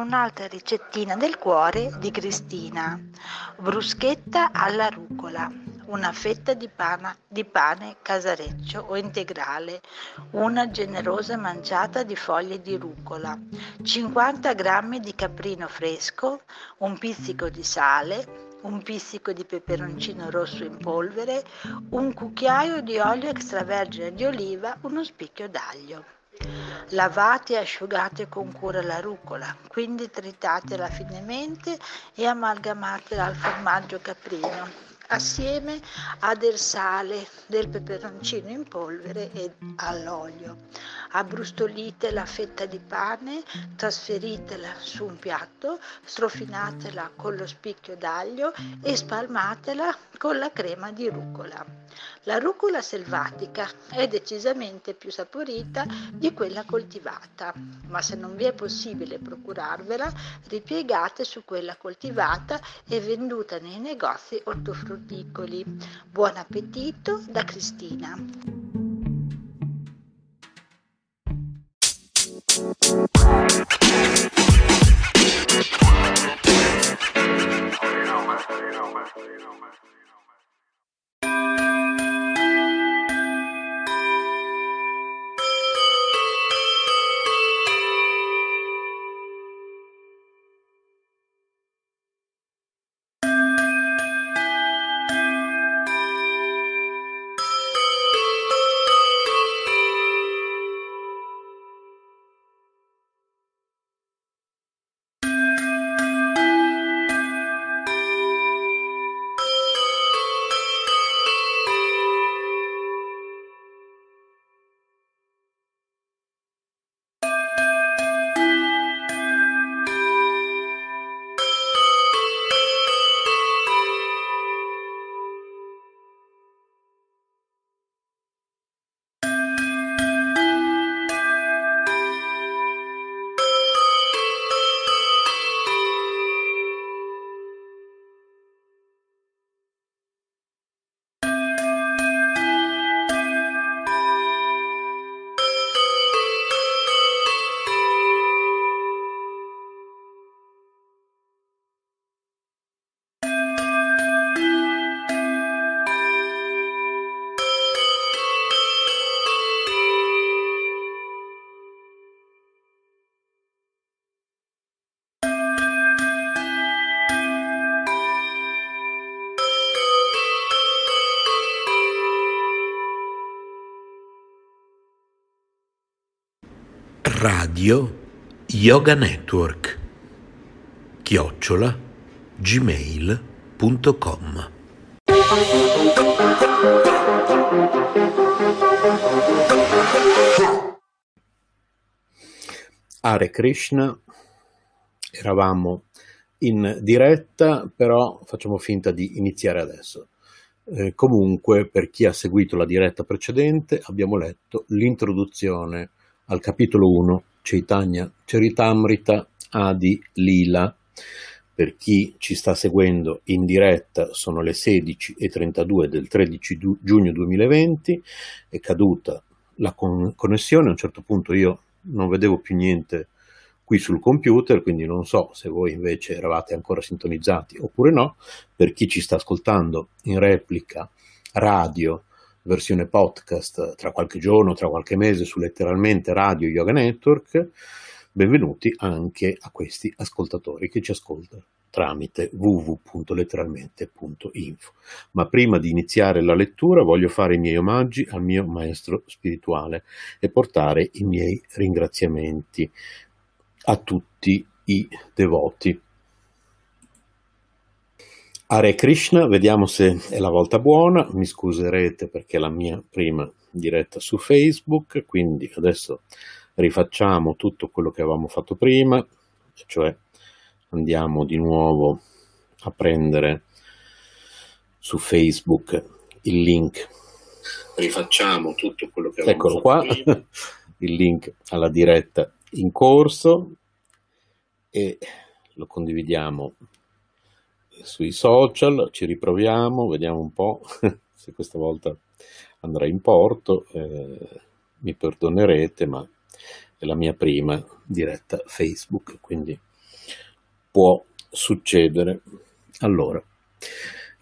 Un'altra ricettina del cuore di Cristina. Bruschetta alla rucola, una fetta di, pana- di pane casareccio o integrale, una generosa manciata di foglie di rucola, 50 g di caprino fresco, un pizzico di sale, un pizzico di peperoncino rosso in polvere, un cucchiaio di olio extravergine di oliva, uno spicchio d'aglio. Lavate e asciugate con cura la rucola, quindi tritatela finemente e amalgamatela al formaggio caprino assieme a del sale, del peperoncino in polvere e all'olio. Abbrustolite la fetta di pane, trasferitela su un piatto, strofinatela con lo spicchio d'aglio e spalmatela con la crema di rucola. La rucola selvatica è decisamente più saporita di quella coltivata, ma se non vi è possibile procurarvela, ripiegate su quella coltivata e venduta nei negozi ortofrutticoli. Buon appetito da Cristina. Thank you. Radio Yoga Network. Chiocciola gmail.com Hare Krishna, eravamo in diretta, però facciamo finta di iniziare adesso. Eh, comunque, per chi ha seguito la diretta precedente, abbiamo letto l'introduzione al capitolo 1, Chaitanya Charitamrita Adi Lila. Per chi ci sta seguendo in diretta sono le 16.32 del 13 giugno 2020, è caduta la con- connessione, a un certo punto io non vedevo più niente qui sul computer, quindi non so se voi invece eravate ancora sintonizzati oppure no. Per chi ci sta ascoltando in replica radio, versione podcast tra qualche giorno, tra qualche mese su letteralmente Radio Yoga Network, benvenuti anche a questi ascoltatori che ci ascoltano tramite www.letteralmente.info. Ma prima di iniziare la lettura voglio fare i miei omaggi al mio maestro spirituale e portare i miei ringraziamenti a tutti i devoti. Hare Krishna, vediamo se è la volta buona, mi scuserete perché è la mia prima diretta su Facebook, quindi adesso rifacciamo tutto quello che avevamo fatto prima, cioè andiamo di nuovo a prendere su Facebook il link. Rifacciamo tutto quello che avevamo Eccolo fatto qua, prima. il link alla diretta in corso e lo condividiamo sui social, ci riproviamo, vediamo un po' <laughs> se questa volta andrà in porto, eh, mi perdonerete, ma è la mia prima diretta Facebook, quindi può succedere. Allora,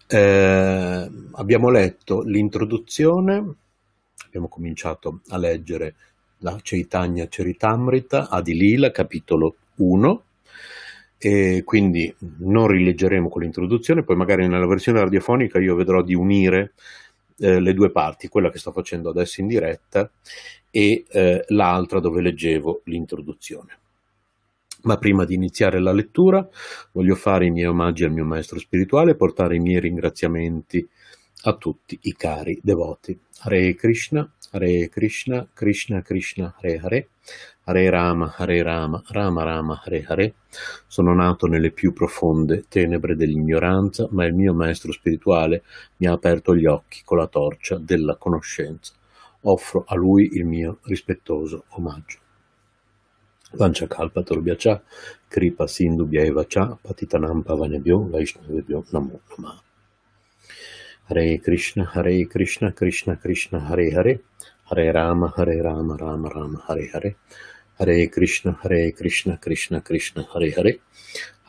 eh, abbiamo letto l'introduzione, abbiamo cominciato a leggere la Chaitanya Charitamrita, Adilila, capitolo 1, e quindi non rileggeremo con l'introduzione, poi magari nella versione radiofonica io vedrò di unire eh, le due parti, quella che sto facendo adesso in diretta e eh, l'altra dove leggevo l'introduzione. Ma prima di iniziare la lettura voglio fare i miei omaggi al mio maestro spirituale e portare i miei ringraziamenti a tutti i cari devoti. Hare Krishna, Hare Krishna, Krishna Krishna, Hare Hare, Hare Rama, Hare Rama, Rama Rama, Hare Hare. Sono nato nelle più profonde tenebre dell'ignoranza, ma il mio maestro spirituale mi ha aperto gli occhi con la torcia della conoscenza. Offro a lui il mio rispettoso omaggio. Vanchakalpatarubhyacha, Kripa Sindhubhya Cha, Patitanam Pavanebhyo, Vaishnavebhyo Namo Namah. Hare Krishna, Hare Krishna, Krishna Krishna, Hare Hare, Hare Rama, Hare Rama, Rama Rama, Hare Hare, Hare Krishna, Hare Krishna, Krishna Krishna, Hare Hare,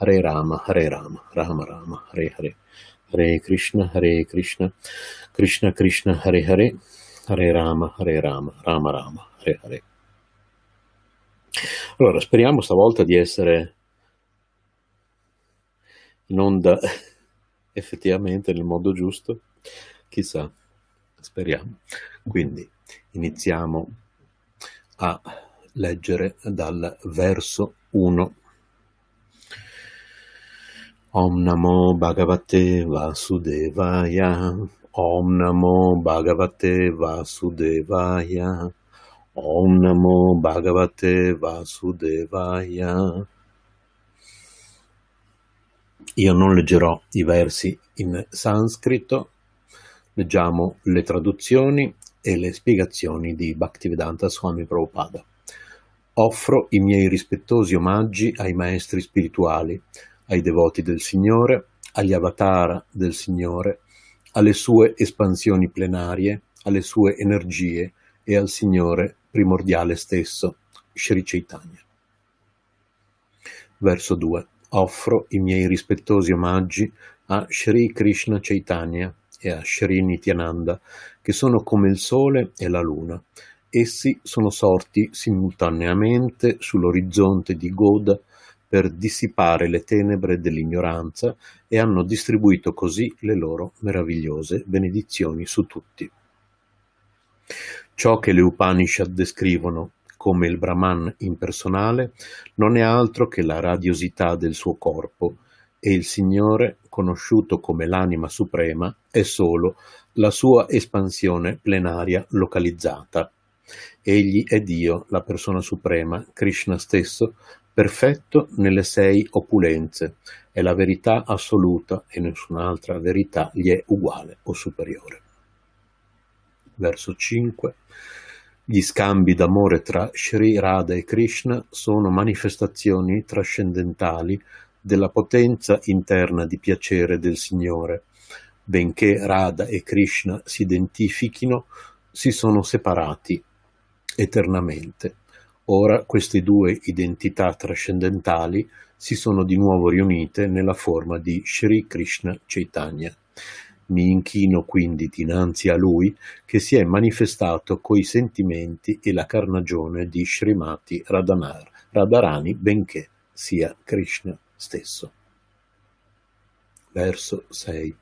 Hare Rama, Hare Rama, Rama Rama, Hare Hare, Hare Krishna, Hare Krishna, Krishna Krishna, Hare Hare, Hare Rama, Hare Rama, Rama Rama, Hare Hare. Allora, speriamo stavolta di essere in onda <laughs> effettivamente nel modo giusto. Chissà, speriamo. Quindi iniziamo a leggere dal verso 1. Om Namo Bhagavate Vasudevaya. Om Namo Bhagavate Vasudevaya. Om Namo Bhagavate Vasudevaya. Io non leggerò i versi in sanscrito, leggiamo le traduzioni e le spiegazioni di Bhaktivedanta Swami Prabhupada. Offro i miei rispettosi omaggi ai maestri spirituali, ai devoti del Signore, agli avatar del Signore, alle sue espansioni plenarie, alle sue energie e al Signore primordiale stesso, Sri Chaitanya. Verso 2. Offro i miei rispettosi omaggi a Sri Krishna Chaitanya e a Sri Nityananda, che sono come il sole e la luna. Essi sono sorti simultaneamente sull'orizzonte di Goda per dissipare le tenebre dell'ignoranza e hanno distribuito così le loro meravigliose benedizioni su tutti. Ciò che le Upanishad descrivono come il Brahman impersonale, non è altro che la radiosità del suo corpo e il Signore, conosciuto come l'anima suprema, è solo la sua espansione plenaria localizzata. Egli è Dio, la persona suprema, Krishna stesso, perfetto nelle sei opulenze, è la verità assoluta e nessun'altra verità gli è uguale o superiore. Verso 5. Gli scambi d'amore tra Sri Radha e Krishna sono manifestazioni trascendentali della potenza interna di piacere del Signore. Benché Radha e Krishna si identifichino, si sono separati eternamente. Ora queste due identità trascendentali si sono di nuovo riunite nella forma di Sri Krishna Chaitanya. Mi inchino quindi dinanzi a lui che si è manifestato coi sentimenti e la carnagione di Srimati Radhanar, Radharani, benché sia Krishna stesso. Verso 6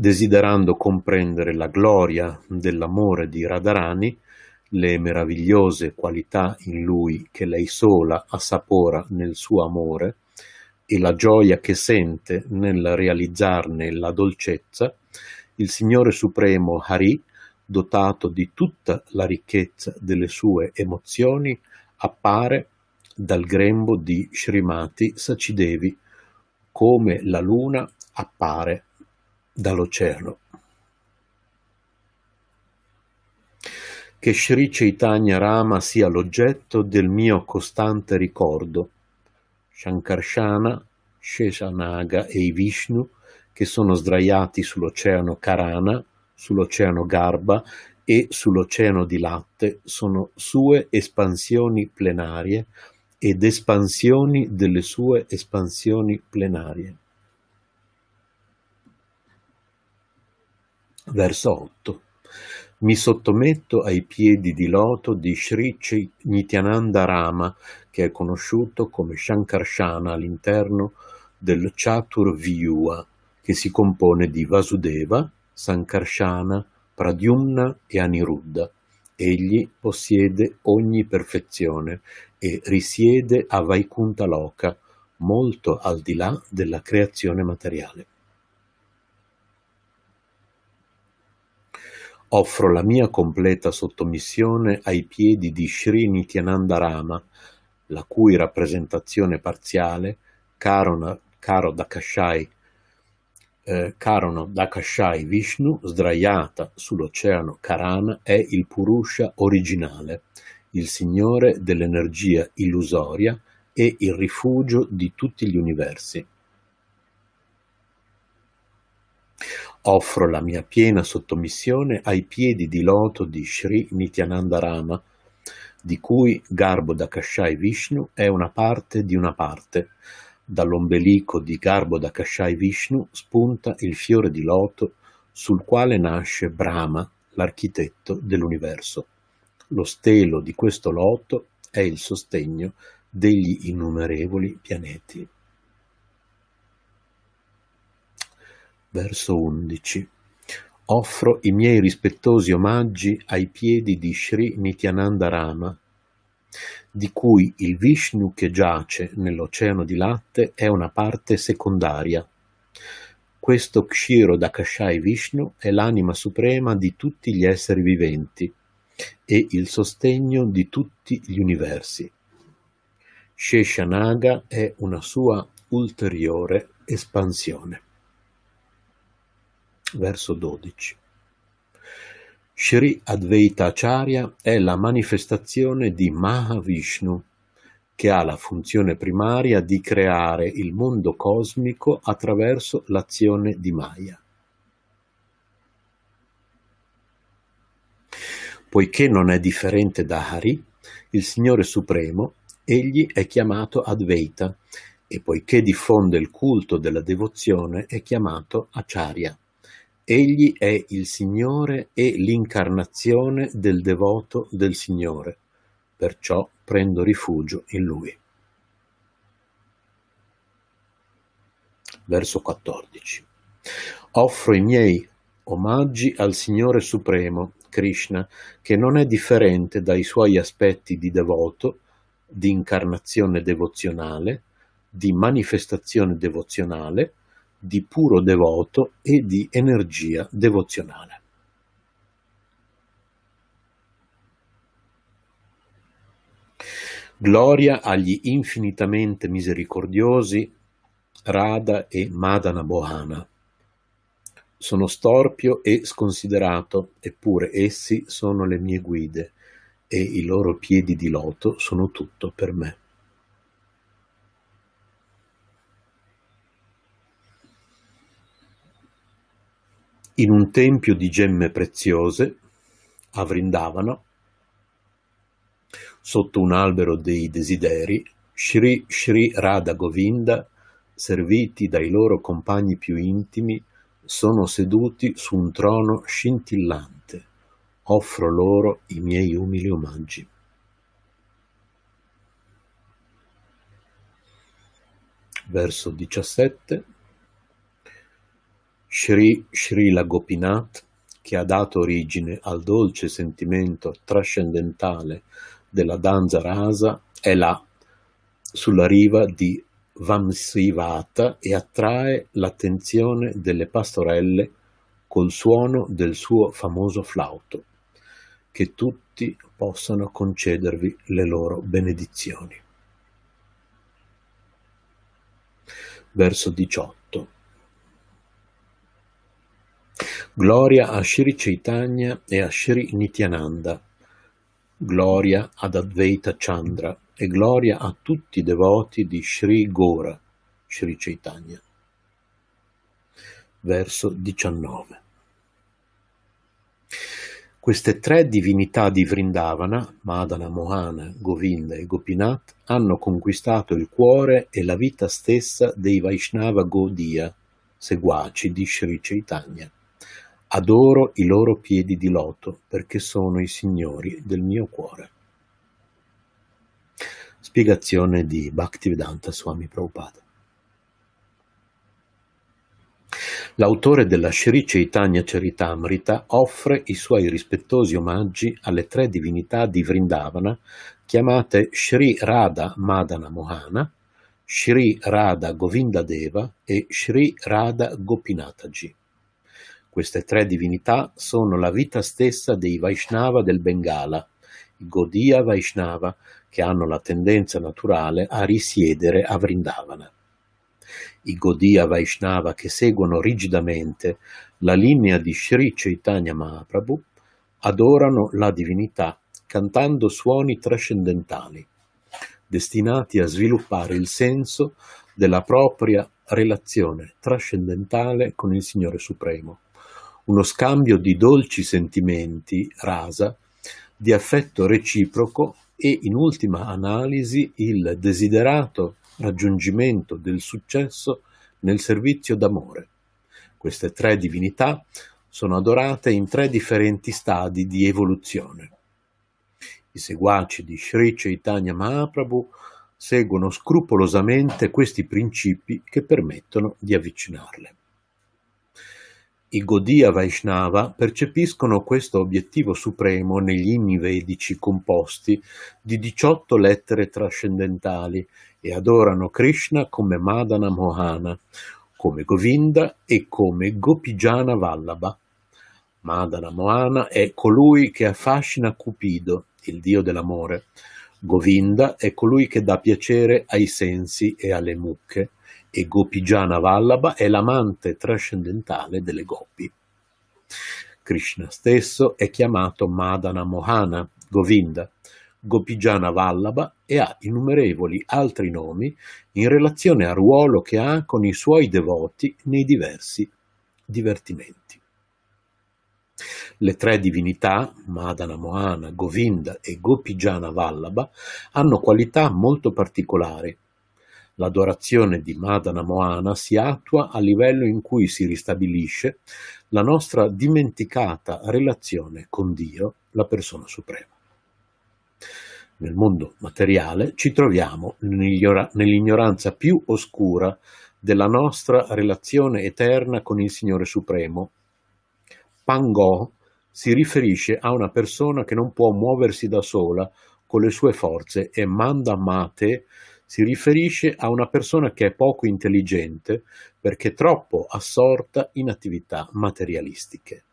Desiderando comprendere la gloria dell'amore di Radharani, le meravigliose qualità in lui che lei sola assapora nel suo amore e la gioia che sente nel realizzarne la dolcezza, il Signore Supremo Hari, dotato di tutta la ricchezza delle sue emozioni, appare dal grembo di Srimati Sacidevi come la luna appare dall'oceano. che Sri Chaitanya Rama sia l'oggetto del mio costante ricordo. Shankarshana, Sheshanaga e i Vishnu, che sono sdraiati sull'oceano Karana, sull'oceano Garba e sull'oceano di latte, sono sue espansioni plenarie ed espansioni delle sue espansioni plenarie. Verso 8 mi sottometto ai piedi di loto di Sri Nityananda Rama, che è conosciuto come Shankarshana all'interno del Chaturvyuha, che si compone di Vasudeva, Sankarshana, Pradyumna e Aniruddha. Egli possiede ogni perfezione e risiede a Vaikuntha Loka, molto al di là della creazione materiale. Offro la mia completa sottomissione ai piedi di Sri Nityananda Rama, la cui rappresentazione parziale, Karona, Karo Dakashai, eh, Karono Dakashai Vishnu, sdraiata sull'oceano Karana, è il Purusha originale, il signore dell'energia illusoria e il rifugio di tutti gli universi. Offro la mia piena sottomissione ai piedi di loto di Sri Nityananda Rama, di cui Garbo Dakashai Vishnu è una parte di una parte. Dall'ombelico di Garbo Dakashai Vishnu spunta il fiore di loto sul quale nasce Brahma, l'architetto dell'universo. Lo stelo di questo loto è il sostegno degli innumerevoli pianeti. Verso 11. Offro i miei rispettosi omaggi ai piedi di Sri Nityananda Rama, di cui il Vishnu che giace nell'oceano di latte è una parte secondaria. Questo Kshiro Dakashai Vishnu è l'anima suprema di tutti gli esseri viventi e il sostegno di tutti gli universi. Sheshanaga è una sua ulteriore espansione verso 12. Sri Advaita Acharya è la manifestazione di Mahavishnu, che ha la funzione primaria di creare il mondo cosmico attraverso l'azione di Maya. Poiché non è differente da Hari, il Signore Supremo, egli è chiamato Advaita e poiché diffonde il culto della devozione è chiamato Acharya. Egli è il Signore e l'incarnazione del devoto del Signore, perciò prendo rifugio in Lui. Verso 14. Offro i miei omaggi al Signore Supremo, Krishna, che non è differente dai suoi aspetti di devoto, di incarnazione devozionale, di manifestazione devozionale, di puro devoto e di energia devozionale. Gloria agli infinitamente misericordiosi Radha e Madana Bohana. Sono storpio e sconsiderato, eppure essi sono le mie guide e i loro piedi di loto sono tutto per me. In un tempio di gemme preziose, a Vrindavana, sotto un albero dei desideri, Sri Sri Radha Govinda, serviti dai loro compagni più intimi, sono seduti su un trono scintillante. Offro loro i miei umili omaggi. Verso 17. Sri Srila Gopinath, che ha dato origine al dolce sentimento trascendentale della danza rasa è là, sulla riva di Vamsivata e attrae l'attenzione delle pastorelle col suono del suo famoso flauto, che tutti possano concedervi le loro benedizioni. Verso 18. Gloria a Shri Chaitanya e a Shri Nityananda, gloria ad Advaita Chandra e gloria a tutti i devoti di Sri Gora, Sri Chaitanya. Verso 19. Queste tre divinità di Vrindavana, Madana, Mohana, Govinda e Gopinath, hanno conquistato il cuore e la vita stessa dei Vaishnava Gaudiya, seguaci di Sri Chaitanya. Adoro i loro piedi di loto perché sono i signori del mio cuore. Spiegazione di Bhaktivedanta Swami Prabhupada. L'autore della Sri Chaitanya Charitamrita offre i suoi rispettosi omaggi alle tre divinità di Vrindavana chiamate Sri Radha Madana Mohana, Sri Radha Govinda Deva e Sri Radha Gopinataji. Queste tre divinità sono la vita stessa dei Vaishnava del Bengala, i Gaudiya Vaishnava, che hanno la tendenza naturale a risiedere a Vrindavana. I Gaudiya Vaishnava che seguono rigidamente la linea di Sri Chaitanya Mahaprabhu adorano la divinità cantando suoni trascendentali, destinati a sviluppare il senso della propria relazione trascendentale con il Signore Supremo uno scambio di dolci sentimenti, rasa, di affetto reciproco e, in ultima analisi, il desiderato raggiungimento del successo nel servizio d'amore. Queste tre divinità sono adorate in tre differenti stadi di evoluzione. I seguaci di Sri Chaitanya Mahaprabhu seguono scrupolosamente questi principi che permettono di avvicinarle. I Gaudiya Vaishnava percepiscono questo obiettivo supremo negli inni vedici composti di diciotto lettere trascendentali e adorano Krishna come Madana Mohana, come Govinda e come Gopijana Vallabha. Madana Mohana è colui che affascina Cupido, il dio dell'amore. Govinda è colui che dà piacere ai sensi e alle mucche e Gopijana Vallabha è l'amante trascendentale delle gopi. Krishna stesso è chiamato Madana Mohana, Govinda, Gopijana Vallabha e ha innumerevoli altri nomi in relazione al ruolo che ha con i suoi devoti nei diversi divertimenti. Le tre divinità, Madana Mohana, Govinda e Gopijana Vallabha, hanno qualità molto particolari L'adorazione di Madana Moana si attua a livello in cui si ristabilisce la nostra dimenticata relazione con Dio, la persona suprema. Nel mondo materiale ci troviamo nell'ignoranza più oscura della nostra relazione eterna con il Signore Supremo. Pango si riferisce a una persona che non può muoversi da sola con le sue forze e manda mate si riferisce a una persona che è poco intelligente perché troppo assorta in attività materialistiche.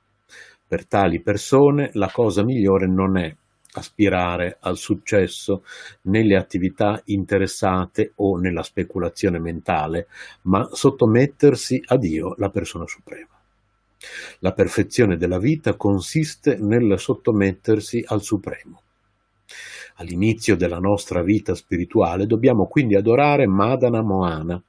Per tali persone la cosa migliore non è aspirare al successo nelle attività interessate o nella speculazione mentale, ma sottomettersi a Dio, la persona suprema. La perfezione della vita consiste nel sottomettersi al Supremo. All'inizio della nostra vita spirituale dobbiamo quindi adorare Madana Moana,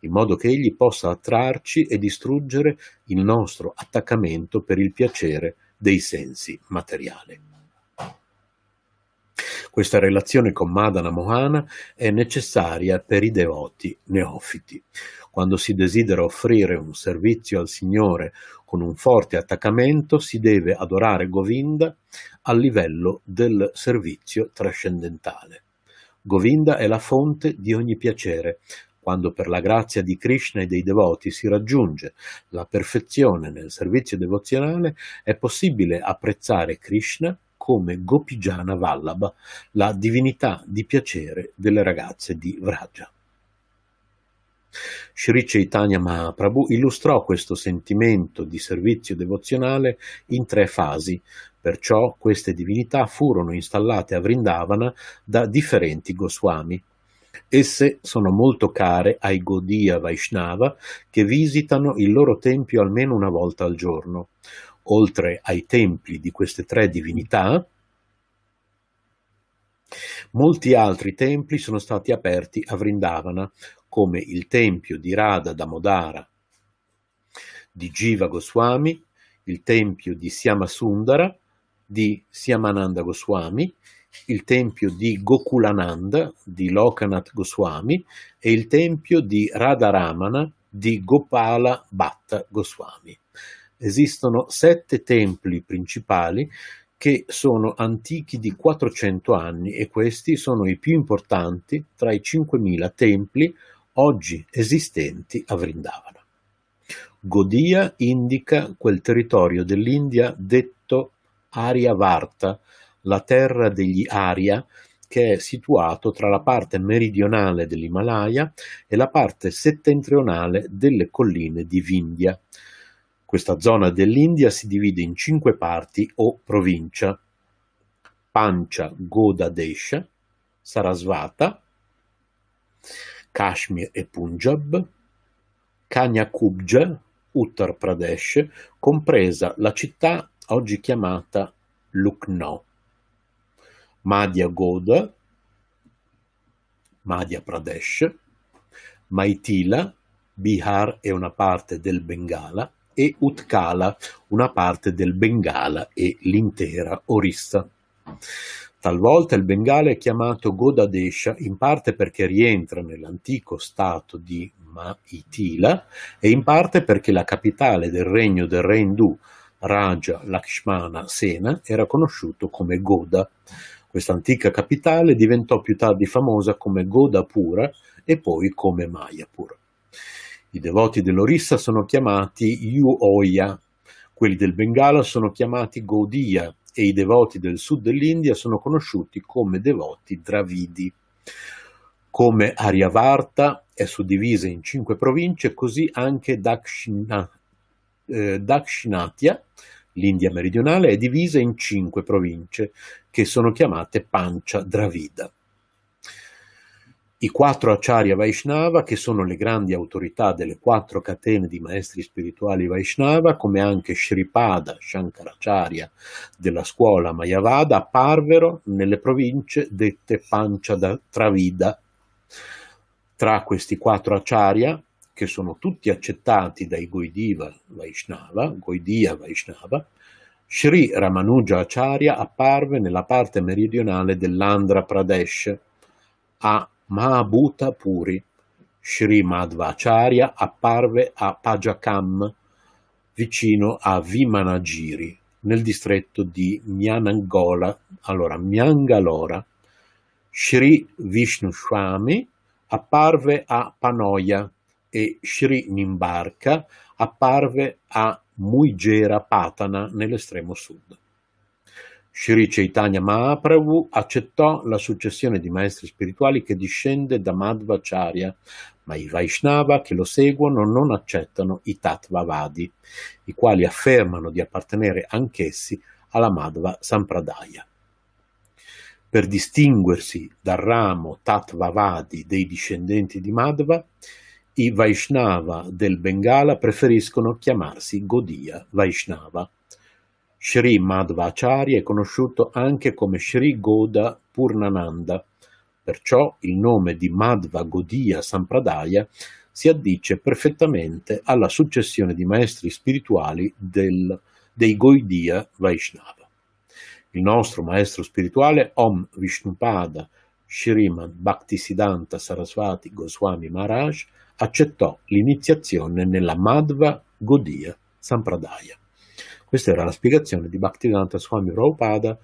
in modo che egli possa attrarci e distruggere il nostro attaccamento per il piacere dei sensi materiali. Questa relazione con Madana Mohana è necessaria per i devoti neofiti. Quando si desidera offrire un servizio al Signore con un forte attaccamento, si deve adorare Govinda a livello del servizio trascendentale. Govinda è la fonte di ogni piacere. Quando per la grazia di Krishna e dei devoti si raggiunge la perfezione nel servizio devozionale, è possibile apprezzare Krishna come Gopijana Vallabha, la divinità di piacere delle ragazze di Vraja. Sri Chaitanya Mahaprabhu illustrò questo sentimento di servizio devozionale in tre fasi, perciò queste divinità furono installate a Vrindavana da differenti Goswami. Esse sono molto care ai Gaudiya Vaishnava che visitano il loro tempio almeno una volta al giorno oltre ai templi di queste tre divinità, molti altri templi sono stati aperti a Vrindavana, come il tempio di Radha Damodara di Jiva Goswami, il tempio di Siamasundara di Siamananda Goswami, il tempio di Gokulananda di Lokanath Goswami e il tempio di Radharamana di Gopala Bhatta Goswami. Esistono sette templi principali che sono antichi di 400 anni e questi sono i più importanti tra i 5.000 templi oggi esistenti a Vrindavana. Godia indica quel territorio dell'India detto Aryavarta, la terra degli Arya, che è situato tra la parte meridionale dell'Himalaya e la parte settentrionale delle colline di Vindhya. Questa zona dell'India si divide in cinque parti o provincia: Pancha Goda Desha, Sarasvata, Kashmir e Punjab, Kanyakubja, Uttar Pradesh, compresa la città oggi chiamata Lucknow, Madhya Goda, Madhya Pradesh, Maitila, Bihar e una parte del Bengala, e Utkala, una parte del Bengala e l'intera Orissa. Talvolta il Bengala è chiamato Godadesha in parte perché rientra nell'antico stato di Maitila e in parte perché la capitale del regno del re indù Raja Lakshmana Sena era conosciuto come Goda. Questa antica capitale diventò più tardi famosa come Godapura e poi come Mayapur. I devoti dell'Orissa sono chiamati Yuoya, quelli del Bengala sono chiamati Gaudiya e i devoti del sud dell'India sono conosciuti come devoti Dravidi. Come Aryavarta è suddivisa in cinque province, così anche Dakshina, eh, Dakshinatya, l'India meridionale, è divisa in cinque province che sono chiamate Pancha Dravida. I quattro Acharya Vaishnava, che sono le grandi autorità delle quattro catene di maestri spirituali Vaishnava, come anche Shripada Shankaracharya della scuola Mayavada, apparvero nelle province dette Panchadravida. Tra questi quattro Acharya, che sono tutti accettati dai Goidiva Vaishnava, Goidia Vaishnava, Sri Ramanuja Acharya apparve nella parte meridionale dell'Andhra Pradesh, a Mahabhuta Puri, Sri Madhvacharya apparve a Pajakam, vicino a Vimanagiri, nel distretto di Myanangola, allora Myangalora. Sri Vishnu Swami apparve a Panoia e Sri Nimbarka apparve a Muigera Patana nell'estremo sud. Sri Chaitanya Mahaprabhu accettò la successione di maestri spirituali che discende da Madhvacharya, ma i Vaishnava che lo seguono non accettano i Tattvavadi, i quali affermano di appartenere anch'essi alla Madhva Sampradaya. Per distinguersi dal ramo Tattvavadi dei discendenti di Madhva, i Vaishnava del Bengala preferiscono chiamarsi Godiya Vaishnava. Sri Madhvacharya è conosciuto anche come Sri Goda Purnananda, perciò il nome di Madhva Godiya Sampradaya si addice perfettamente alla successione di maestri spirituali del, dei Goidiya Vaishnava. Il nostro maestro spirituale Om Vishnupada Srimad Bhaktisiddhanta Saraswati Goswami Maharaj accettò l'iniziazione nella Madhva Godiya Sampradaya. Questa era la spiegazione di Bhaktivedanta Swami Prabhupada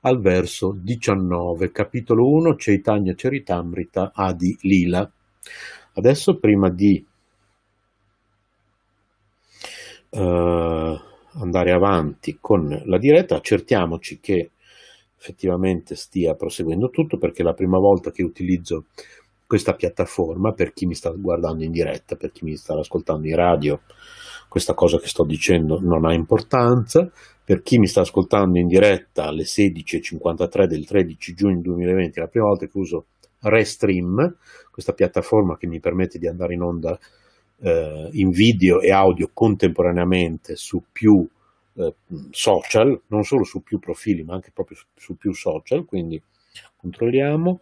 al verso 19, capitolo 1, Chaitanya Charitamrita Adi Lila. Adesso, prima di uh, andare avanti con la diretta, accertiamoci che effettivamente stia proseguendo tutto, perché è la prima volta che utilizzo questa piattaforma per chi mi sta guardando in diretta, per chi mi sta ascoltando in radio questa cosa che sto dicendo non ha importanza. Per chi mi sta ascoltando in diretta alle 16.53 del 13 giugno 2020, è la prima volta che uso Restream, questa piattaforma che mi permette di andare in onda eh, in video e audio contemporaneamente su più eh, social, non solo su più profili, ma anche proprio su, su più social. Quindi controlliamo.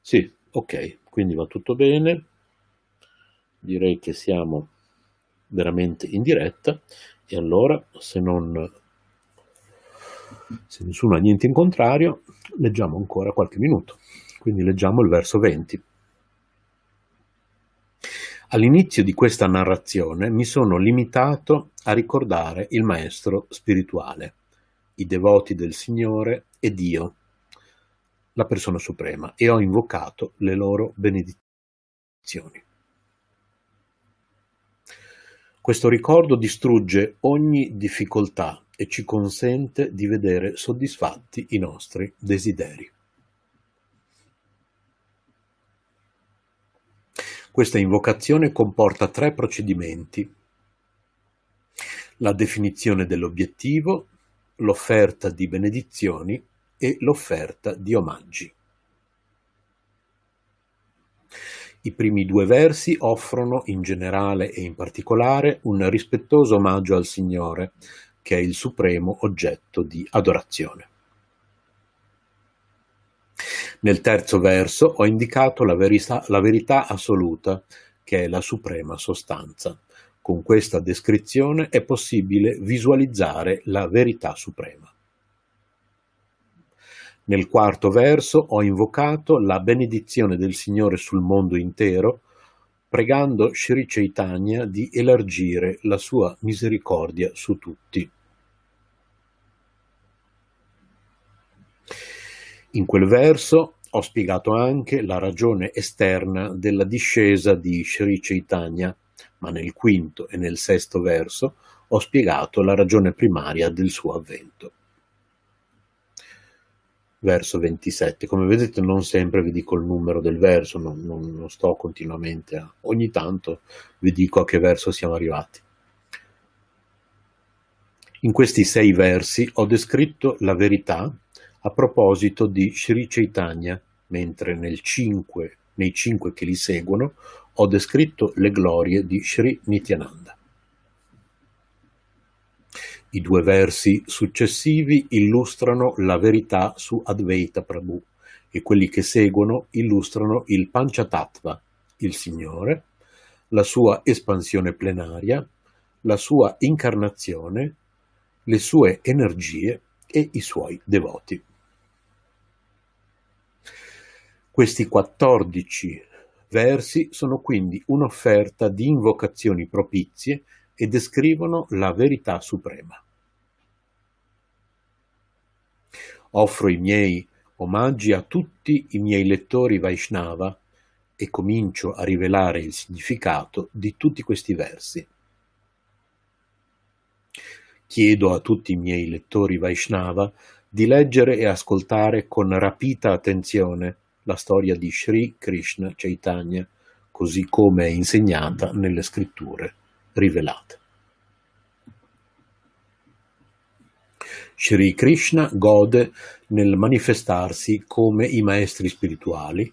Sì, ok, quindi va tutto bene. Direi che siamo veramente in diretta. E allora se non se nessuno ha niente in contrario leggiamo ancora qualche minuto. Quindi leggiamo il verso 20 all'inizio di questa narrazione mi sono limitato a ricordare il maestro spirituale i devoti del Signore e Dio la persona suprema e ho invocato le loro benedizioni questo ricordo distrugge ogni difficoltà e ci consente di vedere soddisfatti i nostri desideri. Questa invocazione comporta tre procedimenti. La definizione dell'obiettivo, l'offerta di benedizioni e l'offerta di omaggi. I primi due versi offrono, in generale e in particolare, un rispettoso omaggio al Signore, che è il supremo oggetto di adorazione. Nel terzo verso ho indicato la verità, la verità assoluta, che è la suprema sostanza. Con questa descrizione è possibile visualizzare la verità suprema. Nel quarto verso ho invocato la benedizione del Signore sul mondo intero, pregando Sri Chaitanya di elargire la sua misericordia su tutti. In quel verso ho spiegato anche la ragione esterna della discesa di Sri Chaitanya, ma nel quinto e nel sesto verso ho spiegato la ragione primaria del suo avvento verso 27. Come vedete non sempre vi dico il numero del verso, non, non, non sto continuamente a... ogni tanto vi dico a che verso siamo arrivati. In questi sei versi ho descritto la verità a proposito di Sri Chaitanya, mentre nel cinque, nei cinque che li seguono ho descritto le glorie di Sri Nityananda. I due versi successivi illustrano la verità su Advaita Prabhu e quelli che seguono illustrano il Panchatattva, il Signore, la sua espansione plenaria, la sua incarnazione, le sue energie e i suoi devoti. Questi 14 versi sono quindi un'offerta di invocazioni propizie e descrivono la verità suprema. Offro i miei omaggi a tutti i miei lettori Vaishnava e comincio a rivelare il significato di tutti questi versi. Chiedo a tutti i miei lettori Vaishnava di leggere e ascoltare con rapita attenzione la storia di Sri Krishna Chaitanya, così come è insegnata nelle scritture rivelate. Sri Krishna gode nel manifestarsi come i maestri spirituali,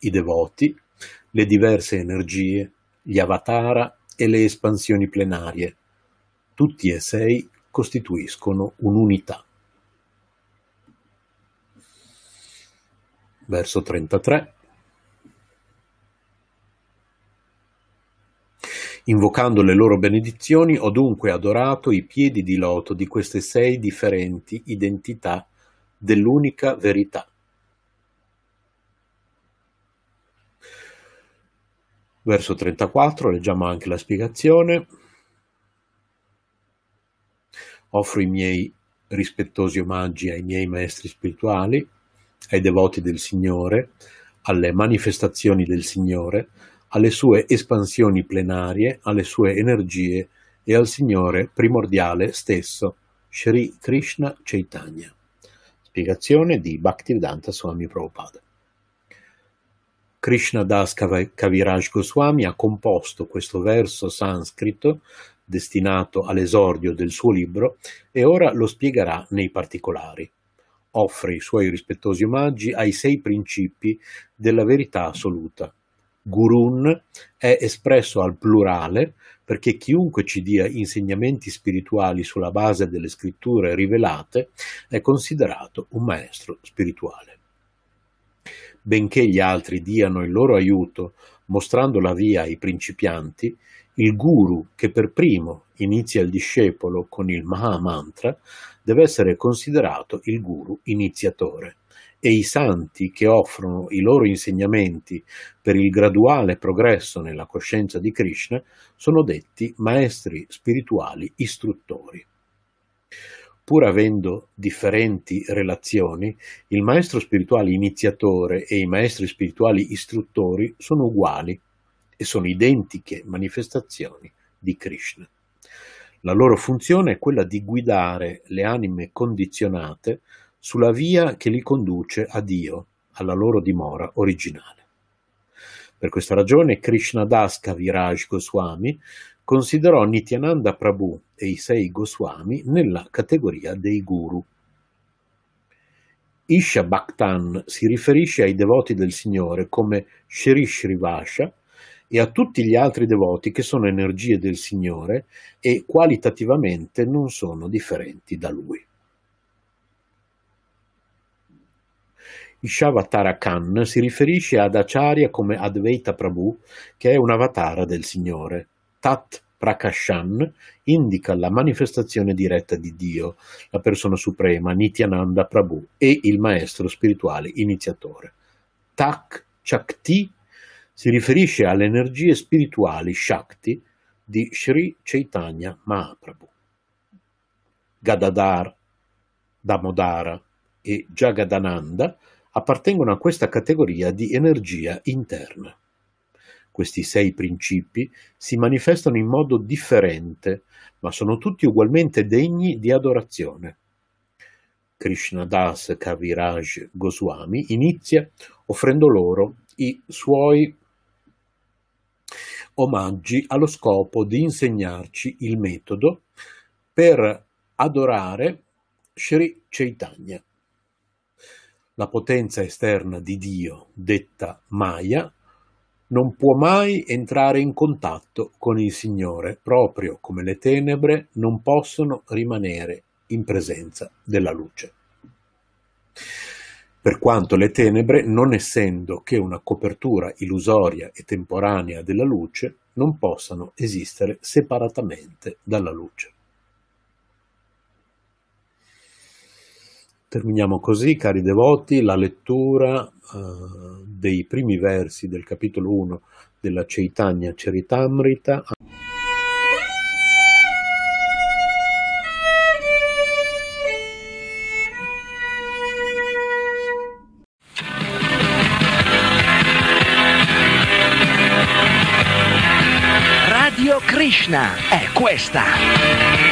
i devoti, le diverse energie, gli avatara e le espansioni plenarie. Tutti e sei costituiscono un'unità. Verso 33. Invocando le loro benedizioni ho dunque adorato i piedi di loto di queste sei differenti identità dell'unica verità. Verso 34, leggiamo anche la spiegazione. Offro i miei rispettosi omaggi ai miei maestri spirituali, ai devoti del Signore, alle manifestazioni del Signore, alle sue espansioni plenarie, alle sue energie e al Signore primordiale stesso, Sri Krishna Chaitanya. Spiegazione di Bhaktivedanta Swami Prabhupada. Krishna Das Kaviraj Goswami ha composto questo verso sanscrito destinato all'esordio del suo libro e ora lo spiegherà nei particolari. Offre i suoi rispettosi omaggi ai sei principi della verità assoluta, Gurun è espresso al plurale perché chiunque ci dia insegnamenti spirituali sulla base delle scritture rivelate è considerato un maestro spirituale. Benché gli altri diano il loro aiuto mostrando la via ai principianti, il guru che per primo inizia il discepolo con il Maha Mantra deve essere considerato il guru iniziatore e i santi che offrono i loro insegnamenti per il graduale progresso nella coscienza di Krishna sono detti maestri spirituali istruttori. Pur avendo differenti relazioni, il maestro spirituale iniziatore e i maestri spirituali istruttori sono uguali e sono identiche manifestazioni di Krishna. La loro funzione è quella di guidare le anime condizionate sulla via che li conduce a Dio, alla loro dimora originale. Per questa ragione Krishnadas Kaviraj Goswami considerò Nityananda Prabhu e i sei Goswami nella categoria dei guru. Isha Bhaktan si riferisce ai devoti del Signore come Shri Shrivasha e a tutti gli altri devoti che sono energie del Signore e qualitativamente non sono differenti da Lui. Ishavatara Khan si riferisce ad Acharya come Advaita Prabhu, che è un avatara del Signore. Tat Prakashan indica la manifestazione diretta di Dio, la persona suprema, Nityananda Prabhu, e il maestro spirituale iniziatore. Tak Chakti si riferisce alle energie spirituali Shakti di Sri Chaitanya Mahaprabhu. Gadadhar, Damodara e Jagadananda appartengono a questa categoria di energia interna. Questi sei principi si manifestano in modo differente, ma sono tutti ugualmente degni di adorazione. Krishnadas Kaviraj Goswami inizia offrendo loro i suoi omaggi allo scopo di insegnarci il metodo per adorare Sri Chaitanya. La potenza esterna di Dio, detta Maya, non può mai entrare in contatto con il Signore, proprio come le tenebre non possono rimanere in presenza della luce. Per quanto le tenebre, non essendo che una copertura illusoria e temporanea della luce, non possano esistere separatamente dalla luce. Terminiamo così, cari devoti, la lettura uh, dei primi versi del capitolo 1 della Chaitanya Charitamrita. Radio Krishna è questa.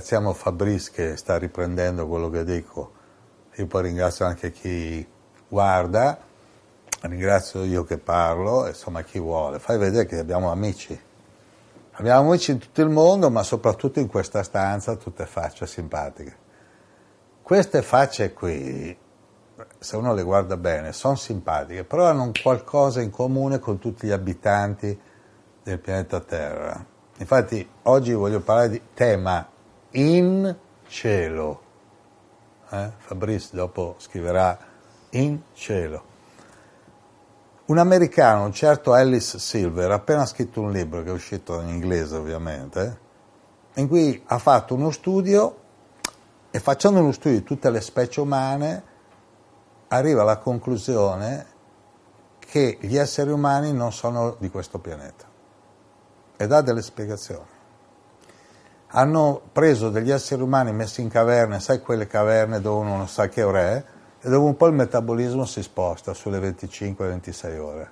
Ringraziamo Fabrice che sta riprendendo quello che dico. Io poi ringrazio anche chi guarda, ringrazio io che parlo, insomma chi vuole. Fai vedere che abbiamo amici. Abbiamo amici in tutto il mondo, ma soprattutto in questa stanza, tutte facce simpatiche. Queste facce qui, se uno le guarda bene, sono simpatiche, però hanno qualcosa in comune con tutti gli abitanti del pianeta Terra. Infatti oggi voglio parlare di tema in cielo. Eh? Fabrice dopo scriverà in cielo. Un americano, un certo Alice Silver, ha appena scritto un libro che è uscito in inglese ovviamente, in cui ha fatto uno studio e facendo uno studio di tutte le specie umane arriva alla conclusione che gli esseri umani non sono di questo pianeta e dà delle spiegazioni. Hanno preso degli esseri umani messi in caverne, sai quelle caverne dove uno non sa che ora è, e dove un po' il metabolismo si sposta sulle 25-26 ore.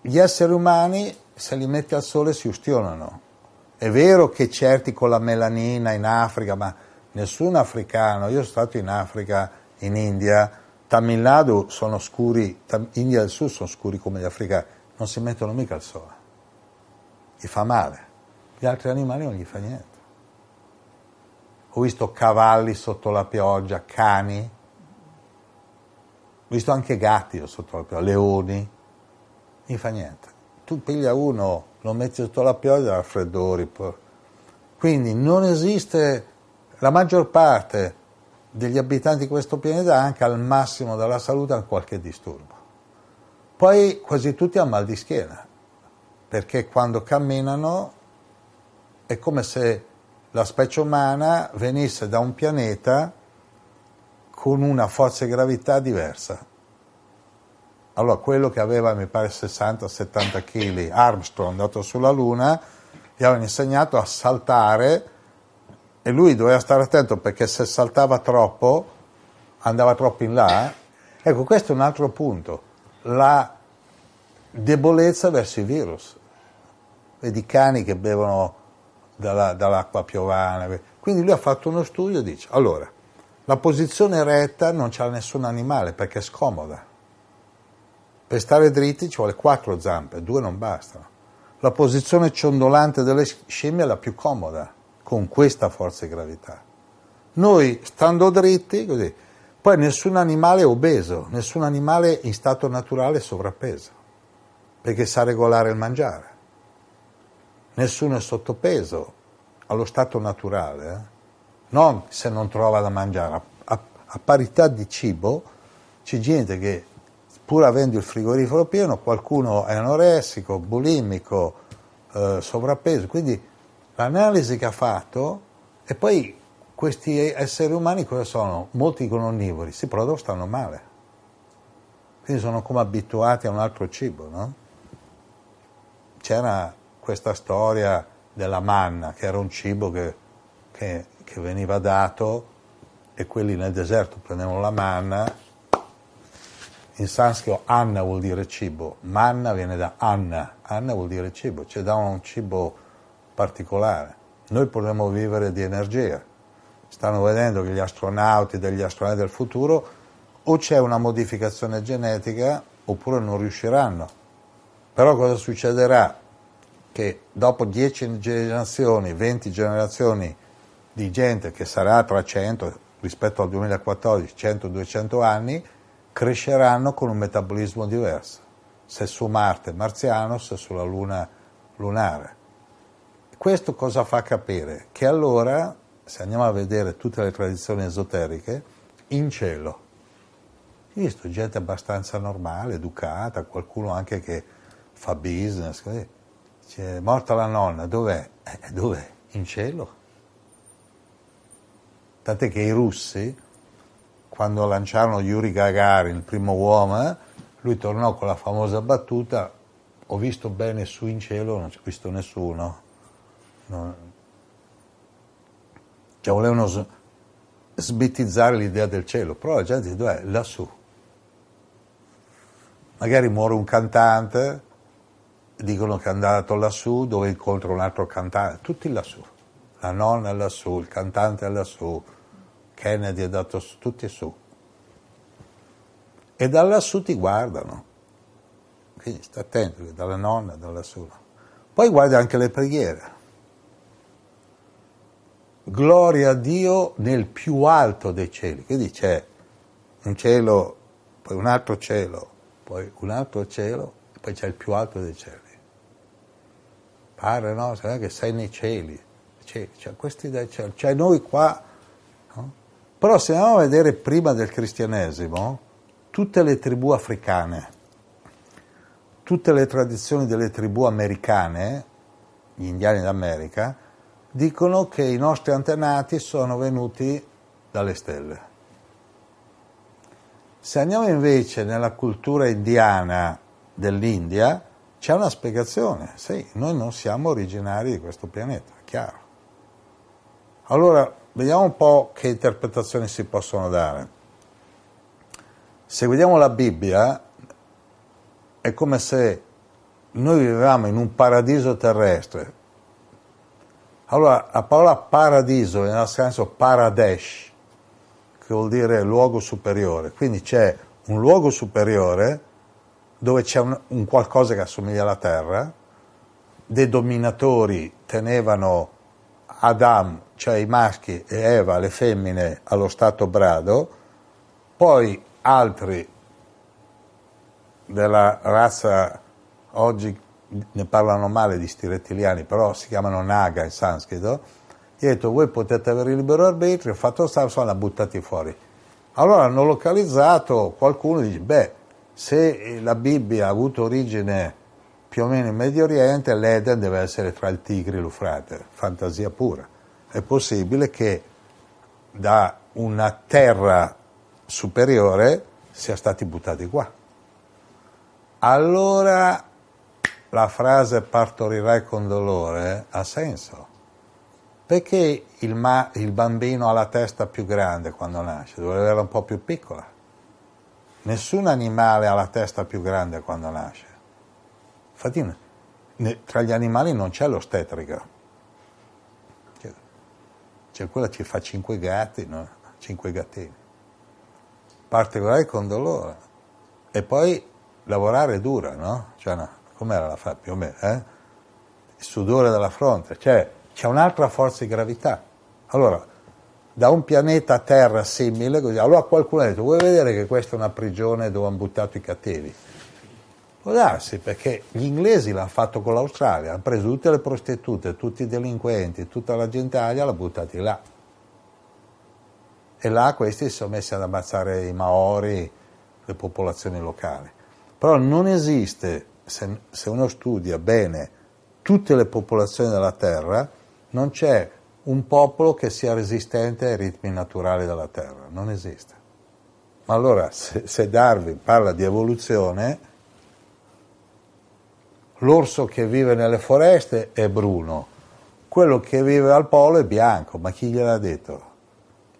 Gli esseri umani, se li metti al sole, si ustionano. È vero che certi con la melanina in Africa, ma nessun africano, io sono stato in Africa, in India, Tamil Nadu sono scuri, India del Sud sono scuri come gli africani, non si mettono mica al sole, gli fa male, gli altri animali non gli fa niente. Ho visto cavalli sotto la pioggia, cani, ho visto anche gatti sotto la pioggia, leoni, non gli fa niente. Tu piglia uno, lo metti sotto la pioggia, raffreddori. Quindi non esiste, la maggior parte degli abitanti di questo pianeta anche al massimo della salute hanno qualche disturbo. Poi quasi tutti hanno mal di schiena, perché quando camminano è come se la specie umana venisse da un pianeta con una forza di gravità diversa. Allora, quello che aveva, mi pare, 60-70 kg, Armstrong, andato sulla Luna, gli avevano insegnato a saltare e lui doveva stare attento perché se saltava troppo, andava troppo in là. Ecco, questo è un altro punto la debolezza verso i virus. Vedi cani che bevono dalla, dall'acqua piovana. Quindi lui ha fatto uno studio e dice, allora, la posizione retta non c'ha nessun animale perché è scomoda. Per stare dritti ci vuole quattro zampe, due non bastano. La posizione ciondolante delle scimmie è la più comoda, con questa forza di gravità. Noi, stando dritti, così, poi nessun animale è obeso, nessun animale in stato naturale è sovrappeso, perché sa regolare il mangiare. Nessuno è sottopeso allo stato naturale, eh? non se non trova da mangiare. A, a, parità di cibo c'è gente che, pur avendo il frigorifero pieno, qualcuno è anoressico, bulimico, eh, sovrappeso. Quindi l'analisi che ha fatto, e poi questi esseri umani cosa sono? Molti con onnivori, sì, però stanno male. Quindi sono come abituati a un altro cibo, no? C'era questa storia della manna, che era un cibo che, che, che veniva dato e quelli nel deserto prendevano la manna. In sanscrito Anna vuol dire cibo, manna viene da Anna, Anna vuol dire cibo, ci davano un cibo particolare. Noi potremmo vivere di energia stanno vedendo che gli astronauti degli astronauti del futuro o c'è una modificazione genetica oppure non riusciranno. Però cosa succederà? Che dopo 10 generazioni, 20 generazioni di gente che sarà tra 100 rispetto al 2014, 100-200 anni, cresceranno con un metabolismo diverso. Se su Marte marziano, se sulla Luna lunare. Questo cosa fa capire? Che allora, se andiamo a vedere tutte le tradizioni esoteriche, in cielo, visto gente abbastanza normale, educata, qualcuno anche che fa business, così. Dice, morta la nonna, dov'è? Eh, dov'è? In cielo. Tant'è che i russi, quando lanciarono Yuri Gagarin, il primo uomo, eh, lui tornò con la famosa battuta, ho visto bene su in cielo, non c'è visto nessuno. No. Cioè volevano s- sbittizzare l'idea del cielo, però la gente dov'è? Lassù. Magari muore un cantante, dicono che è andato lassù dove incontra un altro cantante, tutti lassù. La nonna è lassù, il cantante è lassù, Kennedy è dato su, tutti su. E da lassù ti guardano. Quindi sta attento, dalla nonna, da lassù. Poi guarda anche le preghiere. Gloria a Dio nel più alto dei cieli. Quindi c'è un cielo, poi un altro cielo, poi un altro cielo, poi c'è il più alto dei cieli. Pare, no? Sai che sei nei cieli. Cieli. Cioè, questi dai cieli. Cioè noi qua... no? Però se andiamo a vedere prima del cristianesimo, tutte le tribù africane, tutte le tradizioni delle tribù americane, gli indiani d'America, dicono che i nostri antenati sono venuti dalle stelle. Se andiamo invece nella cultura indiana dell'India, c'è una spiegazione. Sì, noi non siamo originari di questo pianeta, è chiaro. Allora, vediamo un po' che interpretazioni si possono dare. Se vediamo la Bibbia, è come se noi vivevamo in un paradiso terrestre. Allora, la parola paradiso nel senso paradesh, che vuol dire luogo superiore. Quindi c'è un luogo superiore dove c'è un, un qualcosa che assomiglia alla terra, dei dominatori tenevano Adam, cioè i maschi, e Eva, le femmine, allo stato brado, poi altri della razza, oggi ne parlano male di sti rettiliani, però si chiamano Naga in sanscrito, gli ha detto voi potete avere il libero arbitrio, fatto sta, sono buttati fuori. Allora hanno localizzato, qualcuno dice, beh, se la Bibbia ha avuto origine più o meno in Medio Oriente, l'Eden deve essere tra il Tigri e l'Eufrate, fantasia pura. È possibile che da una terra superiore sia stati buttati qua. Allora la frase partorirai con dolore ha senso. Perché il, ma- il bambino ha la testa più grande quando nasce? Dovrebbe averla un po' più piccola. Nessun animale ha la testa più grande quando nasce. Infatti tra gli animali non c'è l'ostetrica. C'è quella che fa cinque gatti, no? cinque gattini. Particolare con dolore. E poi lavorare dura, no? Cioè, no, com'era la fa più o meno? Eh? Il sudore della fronte, cioè c'è un'altra forza di gravità. Allora, da un pianeta Terra simile, così, allora qualcuno ha detto, vuoi vedere che questa è una prigione dove hanno buttato i cattivi? Può darsi, perché gli inglesi l'hanno fatto con l'Australia, hanno preso tutte le prostitute, tutti i delinquenti, tutta la genitalia, l'hanno buttati là. E là questi si sono messi ad ammazzare i Maori, le popolazioni locali. Però non esiste, se, se uno studia bene tutte le popolazioni della Terra, non c'è un popolo che sia resistente ai ritmi naturali della Terra, non esiste. Ma allora, se, se Darwin parla di evoluzione, l'orso che vive nelle foreste è bruno, quello che vive al polo è bianco, ma chi gliel'ha detto?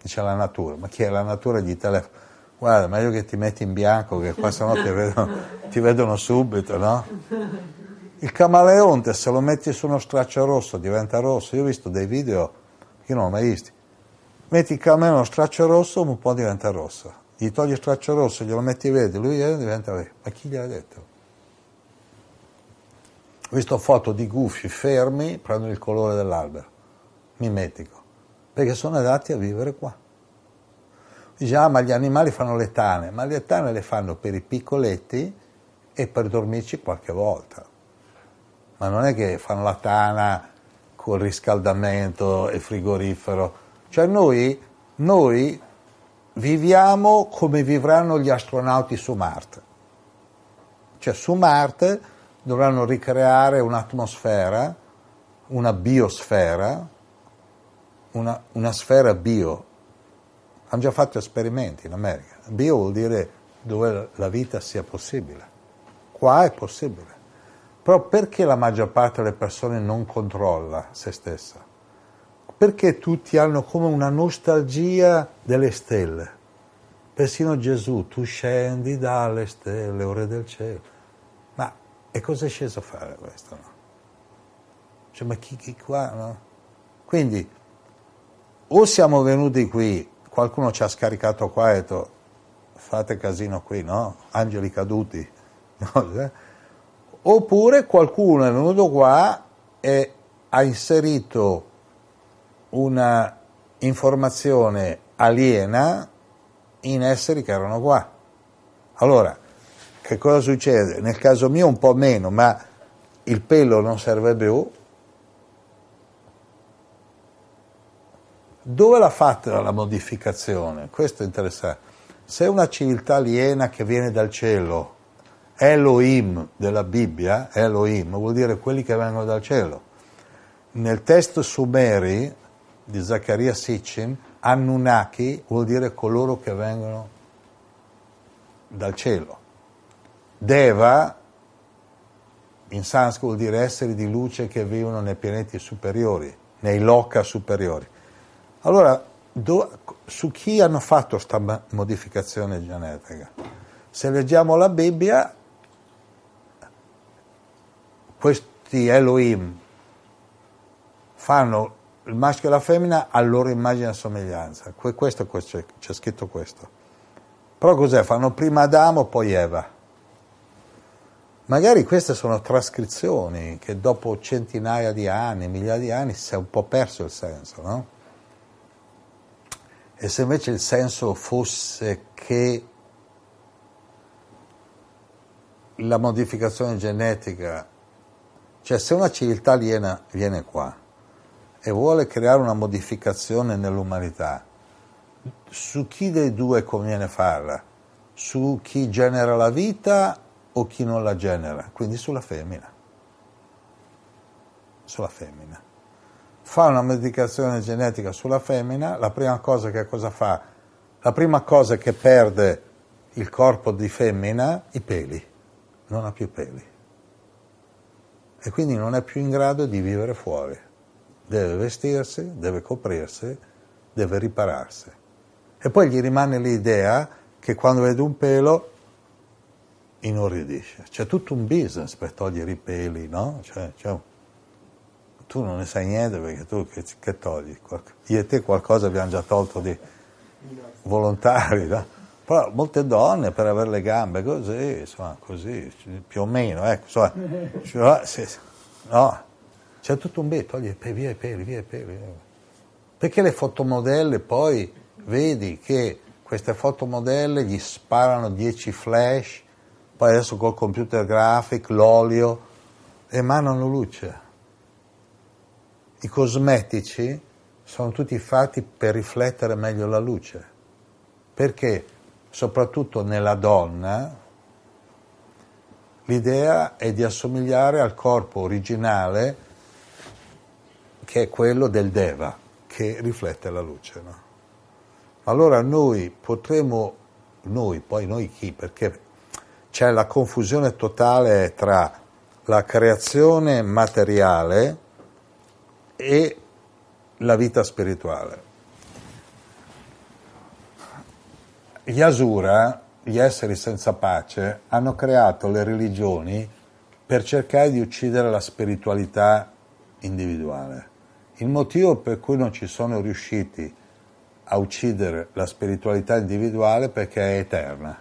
Dice la natura, ma chi è la natura gli telefona? Guarda, meglio che ti metti in bianco, che qua sennò ti vedono, ti vedono subito, no? Il camaleonte, se lo metti su uno straccio rosso, diventa rosso. Io ho visto dei video, io non l'ho mai visti. Metti il camaleonte uno straccio rosso, un po' diventa rosso. Gli togli il straccio rosso, glielo metti verde, lui diventa verde. Ma chi gliel'ha detto? Ho visto foto di gufi fermi, prendono il colore dell'albero, mimetico, perché sono adatti a vivere qua. Dice, ah, ma gli animali fanno le tane, ma le tane le fanno per i piccoletti e per dormirci qualche volta. Ma non è che fanno la tana col riscaldamento e frigorifero. Cioè noi, noi viviamo come vivranno gli astronauti su Marte. Cioè su Marte dovranno ricreare un'atmosfera, una biosfera, una, una sfera bio. Hanno già fatto esperimenti in America. Bio vuol dire dove la vita sia possibile. Qua è possibile. Però perché la maggior parte delle persone non controlla se stessa? Perché tutti hanno come una nostalgia delle stelle. Persino Gesù, tu scendi dalle stelle, ore del cielo. Ma e cosa è sceso a fare questo? No? Cioè, ma chi, chi qua? No? Quindi, o siamo venuti qui, qualcuno ci ha scaricato qua e ha detto fate casino qui, no? Angeli caduti. <laughs> No? Oppure qualcuno è venuto qua e ha inserito una informazione aliena in esseri che erano qua. Allora, che cosa succede? Nel caso mio un po' meno, ma il pelo non serve più. Dove l'ha fatta la modificazione? Questo è interessante. Se una civiltà aliena che viene dal cielo Elohim della Bibbia, Elohim, vuol dire quelli che vengono dal cielo. Nel testo Sumeri di Zaccaria Sitchin, Anunnaki vuol dire coloro che vengono dal cielo. Deva, in sanscrito, vuol dire esseri di luce che vivono nei pianeti superiori, nei loka superiori. Allora, do, su chi hanno fatto questa modificazione genetica? Se leggiamo la Bibbia, questi Elohim fanno il maschio e la femmina a loro immagine e somiglianza. Questo, c'è, c'è scritto questo. Però cos'è? Fanno prima Adamo, poi Eva. Magari queste sono trascrizioni che dopo centinaia di anni, migliaia di anni, si è un po' perso il senso, no? E se invece il senso fosse che la modificazione genetica cioè se una civiltà aliena viene qua e vuole creare una modificazione nell'umanità, su chi dei due conviene farla? Su chi genera la vita o chi non la genera? Quindi sulla femmina. Sulla femmina. Fa una modificazione genetica sulla femmina, la prima cosa che cosa fa? La prima cosa che perde il corpo di femmina, i peli. Non ha più peli e quindi non è più in grado di vivere fuori. Deve vestirsi, deve coprirsi, deve ripararsi. E poi gli rimane l'idea che quando vede un pelo inorridisce. C'è tutto un business per togliere i peli, no? Cioè, cioè, tu non ne sai niente perché tu che, che togli? Io e te qualcosa abbiamo già tolto di volontari, no? Però molte donne per avere le gambe così, insomma, così, più o meno, ecco, insomma, cioè, no, c'è tutto un bel, togli via i peli, via i peli. Perché le fotomodelle poi vedi che queste fotomodelle gli sparano 10 flash, poi adesso col computer graphic, l'olio, emanano luce. I cosmetici sono tutti fatti per riflettere meglio la luce. Perché? Soprattutto nella donna, l'idea è di assomigliare al corpo originale che è quello del Deva, che riflette la luce. No? Allora noi potremo, noi, poi noi chi? Perché c'è la confusione totale tra la creazione materiale e la vita spirituale. Gli Asura, gli esseri senza pace, hanno creato le religioni per cercare di uccidere la spiritualità individuale. Il motivo per cui non ci sono riusciti a uccidere la spiritualità individuale è perché è eterna.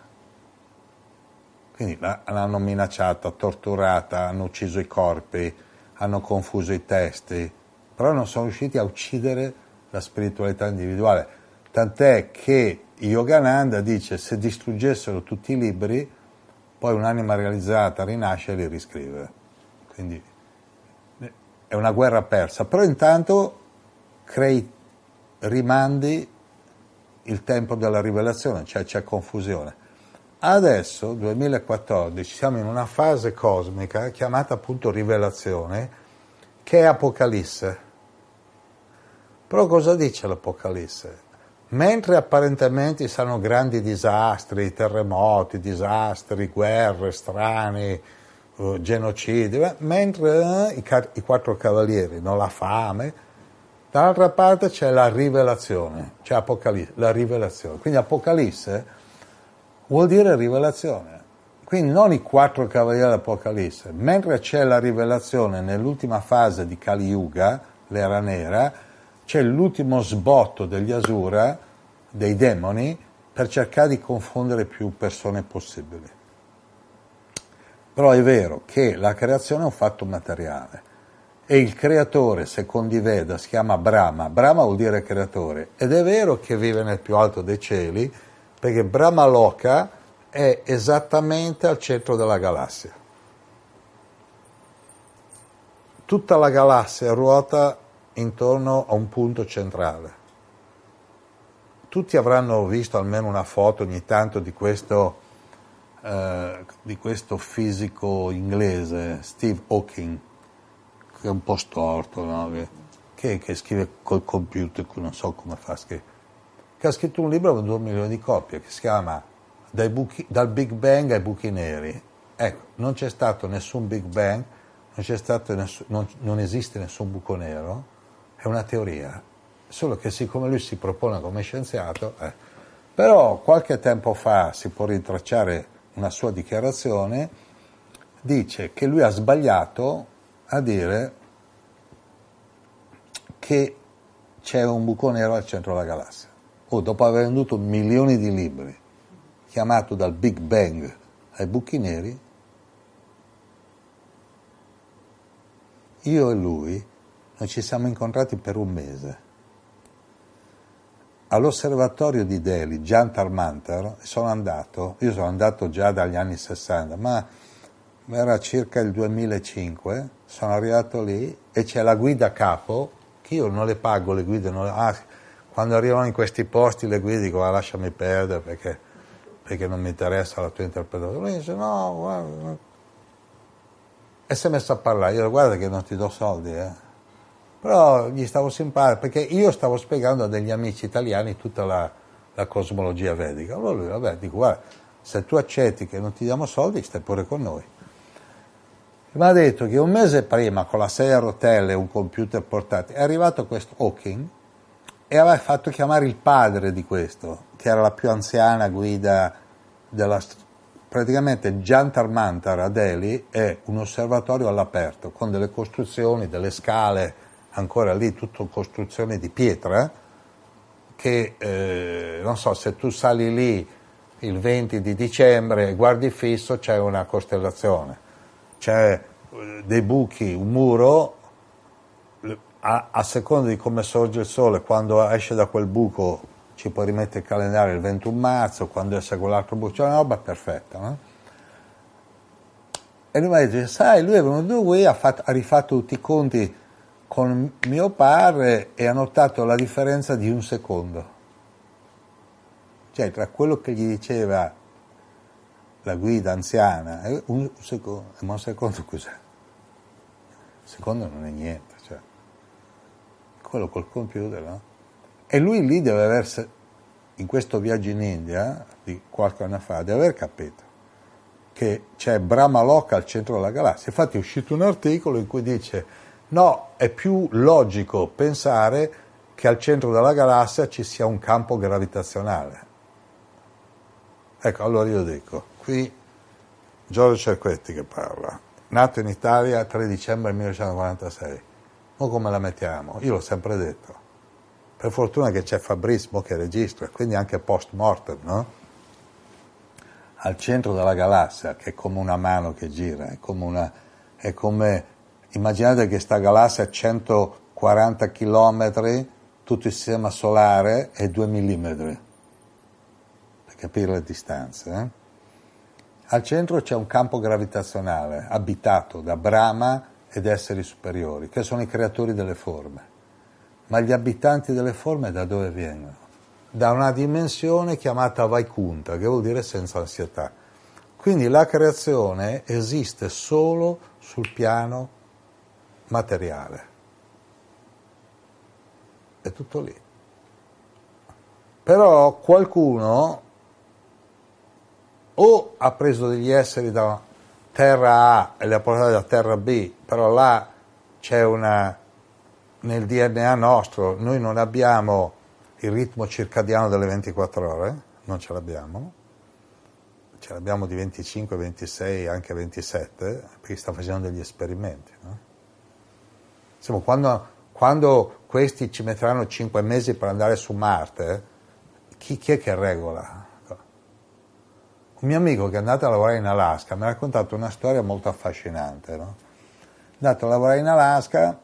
Quindi l'hanno minacciata, torturata, hanno ucciso i corpi, hanno confuso i testi, però non sono riusciti a uccidere la spiritualità individuale. Tant'è che Yogananda dice se distruggessero tutti i libri, poi un'anima realizzata rinasce e li riscrive. Quindi è una guerra persa, però intanto crei, rimandi il tempo della rivelazione, cioè c'è confusione. Adesso, 2014, siamo in una fase cosmica chiamata appunto rivelazione, che è Apocalisse. Però cosa dice l'Apocalisse? Mentre apparentemente saranno grandi disastri, terremoti, disastri, guerre strane, uh, genocidi, mentre uh, i, i quattro cavalieri, non la fame, dall'altra parte c'è la rivelazione, c'è Apocalisse, la rivelazione. Quindi Apocalisse vuol dire rivelazione. Quindi non i quattro cavalieri dell'Apocalisse, mentre c'è la rivelazione nell'ultima fase di Kali Yuga, l'era nera, c'è l'ultimo sbotto degli Asura, dei demoni, per cercare di confondere più persone possibili. Però è vero che la creazione è un fatto materiale e il creatore, secondo i Veda, si chiama Brahma. Brahma vuol dire creatore ed è vero che vive nel più alto dei cieli perché Brahma Loka è esattamente al centro della galassia. Tutta la galassia ruota intorno a un punto centrale. Tutti avranno visto almeno una foto ogni tanto di questo, eh, di questo fisico inglese, Steve Hawking, che è un po' storto, no? che, che, scrive col computer, non so come fa a scrivere, che ha scritto un libro con due milioni di copie, che si chiama buchi, Dal Big Bang ai buchi neri. Ecco, non c'è stato nessun Big Bang, non, nessun, non, non esiste nessun buco nero, è una teoria, solo che siccome lui si propone come scienziato, eh, però qualche tempo fa si può rintracciare una sua dichiarazione, dice che lui ha sbagliato a dire che c'è un buco nero al centro della galassia. Oh, dopo aver venduto milioni di libri, chiamato dal Big Bang ai buchi neri, io e lui noi ci siamo incontrati per un mese. All'osservatorio di Delhi, Jantar Mantar, sono andato, io sono andato già dagli anni 60, ma era circa il 2005, sono arrivato lì e c'è la guida capo, che io non le pago le guide, non, ah, quando arrivano in questi posti le guide dico ah, lasciami perdere perché, perché, non mi interessa la tua interpretazione. Lui dice no, guarda, e si è messo a parlare, io guarda che non ti do soldi, eh però gli stavo simpatico perché io stavo spiegando a degli amici italiani tutta la, la cosmologia vedica. Allora lui, vabbè, dico, guarda, se tu accetti che non ti diamo soldi, stai pure con noi. Mi ha detto che un mese prima, con la sedia a rotelle e un computer portatile, è arrivato questo Hawking e aveva fatto chiamare il padre di questo, che era la più anziana guida della... Praticamente Jantar Mantar a Delhi è un osservatorio all'aperto, con delle costruzioni, delle scale, ancora lì tutto costruzione di pietra, che eh, non so, se tu sali lì il 20 di dicembre e guardi fisso c'è una costellazione, c'è eh, dei buchi, un muro, a, a, seconda di come sorge il sole, quando esce da quel buco ci puoi rimettere il calendario il 21 marzo, quando esce quell'altro buco, c'è una roba perfetta. No? E lui mi detto, sai, lui è venuto qui, ha, fatto, ha rifatto tutti i conti con mio padre e ha notato la differenza di un secondo. Cioè tra quello che gli diceva la guida anziana e un secondo, ma un secondo cos'è? Un secondo non è niente, cioè. quello col computer, no? E lui lì deve aver, in questo viaggio in India, di qualche anno fa, deve aver capito che c'è Brahma Loka al centro della galassia. Infatti è uscito un articolo in cui dice No, è più logico pensare che al centro della galassia ci sia un campo gravitazionale. Ecco, allora io dico, qui Giorgio Cerquetti che parla, nato in Italia 3 dicembre 1946. Ma come la mettiamo? Io l'ho sempre detto. Per fortuna che c'è Fabrismo che registra, quindi anche post mortem, no? Al centro della galassia, che è come una mano che gira, è come, una, è come Immaginate che questa galassia a 140 km, tutto il sistema solare è 2 mm, per capire le distanze. Eh? Al centro c'è un campo gravitazionale abitato da Brahma ed esseri superiori, che sono i creatori delle forme. Ma gli abitanti delle forme da dove vengono? Da una dimensione chiamata Vaikunta, che vuol dire senza ansietà. Quindi la creazione esiste solo sul piano materiale. È tutto lì. Però qualcuno o ha preso degli esseri da terra A e li ha portati da terra B, però là c'è una, nel DNA nostro, noi non abbiamo il ritmo circadiano delle 24 ore, non ce l'abbiamo, ce l'abbiamo di 25, 26, anche 27, perché sta facendo degli esperimenti. No? Insomma, quando, quando, questi ci metteranno 5 mesi per andare su Marte, chi, chi è che regola? Un mio amico che è andato a lavorare in Alaska mi ha raccontato una storia molto affascinante. No? È andato a lavorare in Alaska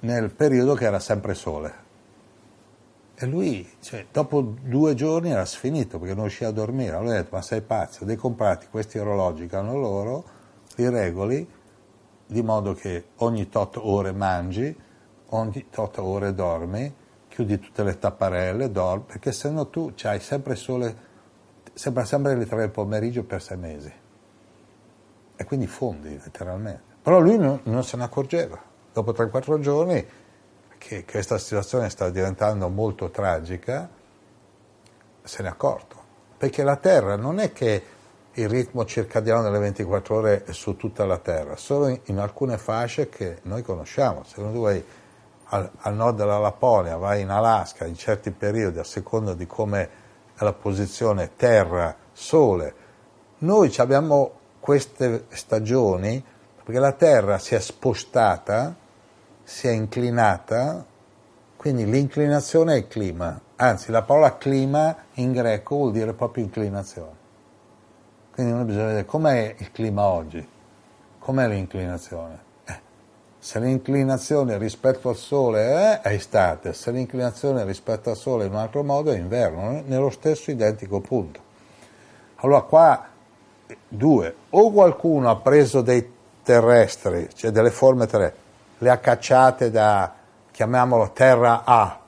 nel periodo che era sempre sole. E lui, cioè, dopo due giorni era sfinito perché non riusciva a dormire. Allora ho detto, ma sei pazzo, devi comprarti questi orologi che hanno loro, li regoli, di modo che ogni tot ore mangi, ogni tot ore dormi, chiudi tutte le tapparelle, dormi, perché se no tu hai sempre sole sembra sempre le tre del pomeriggio per sei mesi. E quindi fondi, letteralmente. Però lui non, non se ne accorgeva. Dopo 3-4 giorni, che questa situazione sta diventando molto tragica, se ne è accorto. Perché la Terra non è che il ritmo circadiano delle 24 ore è su tutta la Terra, solo in, alcune fasce che noi conosciamo. Se tu vai al, al nord della Lapponia, vai in Alaska in certi periodi, a seconda di come alla posizione Terra-Sole. Noi abbiamo queste stagioni perché la Terra si è spostata, si è inclinata, quindi l'inclinazione è il clima, anzi la parola clima in greco vuol dire proprio inclinazione. Quindi noi bisogna vedere com'è il clima oggi, com'è l'inclinazione. Se l'inclinazione rispetto al Sole è, estate, se l'inclinazione rispetto al Sole in un altro modo è inverno, nello stesso identico punto. Allora qua due, o qualcuno ha preso dei terrestri, cioè delle forme terrestri, le ha cacciate da, chiamiamolo terra A,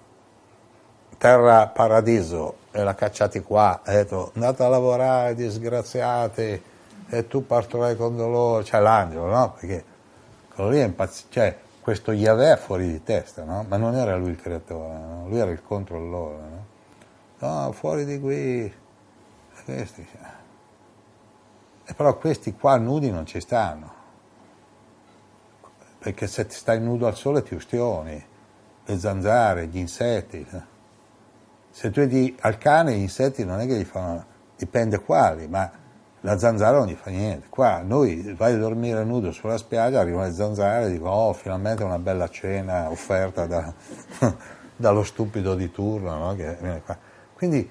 terra paradiso, e l'ha cacciati qua, ha detto andate a lavorare disgraziati e tu partirai con dolore, cioè l'angelo, no? Perché quello lì è impazzito, cioè questo Yahweh fuori di testa, no? Ma non era lui il creatore, no? lui era il controllore, no? No, fuori di qui, questi. Cioè. E però questi qua nudi non ci stanno, perché se ti stai nudo al sole ti ustioni, le zanzare, gli insetti. Se tu vedi al cane gli insetti non è che gli fanno, dipende quali, ma la zanzara non gli fa niente. Qua noi vai a dormire nudo sulla spiaggia, arrivano le zanzare e dicono oh finalmente una bella cena offerta da, <laughs> dallo stupido di turno no? che viene qua. Quindi,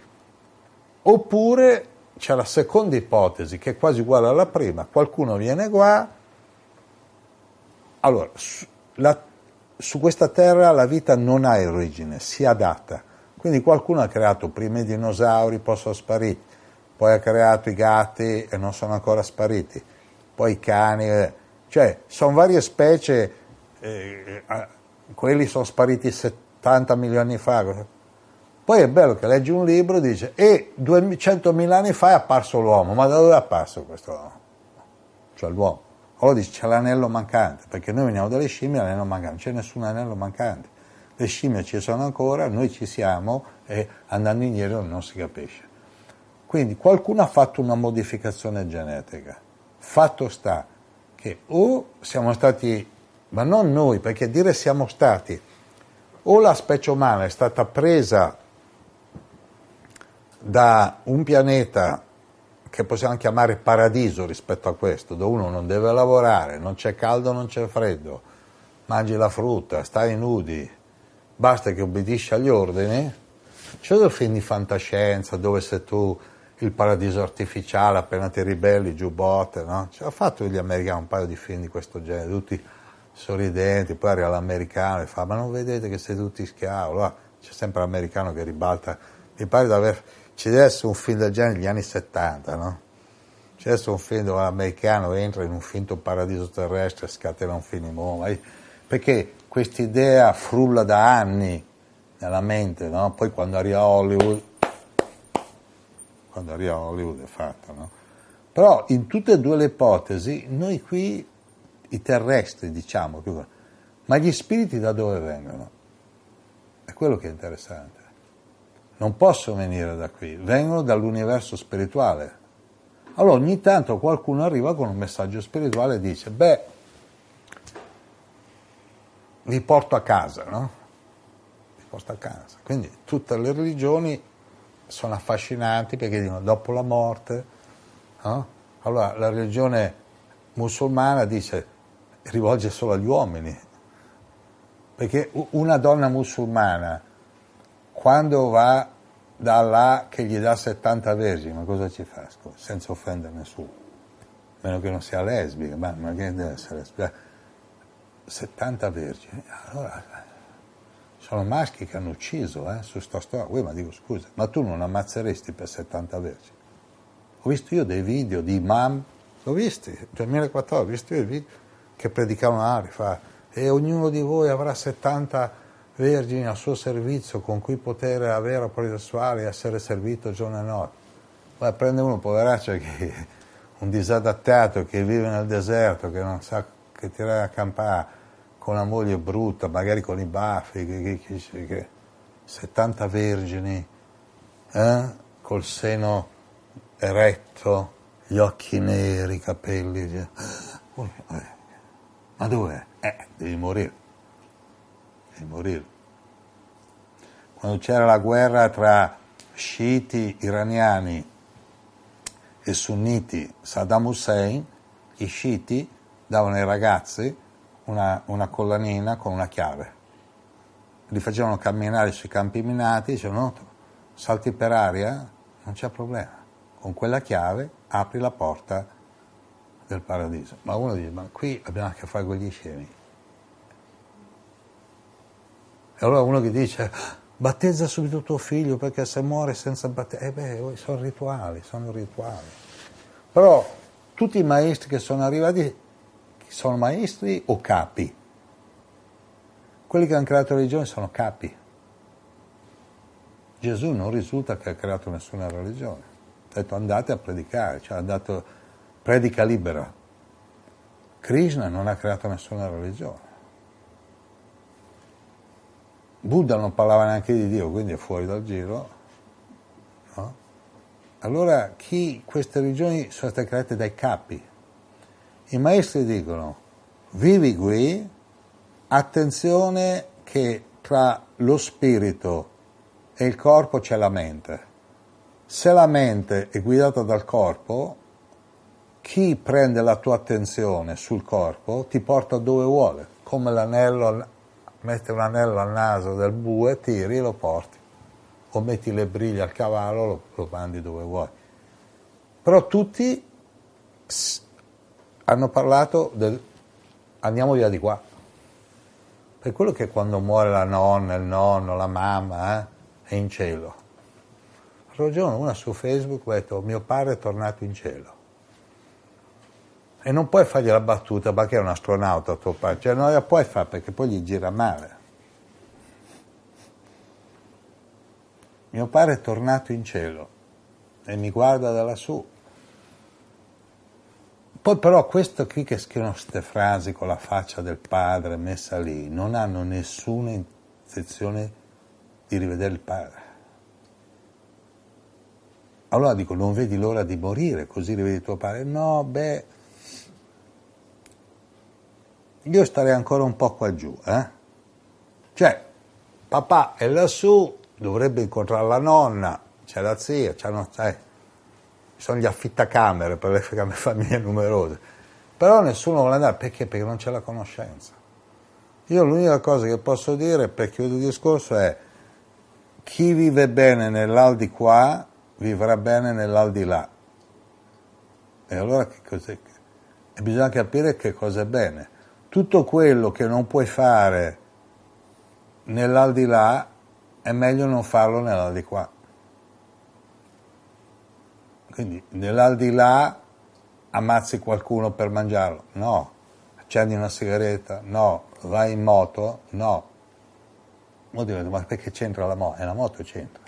oppure c'è la seconda ipotesi che è quasi uguale alla prima, qualcuno viene qua, allora su, la, su questa terra la vita non ha origine, si adatta, quindi qualcuno ha creato prima i dinosauri, poi sono spariti poi ha creato i gatti e non sono ancora spariti, poi i cani, eh, cioè sono varie specie, eh, eh quelli sono spariti 70 milioni fa. Poi è bello che leggi un libro e dice, e 200.000 anni fa è apparso l'uomo, ma da dove è apparso questo uomo? Cioè l'uomo. Allora dice c'è l'anello mancante, perché noi veniamo dalle scimmie l'anello mancante, non c'è nessun anello mancante. Le scimmie ci sono ancora, noi ci siamo e andando indietro non si capisce. Quindi qualcuno ha fatto una modificazione genetica. Fatto sta che o siamo stati, ma non noi, perché dire siamo stati, o la specie umana è stata presa da un pianeta che possiamo chiamare paradiso rispetto a questo, dove uno non deve lavorare, non c'è caldo, non c'è freddo, mangi la frutta, stai nudi, basta che obbedisci agli ordini. C'è dei film di fantascienza dove se tu il paradiso artificiale appena ti ribelli, giù botte, no? Ci ha fatto gli americani un paio di film di questo genere, tutti sorridenti, poi arriva l'americano e fa ma non vedete che siete tutti schiavi, allora c'è sempre l'americano che ribalta, mi pare di aver, ci deve essere un film del genere negli anni 70, no? C'è adesso un film dove l'americano entra in un finto paradiso terrestre e scatena un film in bomba. Perché quest'idea frulla da anni nella mente, no? Poi quando arriva a Hollywood, quando arriva a Hollywood è fatta, no? Però in tutte e due le ipotesi, noi qui, i terrestri diciamo, ma gli spiriti da dove vengono? È quello che è interessante. Non possono venire da qui, vengono dall'universo spirituale. Allora ogni tanto qualcuno arriva con un messaggio spirituale e dice, beh, vi porto a casa, no? Vi porto a casa. Quindi tutte le religioni sono affascinanti perché dicono dopo la morte, no? Allora la religione musulmana dice, rivolge solo agli uomini, perché una donna musulmana quando va da Allah che gli dà 70 vergini, ma cosa ci fa? Senza offendere nessuno, a meno che non sia lesbica, ma che deve essere lesbica? 70 vergini, allora sono maschi che hanno ucciso eh, su sta storia. Uè, ma dico scusa, ma tu non ammazzeresti per 70 vergini? Ho visto io dei video di imam, l'ho visti, nel 2014, ho visto io i video che predicavano Ari, fa, e ognuno di voi avrà 70 vergini a suo servizio con cui poter avere rapporti sessuali e essere servito giorno e notte. Poi prende uno poveraccio che un disadattato che vive nel deserto, che non sa che tirare a campare con la moglie brutta, magari con i baffi, che, che- che- che- 70 vergini, eh? col seno eretto, gli occhi neri, i capelli. eh. Eh, Ma dov'è? Eh, devi morire. Devi morire. Quando c'era la guerra tra sciiti iraniani e sunniti Saddam Hussein, i sciiti davano ai ragazzi una, una collanina con una chiave. Li facevano camminare sui campi minati, dicevano no, salti per aria, non c'è problema. Con quella chiave apri la porta del paradiso. Ma uno dice, ma qui abbiamo a che fare con gli scemi. E allora uno che dice, battezza subito tuo figlio perché se muore senza battezzare, eh beh, sono rituali, sono rituali. Però tutti i maestri che sono arrivati sono maestri o capi? Quelli che hanno creato la religione sono capi. Gesù non risulta che ha creato nessuna religione. Ha detto andate a predicare, cioè ha dato predica libera. Krishna non ha creato nessuna religione. Buddha non parlava neanche di Dio, quindi è fuori dal giro. no? Allora chi queste religioni sono state create dai capi. I maestri dicono vivi qui, attenzione che tra lo spirito e il corpo c'è la mente. Se la mente è guidata dal corpo, chi prende la tua attenzione sul corpo ti porta dove vuole, come l'anello, metti un anello al naso del bue, tiri e lo porti, o metti le briglie al cavallo, lo, lo mandi dove vuoi. Però tutti hanno parlato del andiamo via di qua. Per quello che quando muore la nonna, il nonno, la mamma, eh, è in cielo. L'altro giorno una su Facebook ha detto mio padre è tornato in cielo. E non puoi fargli la battuta perché è un astronauta tuo padre, cioè non la puoi fare perché poi gli gira male. Mio padre è tornato in cielo e mi guarda da lassù. Poi però questo qui che scrivono queste frasi con la faccia del padre messa lì non hanno nessuna intenzione di rivedere il padre. Allora dico, non vedi l'ora di morire così rivedi tuo padre? No, beh, io starei ancora un po' qua giù, eh? Cioè, papà è lassù, dovrebbe incontrare la nonna, c'è la zia, c'hanno, sai, ci sono gli affittacamere per le <laughs> fam- famiglie numerose. Però nessuno vuole andare, perché? Perché non c'è la conoscenza. Io l'unica cosa che posso dire per chiudere il discorso è chi vive bene nell'aldi qua vivrà bene nell'aldi là. E allora che cos'è? E bisogna capire che cosa è bene. Tutto quello che non puoi fare nell'aldilà è meglio non farlo nell'aldilà. Quindi nell'aldilà ammazzi qualcuno per mangiarlo? No. Accendi una sigaretta? No. Vai in moto? No. Mo dico, ma perché c'entra la moto? E la moto c'entra.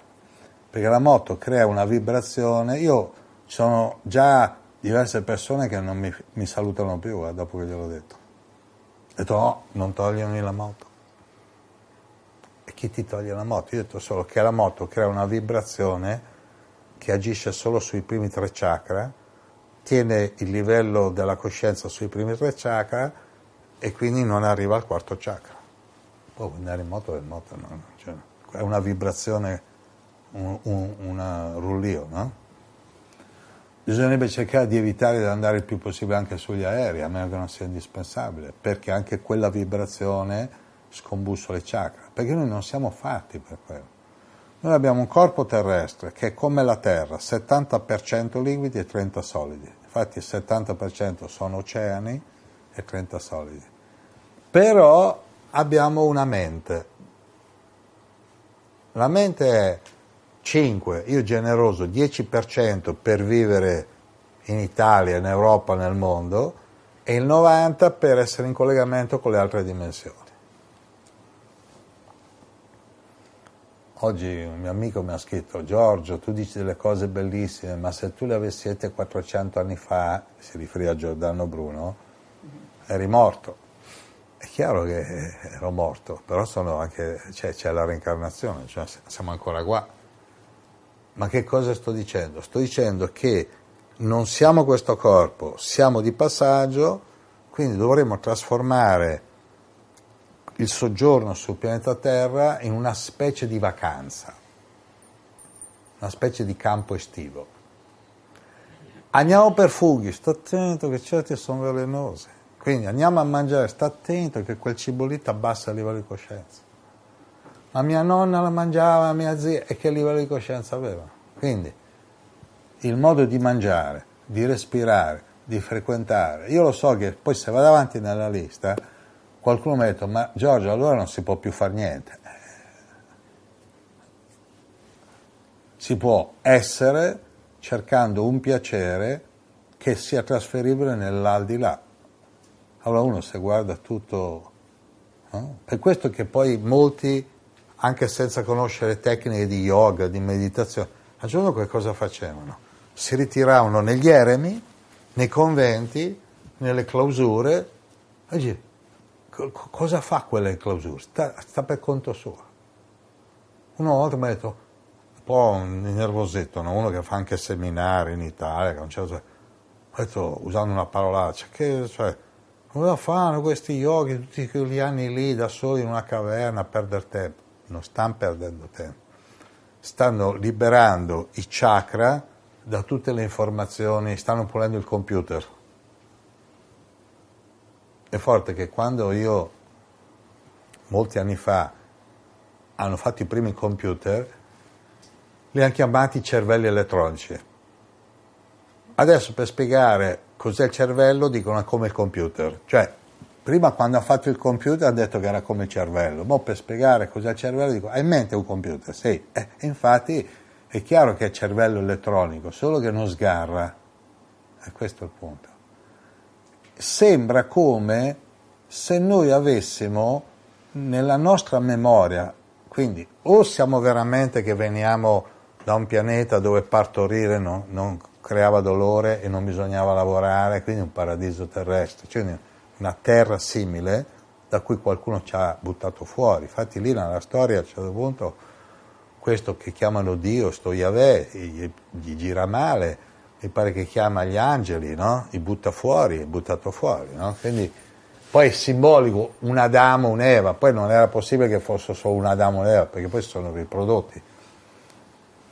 Perché la moto crea una vibrazione. Io sono già diverse persone che non mi, mi salutano più eh, dopo che gliel'ho detto. Ho detto no, non togliermi la moto. E chi ti toglie la moto? Io ho detto solo che la moto crea una vibrazione che agisce solo sui primi tre chakra, tiene il livello della coscienza sui primi tre chakra e quindi non arriva al quarto chakra. Poi andare in moto è in moto, no? cioè, è una vibrazione, un, un rullio, no? Bisognerebbe cercare di evitare di andare il più possibile anche sugli aerei, a meno che non sia indispensabile, perché anche quella vibrazione scombussola le chakra, perché noi non siamo fatti per quello. Noi abbiamo un corpo terrestre che è come la Terra, 70% liquidi e 30 solidi. Infatti il 70% sono oceani e 30 solidi. Però abbiamo una mente. La mente è 5, io generoso, 10% per vivere in Italia, in Europa, nel mondo e il 90% per essere in collegamento con le altre dimensioni. Oggi un mio amico mi ha scritto, Giorgio, tu dici delle cose bellissime, ma se tu le avessi dette 400 anni fa, si riferì a Giordano Bruno, eri morto. È chiaro che ero morto, però anche, cioè, c'è la reincarnazione, cioè siamo ancora qua. Ma che cosa sto dicendo? Sto dicendo che non siamo questo corpo, siamo di passaggio, quindi dovremo trasformare il soggiorno sul pianeta Terra in una specie di vacanza, una specie di campo estivo. Andiamo per funghi, sta attento che certi sono velenosi. Quindi andiamo a mangiare, sta attento che quel cibo lì ti abbassa il livello di coscienza. Ma mia nonna la mangiava, mia zia, e che livello di coscienza aveva? Quindi il modo di mangiare, di respirare, di frequentare. Io lo so che poi se vado avanti nella lista qualcuno mi ha detto, ma Giorgio, allora non si può più fare niente. Si può essere cercando un piacere che sia trasferibile nell'aldilà. Allora uno se guarda tutto... No? Per questo che poi molti, anche senza conoscere tecniche di yoga, di meditazione, a giorno che cosa facevano? Si ritiravano negli eremi, nei conventi, nelle clausure, e cosa fa quella clausura? Sta, sta, per conto suo. Una volta mi ha detto, un po' un nervosetto, no? uno che fa anche seminari in Italia, che non certo, ho detto, usando una parolaccia, che cioè, cosa fanno questi yogi tutti quegli anni lì da soli in una caverna a perdere tempo? Non stanno perdendo tempo, stanno liberando i chakra da tutte le informazioni, stanno pulendo il computer è forte che quando io, molti anni fa, hanno fatto i primi computer, li hanno chiamati cervelli elettronici. Adesso per spiegare cos'è il cervello dicono come il computer. Cioè, prima quando ha fatto il computer ha detto che era come il cervello, ma per spiegare cos'è il cervello dico, hai in mente un computer? Sì. Eh, infatti è chiaro che è cervello elettronico, solo che non sgarra. E questo è il punto sembra come se noi avessimo nella nostra memoria, quindi o siamo veramente che veniamo da un pianeta dove partorire non, non creava dolore e non bisognava lavorare, quindi un paradiso terrestre, cioè una terra simile da cui qualcuno ci ha buttato fuori. Infatti lì nella storia a un certo punto questo che chiamano Dio, sto Yahweh, gli, gli gira male, mi pare che chiama gli angeli, no? I butta fuori, è buttato fuori, no? Quindi poi è simbolico un Adamo, un'Eva, poi non era possibile che fosse solo un Adamo e un'Eva, perché poi sono riprodotti.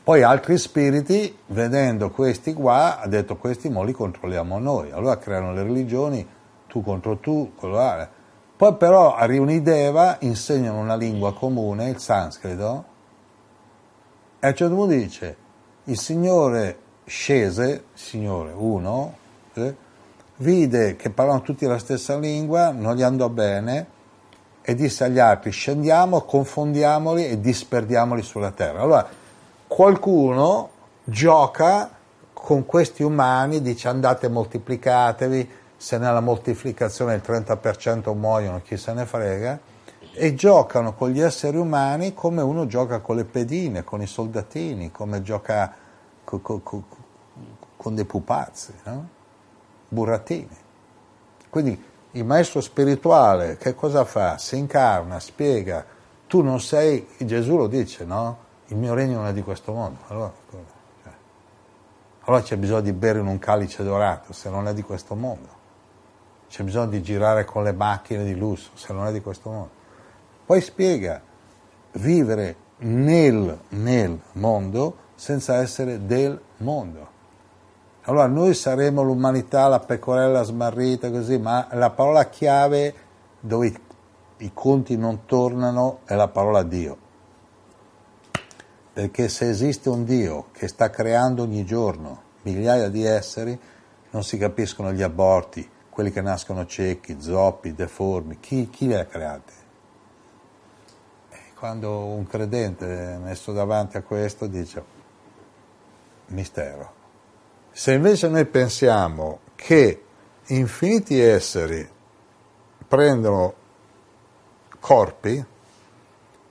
Poi altri spiriti, vedendo questi qua, ha detto questi mo li controlliamo noi. Allora creano le religioni, tu contro tu, là. Poi però riunì Deva, insegnano una lingua comune, il sanscrito, e a un certo punto dice, il Signore scese, Signore, uno, eh, vide che parlavano tutti la stessa lingua, non gli andò bene e disse agli altri scendiamo, confondiamoli e disperdiamoli sulla terra. Allora qualcuno gioca con questi umani dice andate moltiplicatevi, se nella moltiplicazione il 30% muoiono, chi se ne frega, e giocano con gli esseri umani come uno gioca con le pedine, con i soldatini, come gioca co- co- co- con dei pupazzi, no? burattini. Quindi il maestro spirituale che cosa fa? Si incarna, spiega, tu non sei, Gesù lo dice, no? Il mio regno non è di questo mondo. Allora, cioè, allora c'è bisogno di bere in un calice dorato, se non è di questo mondo. C'è bisogno di girare con le macchine di lusso, se non è di questo mondo. Poi spiega, vivere nel, nel mondo senza essere del mondo. Allora noi saremo l'umanità, la pecorella smarrita, così, ma la parola chiave dove i, conti non tornano è la parola Dio. Perché se esiste un Dio che sta creando ogni giorno migliaia di esseri, non si capiscono gli aborti, quelli che nascono ciechi, zoppi, deformi, chi, chi li ha creati? E quando un credente è messo davanti a questo dice, mistero. Se invece noi pensiamo che infiniti esseri prendono corpi,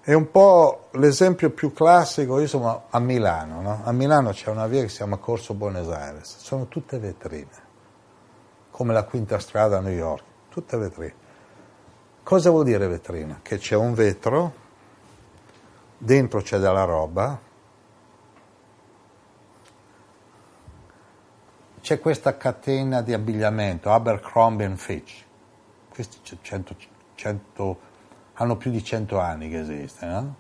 è un po' l'esempio più classico, io sono a Milano, no? a Milano c'è una via che si chiama Corso Buenos Aires, sono tutte vetrine, come la quinta strada a New York, tutte vetrine. Cosa vuol dire vetrina? Che c'è un vetro, dentro c'è della roba, c'è questa catena di abbigliamento, Abercrombie Fitch, questi 100, 100, hanno più di 100 anni che esiste, no?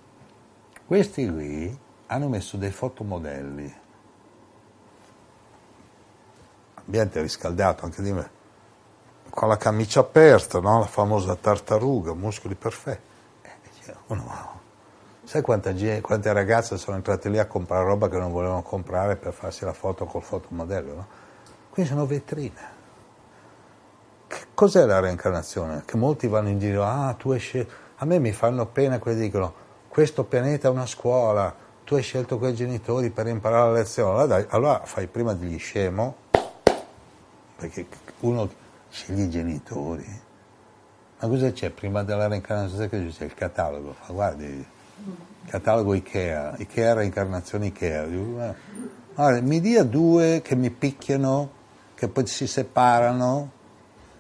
Questi qui hanno messo dei fotomodelli, ambiente riscaldato anche di me, con la camicia aperta, no? la famosa tartaruga, muscoli perfetti. Eh, uno, sai quante, quante ragazze sono entrate lì a comprare roba che non volevano comprare per farsi la foto col fotomodello? No? Qui sono vetrine. Che cos'è la reincarnazione? Che molti vanno in giro, ah, tu hai scelto. A me mi fanno pena quelli che dicono, questo pianeta è una scuola, tu hai scelto quei genitori per imparare la lezione. Allora, dai, allora fai prima degli scemo, perché uno sceglie i genitori. Ma cosa c'è prima della reincarnazione? C'è il catalogo, ma guardi, catalogo Ikea, Ikea reincarnazione Ikea. Allora, mi dia due che mi picchiano che poi si separano,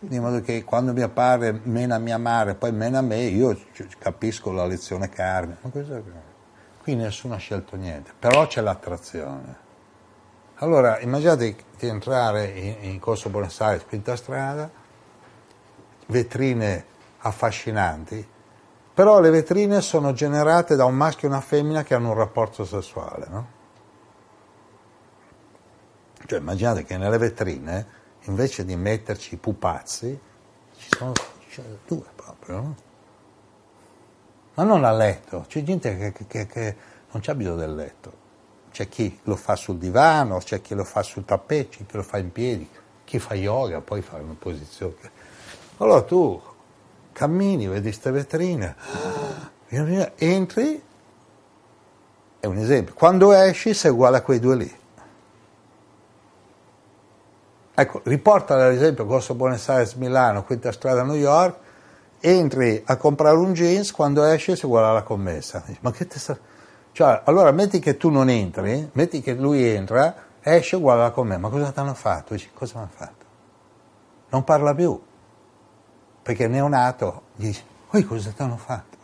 di modo che quando mio padre mena mia madre, poi mena me, io capisco la lezione carne. Ma cosa... Qui nessuno ha scelto niente, però c'è l'attrazione. Allora, immaginate di entrare in, in Corso Buenos Aires, quinta strada, vetrine affascinanti, però le vetrine sono generate da un maschio e una femmina che hanno un rapporto sessuale, no? Cioè immaginate che nelle vetrine, invece di metterci i pupazzi, ci sono cioè, due proprio, no? Ma non a letto, c'è gente che, che, che non c'ha bisogno del letto. C'è chi lo fa sul divano, c'è chi lo fa sul tappeto, c'è chi lo fa in piedi, chi fa yoga, poi fa una posizione. Allora tu cammini, vedi queste vetrine, <gasps> entri, è un esempio, quando esci sei uguale a quei due lì. Ecco, riporta ad esempio Corso Buenos Aires Milano, quinta strada New York, entri a comprare un jeans, quando esci si uguale alla commessa. Ma che te sta... Cioè, allora metti che tu non entri, metti che lui entra, esce uguale alla commessa, ma cosa ti hanno fatto? Dici, cosa mi hanno fatto? Non parla più, perché il neonato dice, poi cosa ti hanno fatto?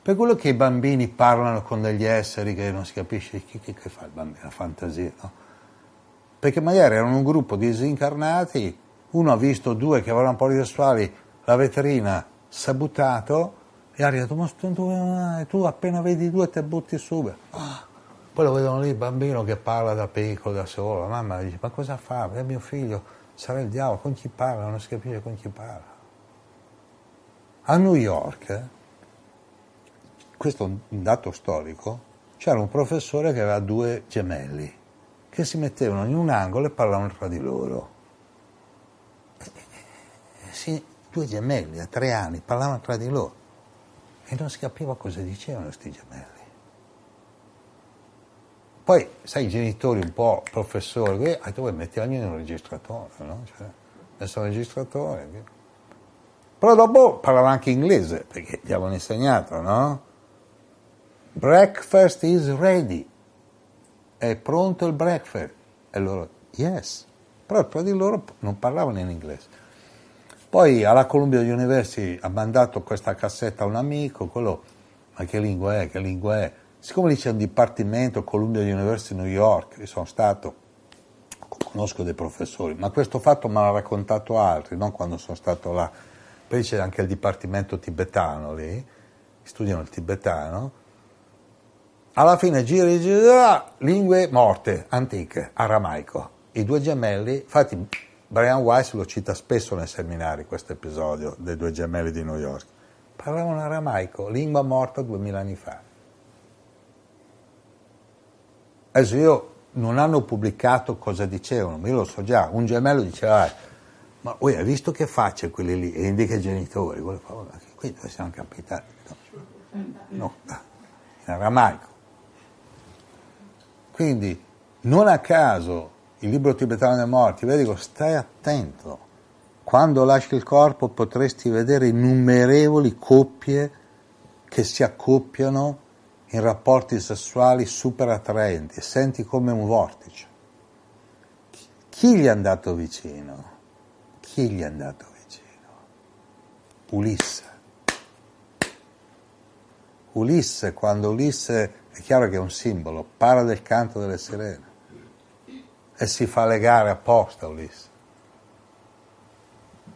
Per quello che i bambini parlano con degli esseri che non si capisce, chi, chi, che fa il bambino? La fantasia, no? Perché magari erano un gruppo di disincarnati, uno ha visto due che avevano polli sessuali, la veterina si è buttato e ha detto, ma tu, tu appena vedi due te butti subito. Ah. Poi lo vedono lì il bambino che parla da piccolo, da solo, la mamma dice, ma cosa fa? È mio figlio, sarà il diavolo, con chi parla? Non si capisce con chi parla. A New York, questo è un dato storico, c'era un professore che aveva due gemelli che si mettevano in un angolo e parlavano tra di loro. Sì, due gemelli a tre anni parlavano tra di loro e non si capiva cosa dicevano questi gemelli. Poi, sai, i genitori un po' professori, eh, hai detto, vuoi metti ogni in un registratore, no? Cioè, messo un registratore. via. Però dopo parlava anche inglese, perché gli avevano insegnato, no? Breakfast is ready. È pronto il breakfast. E loro, yes. Però tra di loro non parlavano in inglese. Poi alla Columbia University ha mandato questa cassetta a un amico, quello, ma che lingua è, che lingua è? Siccome lì c'è un dipartimento, Columbia University New York, io sono stato, conosco dei professori, ma questo fatto me l'ha raccontato altri, non quando sono stato là. Poi c'è anche il dipartimento tibetano lì, studiano il tibetano. Alla fine gira e gira, ah, lingue morte, antiche, aramaico. I due gemelli, infatti Brian Weiss lo cita spesso nei seminari questo episodio dei due gemelli di New York. Parlavano aramaico, lingua morta duemila anni fa. Adesso io non hanno pubblicato cosa dicevano, ma io lo so già. Un gemello diceva, "Ah, ma uè, hai visto che faccia quelli lì? E indica i genitori. Quello fa, "Guarda, Qui dove siamo capitati? No, no, in aramaico. Quindi, non a caso, il libro tibetano dei morti, vedi, dico, stai attento. Quando lasci il corpo potresti vedere innumerevoli coppie che si accoppiano in rapporti sessuali super attraenti, senti come un vortice. Chi gli è andato vicino? Chi gli è andato vicino? Ulisse. Ulisse, quando Ulisse, è chiaro che è un simbolo, parla del canto delle sirene e si fa legare apposta Ulisse.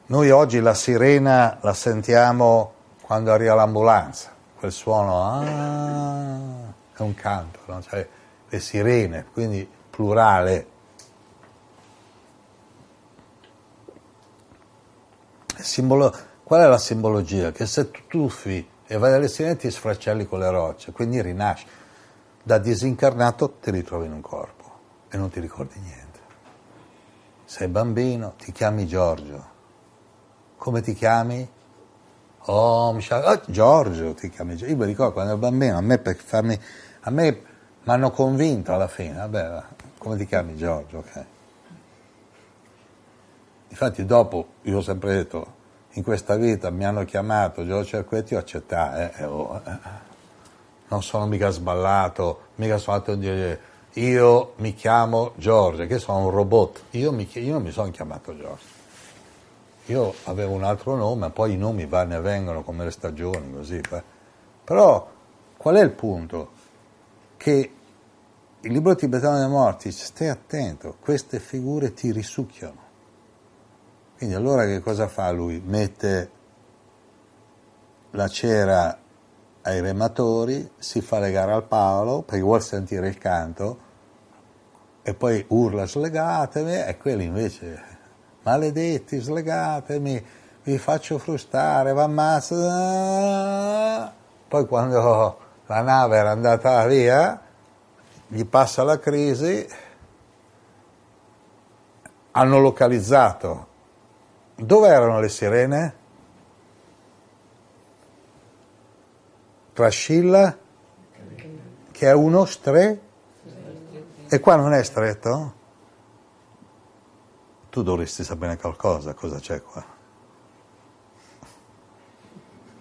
Noi oggi la sirena la sentiamo quando arriva l'ambulanza, quel suono ah, è un canto, no? cioè, le sirene, quindi plurale. Simbolo- qual è la simbologia? Che se tu tuffi e vai dalle sirene ti sfracelli con le rocce, quindi rinasci. Da disincarnato ti ritrovi in un corpo e non ti ricordi niente. Sei bambino, ti chiami Giorgio. Come ti chiami? Oh, ah, Giorgio ti chiami Giorgio. Io mi ricordo quando ero bambino, a me per farmi, a me mi hanno convinto alla fine, vabbè, va, come ti chiami Giorgio? Ok. Infatti dopo, io ho sempre detto, in questa vita mi hanno chiamato Giorgio Cerquetti, ho accettato, eh, eh, oh, eh. Non sono mica sballato, mica dire io mi chiamo Giorgio, che sono un robot, io, mi, io non mi sono chiamato Giorgio. Io avevo un altro nome, poi i nomi vanno e vengono come le stagioni, così. eh. Però qual è il punto? Che il libro tibetano dei morti, stai attento, queste figure ti risucchiano. Quindi allora che cosa fa lui? Mette la cera ai rematori, si fa legare al palo perché vuol sentire il canto e poi urla slegatemi e quelli invece maledetti slegatemi, vi faccio frustare, va ammazza. Poi quando la nave era andata via, gli passa la crisi, hanno localizzato dove erano le sirene? Tra Scilla, che è uno stre, e qua non è stretto? Tu dovresti sapere qualcosa, cosa c'è qua.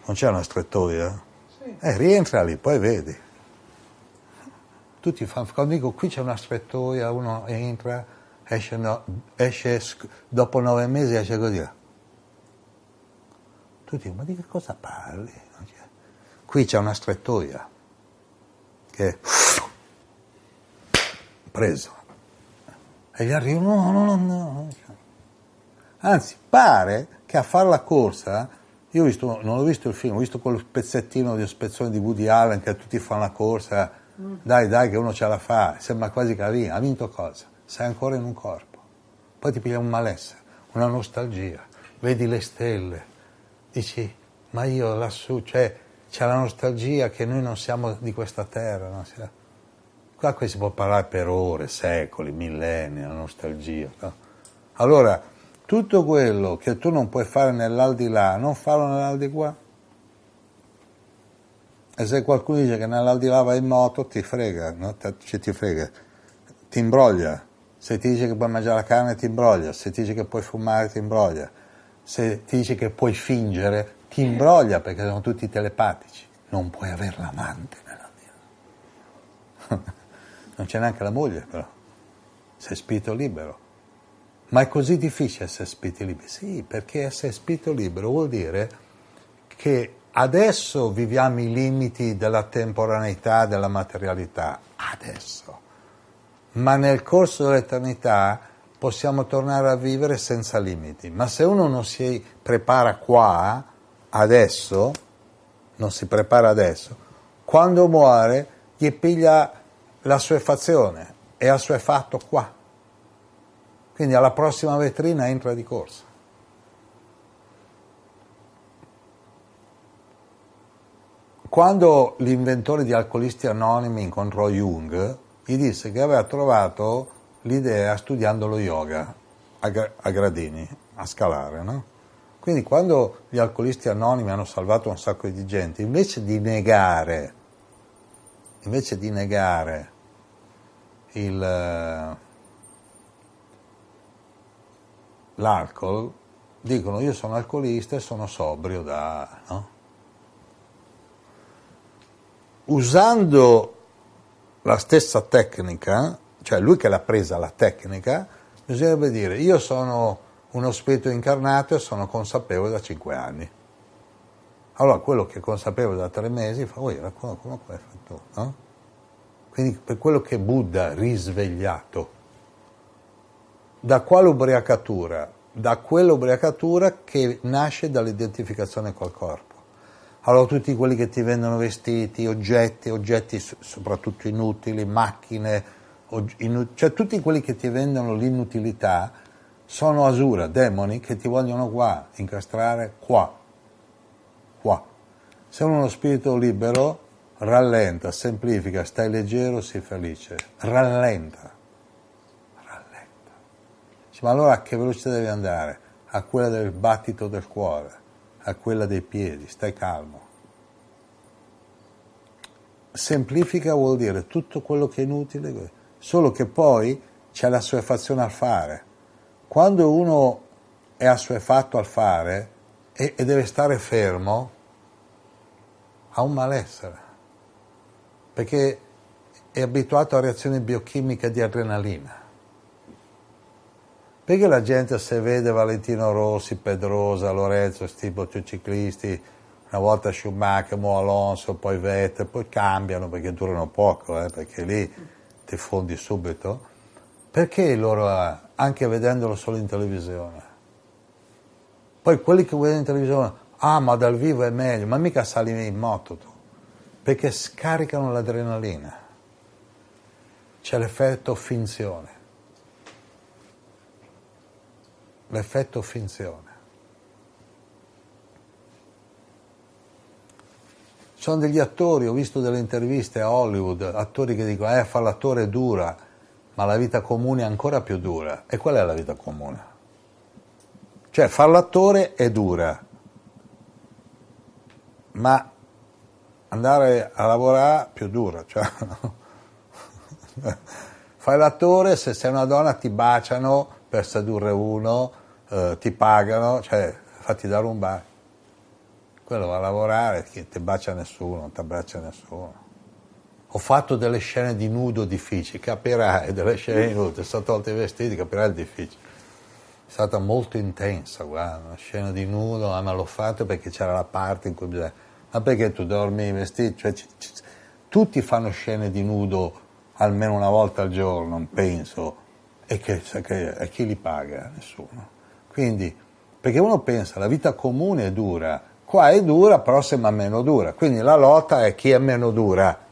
Non c'è una strettoia? Eh, rientra lì, poi vedi. Tutti fanno, quando dico qui c'è una strettoia, uno entra, esce, no- esce sc- dopo nove mesi esce così. Tutti dicono, ma di che cosa parli? Qui c'è una strettoia che preso. E gli arrivano, no, no, no, no. Anzi, pare che a fare la corsa, io ho visto, non ho visto il film, ho visto quel pezzettino di ispezione di Woody Allen che tutti fanno la corsa, dai, dai, che uno ce la fa, sembra quasi che vinto. Ha vinto cosa? Sei ancora in un corpo. Poi ti piglia un malessere, una nostalgia, vedi le stelle, dici, ma io lassù, cioè, c'è la nostalgia che noi non siamo di questa terra, siamo- Qua qui si può parlare per ore, secoli, millenni, la nostalgia. no? Allora, tutto quello che tu non puoi fare nell'aldilà, non farlo nell'aldiquà. E se qualcuno dice che nell'aldilà vai in moto, ti frega, no? Cioè, ti frega, ti imbroglia. Se ti dice che puoi mangiare la carne, ti imbroglia. Se ti dice che puoi fumare, ti imbroglia. Se ti dice che puoi fingere, ti imbroglia perché sono tutti telepatici. Non puoi avere l'amante nell'aldilà. <laughs> non c'è neanche la moglie, però. Sei spirito libero. Ma è così difficile essere spiriti liberi? Sì, perché essere spirito libero vuol dire che adesso viviamo i limiti della temporaneità, della materialità, adesso. Ma nel corso dell'eternità possiamo tornare a vivere senza limiti. Ma se uno non si prepara qua, adesso, non si prepara adesso, quando muore gli piglia la sua fazione e la sua fatto qua. Quindi alla prossima vetrina entra di corsa. Quando l'inventore di Alcolisti Anonimi incontrò Jung, gli disse che aveva trovato l'idea studiando lo yoga a gradini, a scalare, no? Quindi quando gli alcolisti anonimi hanno salvato un sacco di gente, invece di negare, invece di negare il, eh, l'alcol, dicono io sono alcolista e sono sobrio da... No? Usando la stessa tecnica, cioè lui che l'ha presa la tecnica, bisognerebbe dire io sono uno spirito incarnato e sono consapevole da cinque anni. Allora quello che è consapevole da tre mesi fa, oi, come, come hai fatto? No? Quindi per quello che Buddha risvegliato, da quale ubriacatura? Da quell'ubriacatura che nasce dall'identificazione col corpo. Allora tutti quelli che ti vendono vestiti, oggetti, oggetti soprattutto inutili, macchine, inut- cioè tutti quelli che ti vendono l'inutilità sono asura, demoni che ti vogliono qua, incastrare qua, qua. Se uno spirito libero, rallenta, semplifica, stai leggero, sii felice, rallenta, rallenta. Ma allora a che velocità devi andare? A quella del battito del cuore a quella dei piedi, stai calmo. Semplifica vuol dire tutto quello che è inutile, solo che poi c'è la assuefazione al fare. Quando uno è assuefatto al fare e, e deve stare fermo, ha un malessere, perché è abituato a reazioni biochimiche di adrenalina. Perché la gente se vede Valentino Rossi, Pedrosa, Lorenzo, questi ciclisti, una volta Schumacher, Mo Alonso, poi Vettel, poi cambiano perché durano poco, eh, perché lì ti fondi subito? Perché loro, anche vedendolo solo in televisione? Poi quelli che vedono in televisione, ah ma dal vivo è meglio, ma mica sali in moto tu, perché scaricano l'adrenalina, c'è l'effetto finzione. l'effetto finzione. Sono degli attori, ho visto delle interviste a Hollywood, attori che dicono, eh, fare l'attore dura, ma la vita comune è ancora più dura. E qual è la vita comune? Cioè, fare l'attore è dura, ma andare a lavorare più dura. Cioè, <laughs> fai l'attore, se sei una donna ti baciano per sedurre uno, eh, ti pagano, cioè fatti dare un bacio. Quello va a lavorare, che ti bacia nessuno, non ti abbraccia nessuno. Ho fatto delle scene di nudo difficili, capirai, delle scene di nudo, sono tolti i vestiti, capirai il difficile. È stata molto intensa, guarda, una scena di nudo, ah, ma l'ho fatto perché c'era la parte in cui bisogna... Ma perché tu dormi i vestiti? Cioè, c- c- tutti fanno scene di nudo almeno una volta al giorno, penso, e, che, che, e chi li paga? Nessuno. Quindi, perché uno pensa la vita comune è dura, qua è dura, però sembra meno dura. Quindi la lotta è chi è meno dura.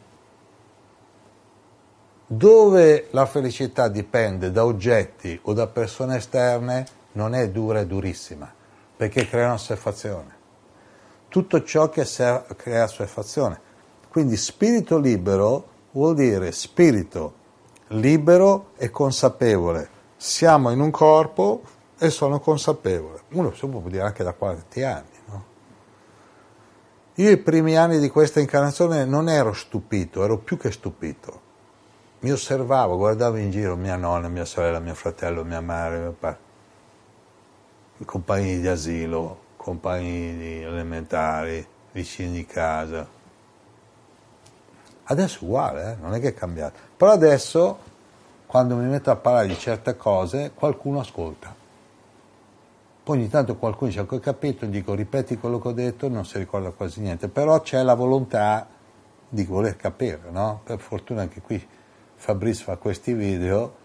Dove la felicità dipende da oggetti o da persone esterne, non è dura, è durissima, perché crea assuefazione. Tutto ciò che crea assuefazione. Quindi spirito libero vuol dire spirito libero e consapevole. Siamo in un corpo e sono consapevole. Uno si può dire anche da quanti anni. No? Io i primi anni di questa incarnazione non ero stupito, ero più che stupito. Mi osservavo, guardavo in giro mia nonna, mia sorella, mio fratello, mia madre, mio padre, i compagni di asilo, compagni di elementari, vicini di casa. Adesso è uguale, eh? non è che è cambiato. Però adesso, quando mi metto a parlare di certe cose, qualcuno ascolta. Poi ogni tanto qualcuno dice, ho capito, dico, ripeti quello che ho detto, non si ricorda quasi niente. Però c'è la volontà di voler capire, no? Per fortuna anche qui Fabrice fa questi video,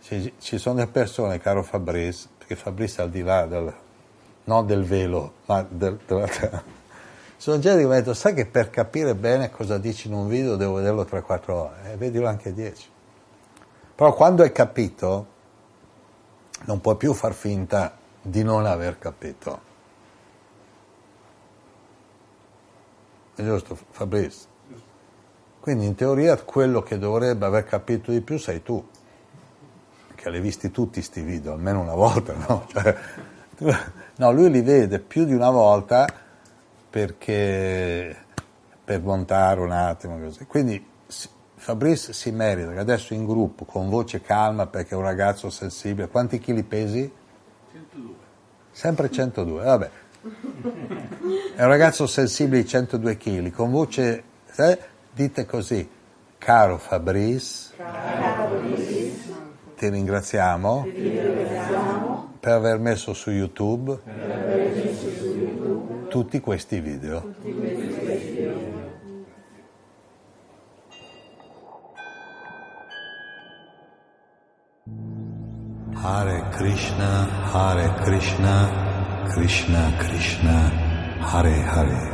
ci, ci sono delle persone, caro Fabrice, perché Fabrice è al di là del, non del velo, ma del, della Sono gente che mi detto, sai che per capire bene cosa dici in un video devo vederlo 3-4 ore, e eh, vedilo anche 10. Però quando hai capito, non puoi più far finta di non aver capito. È giusto, Fabrizio? Quindi in teoria quello che dovrebbe aver capito di più sei tu, che l'hai visti tutti questi video, almeno una volta, no? <laughs> Cioè, no, lui li vede più di una volta perché per montare un attimo così. Quindi Fabrice si merita che adesso in gruppo, con voce calma, perché è un ragazzo sensibile, quanti chili pesi? 102. Sempre 102, vabbè. È un ragazzo sensibile di 102 kg, con voce... Eh, dite così, caro Fabrice, caro Fabrice ti, ringraziamo ti ringraziamo, per aver messo su YouTube, messo su YouTube tutti questi video. Tutti questi video. Hare Krishna, Hare Krishna, Krishna Krishna, Hare Hare.